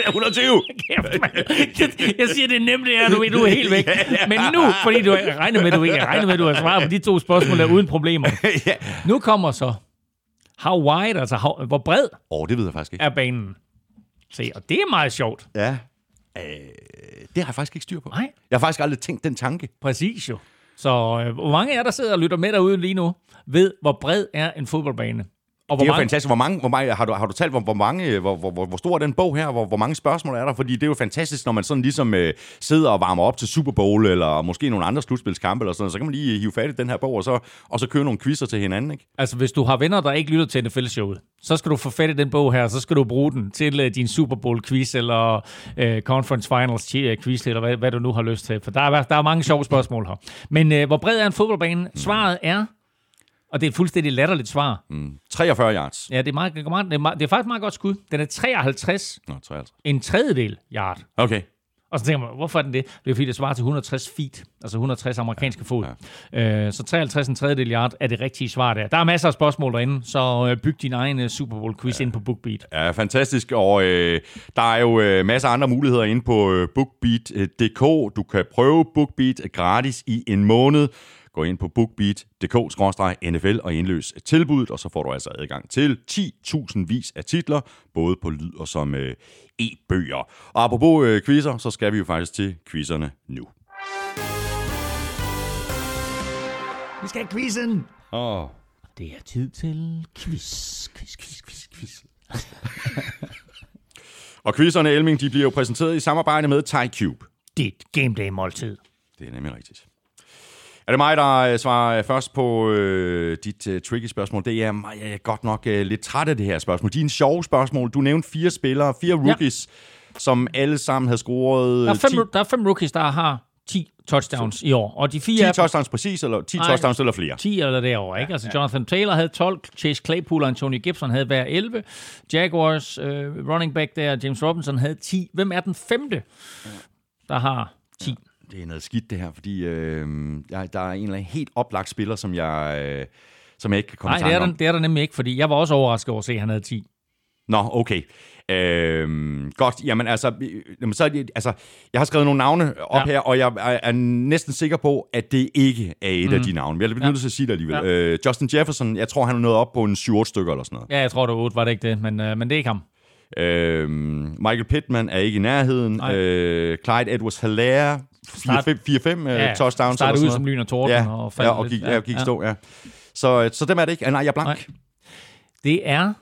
120. Kæft. Jeg siger, det er nemt, det er, du, du er helt væk. Men nu, fordi du regner med, du ikke regner med, du har svaret på de to spørgsmål der uden problemer. Nu kommer så, how wide, altså how, hvor bred Åh, oh, det ved jeg faktisk ikke. er banen? Se, og det er meget sjovt. Ja. Øh, det har jeg faktisk ikke styr på. Nej. Jeg har faktisk aldrig tænkt den tanke. Præcis jo. Så øh, hvor mange af jer, der sidder og lytter med derude lige nu, ved, hvor bred er en fodboldbane? Og hvor Det er jo mange, fantastisk. Hvor mange, hvor mange, har, du, har du talt, hvor, hvor, mange, hvor, hvor, hvor, hvor stor er den bog her? Hvor, hvor mange spørgsmål er der? Fordi det er jo fantastisk, når man sådan ligesom øh, sidder og varmer op til Super Bowl, eller måske nogle andre slutspilskampe, eller sådan noget, så kan man lige hive fat i den her bog, og så, og så køre nogle quizzer til hinanden, ikke? Altså, hvis du har venner, der ikke lytter til NFL-showet, så skal du få fat i den bog her, så skal du bruge den til uh, din Super Bowl-quiz, eller uh, Conference Finals-quiz, eller hvad, hvad du nu har lyst til. For der er, der er mange sjove spørgsmål her. Men uh, hvor bred er en fodboldbane? Svaret er, og det er et fuldstændig latterligt svar. 43 yards. Ja, det er, meget, det, er meget, det, er meget, det er faktisk et meget godt skud. Den er 53, Nå, 53. en tredjedel yard. Okay. Og så tænker man, hvorfor er den det? Det er fordi, det svarer til 160 feet, altså 160 amerikanske fod. Ja. Øh, så 53 en tredjedel yard er det rigtige svar der. Der er masser af spørgsmål derinde, så øh, byg din egen øh, Super Bowl quiz ja. ind på BookBeat. Ja, fantastisk. Og øh, der er jo øh, masser af andre muligheder inde på øh, bookbeat.dk. Du kan prøve BookBeat gratis i en måned. Gå ind på bookbeat.dk-nfl og indløs tilbuddet, og så får du altså adgang til 10.000 vis af titler, både på lyd og som øh, e-bøger. Og apropos øh, quizzer, så skal vi jo faktisk til quizzerne nu. Vi skal have quizzen! Åh, oh. Det er tid til quiz, quiz, quiz, quiz, quiz. Og quizzerne, Elming, de bliver jo præsenteret i samarbejde med TyCube. Dit game day måltid. Det er nemlig rigtigt. Er det mig, der øh, svarer først på øh, dit øh, tricky spørgsmål? Det er mig, jeg er godt nok øh, lidt træt af det her spørgsmål. Er en sjove spørgsmål. Du nævnte fire spillere, fire rookies, ja. som alle sammen havde scoret Der er, 10, fem, der er fem rookies, der har 10 touchdowns i år, og de 10 fire er touchdowns præcis, eller 10 Nej. touchdowns eller flere. 10 eller derovre, ikke? Altså Jonathan Taylor havde 12, Chase Claypool og Antonio Gibson havde hver 11, Jaguars øh, running back der, James Robinson havde 10. Hvem er den femte, der har 10? Det er noget skidt, det her, fordi øh, jeg, der er en eller anden helt oplagt spiller, som jeg, øh, som jeg ikke kan komme Nej, det er, der, det er der nemlig ikke, fordi jeg var også overrasket over at se, at han havde 10. Nå, okay. Øhm, godt, jamen altså, jamen, så er det, altså, jeg har skrevet nogle navne op Ja. her, og jeg er, er næsten sikker på, at det ikke er et mm. af de navne. Jeg er Ja. nødt til at sige det alligevel. Ja. Øh, Justin Jefferson, jeg tror, han er nået op på en 7-8 stykker eller sådan noget. Ja, jeg tror, det var 8, var det ikke det, men, øh, men det er ikke ham. Øhm, Michael Pittman er ikke i nærheden. Nej. Øh, Clyde Edwards-Helaire, 4-5 Ja, øh, touchdowns. startede ud som lyn og torden ja, og ja, og lidt. gik, Ja, ja, gik ja. stå, ja. Så, øh, så dem er det ikke. Ah, Nej, jeg er blank. Nej. Det er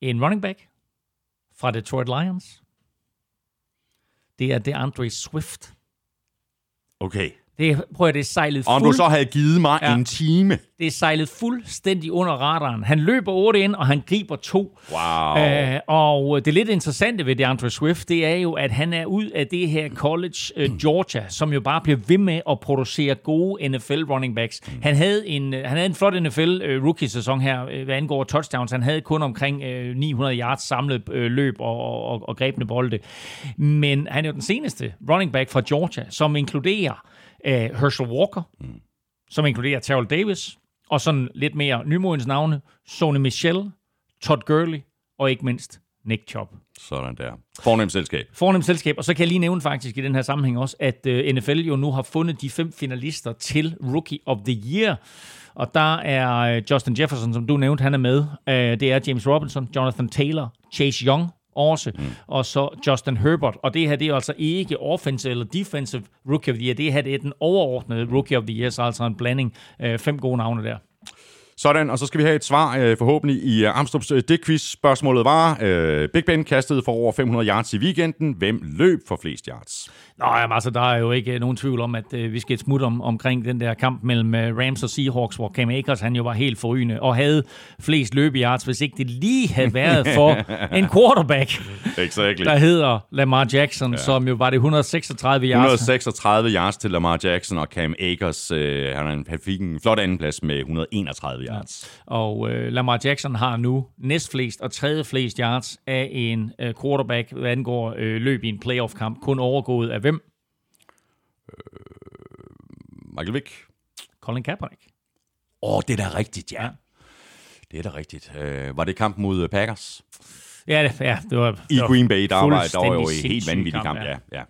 en running back fra Detroit Lions. Det er DeAndre Swift. Okay. Det prøv at det er sejlet Og om du fuld, så havde givet mig Ja. en time. det er sejlet fuldstændig under radaren. Han løber 8 ind, og han griber to. Wow. Øh, og det lidt interessante ved DeAndre Swift, det er jo, at han er ud af det her college øh, Georgia, som jo bare bliver ved med at producere gode NFL running backs. Han havde en, øh, han havde en flot NFL øh, rookie-sæson her, øh, hvad angår touchdowns. Han havde kun omkring øh, 900 yards samlet øh, løb og, og, og grebne bolde. Men han er jo den seneste running back fra Georgia, som inkluderer øh, Herschel Walker, som inkluderer Terrell Davis, og sådan lidt mere nymodens navne, Sony Michel, Todd Gurley, og ikke mindst Nick Chubb. Sådan der. Fornemt selskab. Fornemt selskab, og så kan jeg lige nævne faktisk i den her sammenhæng også, at uh, NFL jo nu har fundet de fem finalister til Rookie of the Year. Og der er uh, Justin Jefferson, som du nævnte, han er med. Uh, det er James Robinson, Jonathan Taylor, Chase Young, også, mm. og så Justin Herbert. Og det her, det er altså ikke offensive eller defensive rookie of the year. Det her, det er den overordnede rookie of the year, så altså en blanding. Uh, fem gode navne der. Sådan, og så skal vi have et svar øh, forhåbentlig i øh, Amstrup's øh, Dick-quiz. Spørgsmålet var, øh, Big Ben kastede for over 500 yards i weekenden. Hvem løb for flest yards? Jamen, altså, der er jo ikke nogen tvivl om, at øh, vi skal et smut om, omkring den der kamp mellem øh, Rams og Seahawks, hvor Cam Akers han jo var helt forrygende og havde flest løbeyards, hvis ikke det lige havde været for en quarterback, exactly. der hedder Lamar Jackson, ja. som jo var det 136 yards. 136 yards til Lamar Jackson, og Cam Akers øh, han, han fik en flot andenplads med 131 yards. Ja. Og øh, Lamar Jackson har nu næstflest og tredje flest yards af en øh, quarterback, hvad angår øh, løb i en playoff-kamp, kun overgået af Michael Vick. Colin Kaepernick. Åh, oh, det er da rigtigt, ja. Det er da rigtigt. Øh, var det kamp mod Packers? Ja, det, ja, det var... I det var Green Bay, der var, der var jo en helt vanvittig kamp, kamp ja. ja. ja.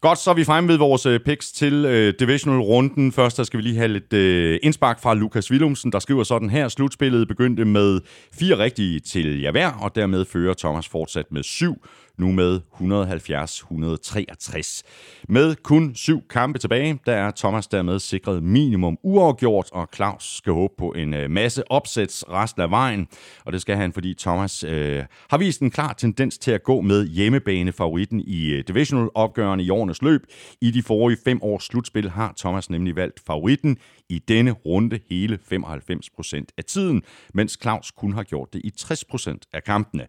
Godt, så er vi fremme ved vores øh, picks til øh, divisional-runden. Først der skal vi lige have lidt øh, indspark fra Lukas Willumsen, der skriver sådan her. Slutspillet begyndte med fire rigtige til jer hver, og dermed fører Thomas fortsat med syv nu med 170-163. Med kun syv kampe tilbage, der er Thomas dermed sikret minimum uafgjort, og Claus skal håbe på en øh, masse opsæts resten af vejen. Og det skal han, fordi Thomas øh, har vist en klar tendens til at gå med hjemmebanefavoritten i øh, divisional-opgørende i årenes løb. I de forrige fem års slutspil har Thomas nemlig valgt favoritten i denne runde hele 95% af tiden, mens Claus kun har gjort det i 60% af kampene.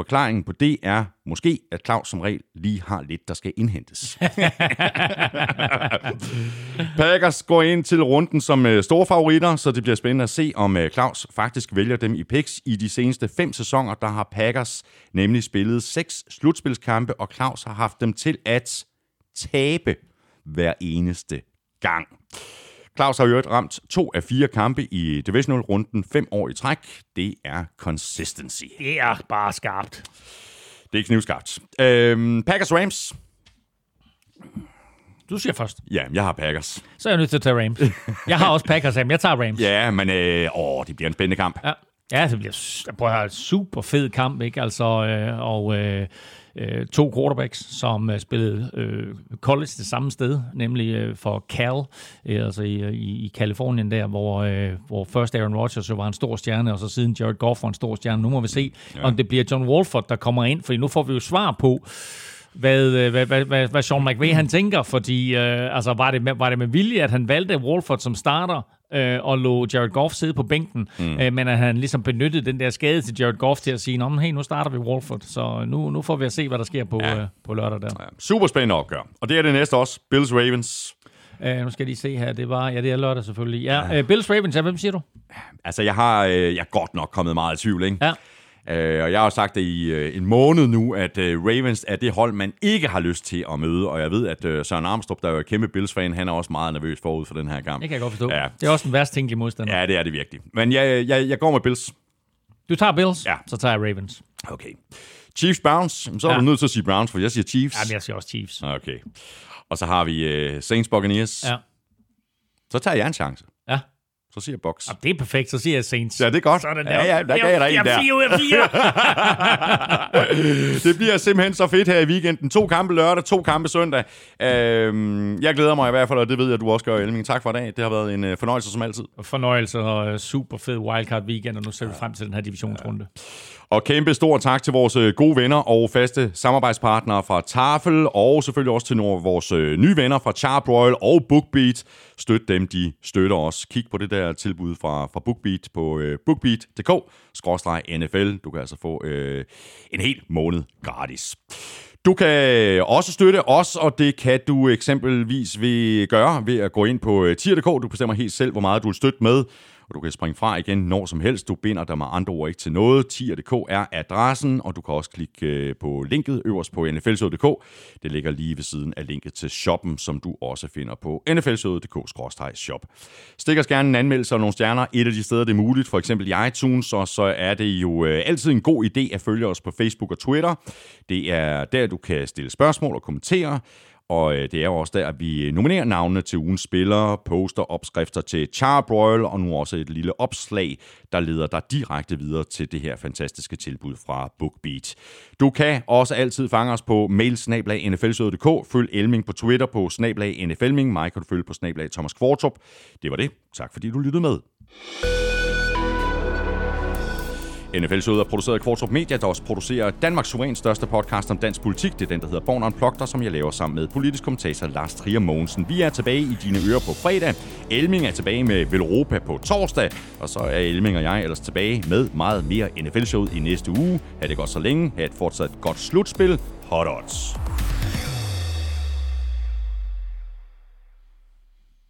Forklaringen på det er måske, at Claus som regel lige har lidt, der skal indhentes. Packers går ind til runden som øh, store favoritter, så det bliver spændende at se, om øh, Claus faktisk vælger dem i picks. I de seneste fem sæsoner, der har Packers nemlig spillet seks slutspilskampe, og Claus har haft dem til at tabe hver eneste gang. Claus har jo ramt to af fire kampe i Divisional-runden fem år i træk. Det er consistency. Det er bare skarpt. Det er knivskarpt. Øhm, Packers Rams. Du siger først. Ja, jeg har Packers. Så er jeg nødt til at tage Rams. Jeg har også Packers, men jeg tager Rams. Ja, men øh, åh, det bliver en spændende kamp. Ja, ja det bliver prøv at høre, super fed kamp, ikke? Altså, øh, og øh, øh, to quarterbacks, som øh, spillede øh, college det samme sted, nemlig øh, for Cal, øh, altså i, i, i Kalifornien der, hvor, øh, hvor først Aaron Rodgers jo var en stor stjerne, og så siden Jared Goff var en stor stjerne. Nu må vi se, ja. om det bliver John Wolford, der kommer ind, fordi nu får vi jo svar på, hvad, hvad, hvad, hvad, hvad Sean McVay han tænker, fordi øh, altså, var, det med, var det med vilje, at han valgte Wolford som starter, øh, og lå Jared Goff sidde på bænken, mm. øh, men at han ligesom benyttede den der skade til Jared Goff til at sige, Nå, hey, nu starter vi Wolford, så nu, nu får vi at se, hvad der sker på, ja. øh, på lørdag der. Ja. Super spændende opgør. Og det er det næste også, Bills Ravens. Uh, nu skal jeg lige se her. Det var, ja, det er lørdag selvfølgelig. Ja, ja. Uh, Bills Ravens, ja, hvem siger du? Altså, jeg har uh, jeg er godt nok kommet meget i tvivl, ikke? Ja. Uh, og jeg har sagt det i uh, en måned nu, at uh, Ravens er det hold, man ikke har lyst til at møde. Og jeg ved, at uh, Søren Armstrong, der er jo kæmpe Bills-fan, han er også meget nervøs forud for den her kamp. Det kan jeg godt forstå. Ja. Det er også den værste tænkelige modstander. Ja, det er det virkelig. Men jeg, jeg, jeg går med Bills. Du tager Bills? Ja. Så tager jeg Ravens. Okay. Chiefs Browns. Så er ja. du nødt til at sige Browns, for jeg siger Chiefs. Jamen, jeg siger også Chiefs. Okay. Og så har vi uh, Saints Buccaneers. Ja. Så tager jeg en chance. Ja. Så siger jeg box. Ja, det er perfekt, så siger jeg Saints. Ja, det er godt. Sådan der. Ja, ja, der gav jeg dig en der. Jeg fire ud af fire. det bliver simpelthen så fedt her i weekenden. To kampe lørdag, to kampe søndag. Øhm, jeg glæder mig i hvert fald, og det ved jeg, at du også gør, Elming. Tak for i dag. Det har været en uh, fornøjelse som altid. Fornøjelse og uh, super fed wildcard weekend, og nu ser vi frem til den her divisionsrunde. Ja. Og kæmpe stor tak til vores øh, gode venner og faste samarbejdspartnere fra Tafel, og selvfølgelig også til nogle af vores øh, nye venner fra Charbroil og BookBeat. Støt dem, de støtter os. Kig på det der tilbud fra, fra BookBeat på øh, bookbeat.dk-nfl. Du kan altså få øh, en hel måned gratis. Du kan også støtte os, og det kan du eksempelvis ved gøre ved at gå ind på øh, tier.dk. Du bestemmer helt selv, hvor meget du vil støtte med og du kan springe fra igen når som helst. Du binder dig med andre ord ikke til noget. Tier.dk er adressen, og du kan også klikke øh, på linket øverst på nflshowet.dk. Det ligger lige ved siden af linket til shoppen, som du også finder på nflshowet.dk-shop. Stik os gerne en anmeldelse og nogle stjerner et af de steder, det er muligt, for eksempel i iTunes, og så er det jo øh, altid en god idé at følge os på Facebook og Twitter. Det er der, du kan stille spørgsmål og kommentere. Og øh, det er jo også der, at vi nominerer navnene til ugens spillere, poster opskrifter til Charbroil, og nu også et lille opslag, der leder dig direkte videre til det her fantastiske tilbud fra BookBeat. Du kan også altid fange os på mail Følg Elming på Twitter på snablag NFLming. Mig kan du følge på snablag Thomas Kvartrup. Det var det. Tak fordi du lyttede med. NFL-showet er produceret af Kvartrup Media, der også producerer Danmarks suverænt største podcast om dansk politik. Det er den, der hedder Born Unplugged, som jeg laver sammen med politisk kommentator Lars Trier Mogensen. Vi er tilbage i dine ører på fredag. Elming er tilbage med Velropa på torsdag. Og så er Elming og jeg ellers tilbage med meget mere NFL-showet i næste uge. Ha' det godt så længe. Ha' et fortsat godt slutspil. Hot odds.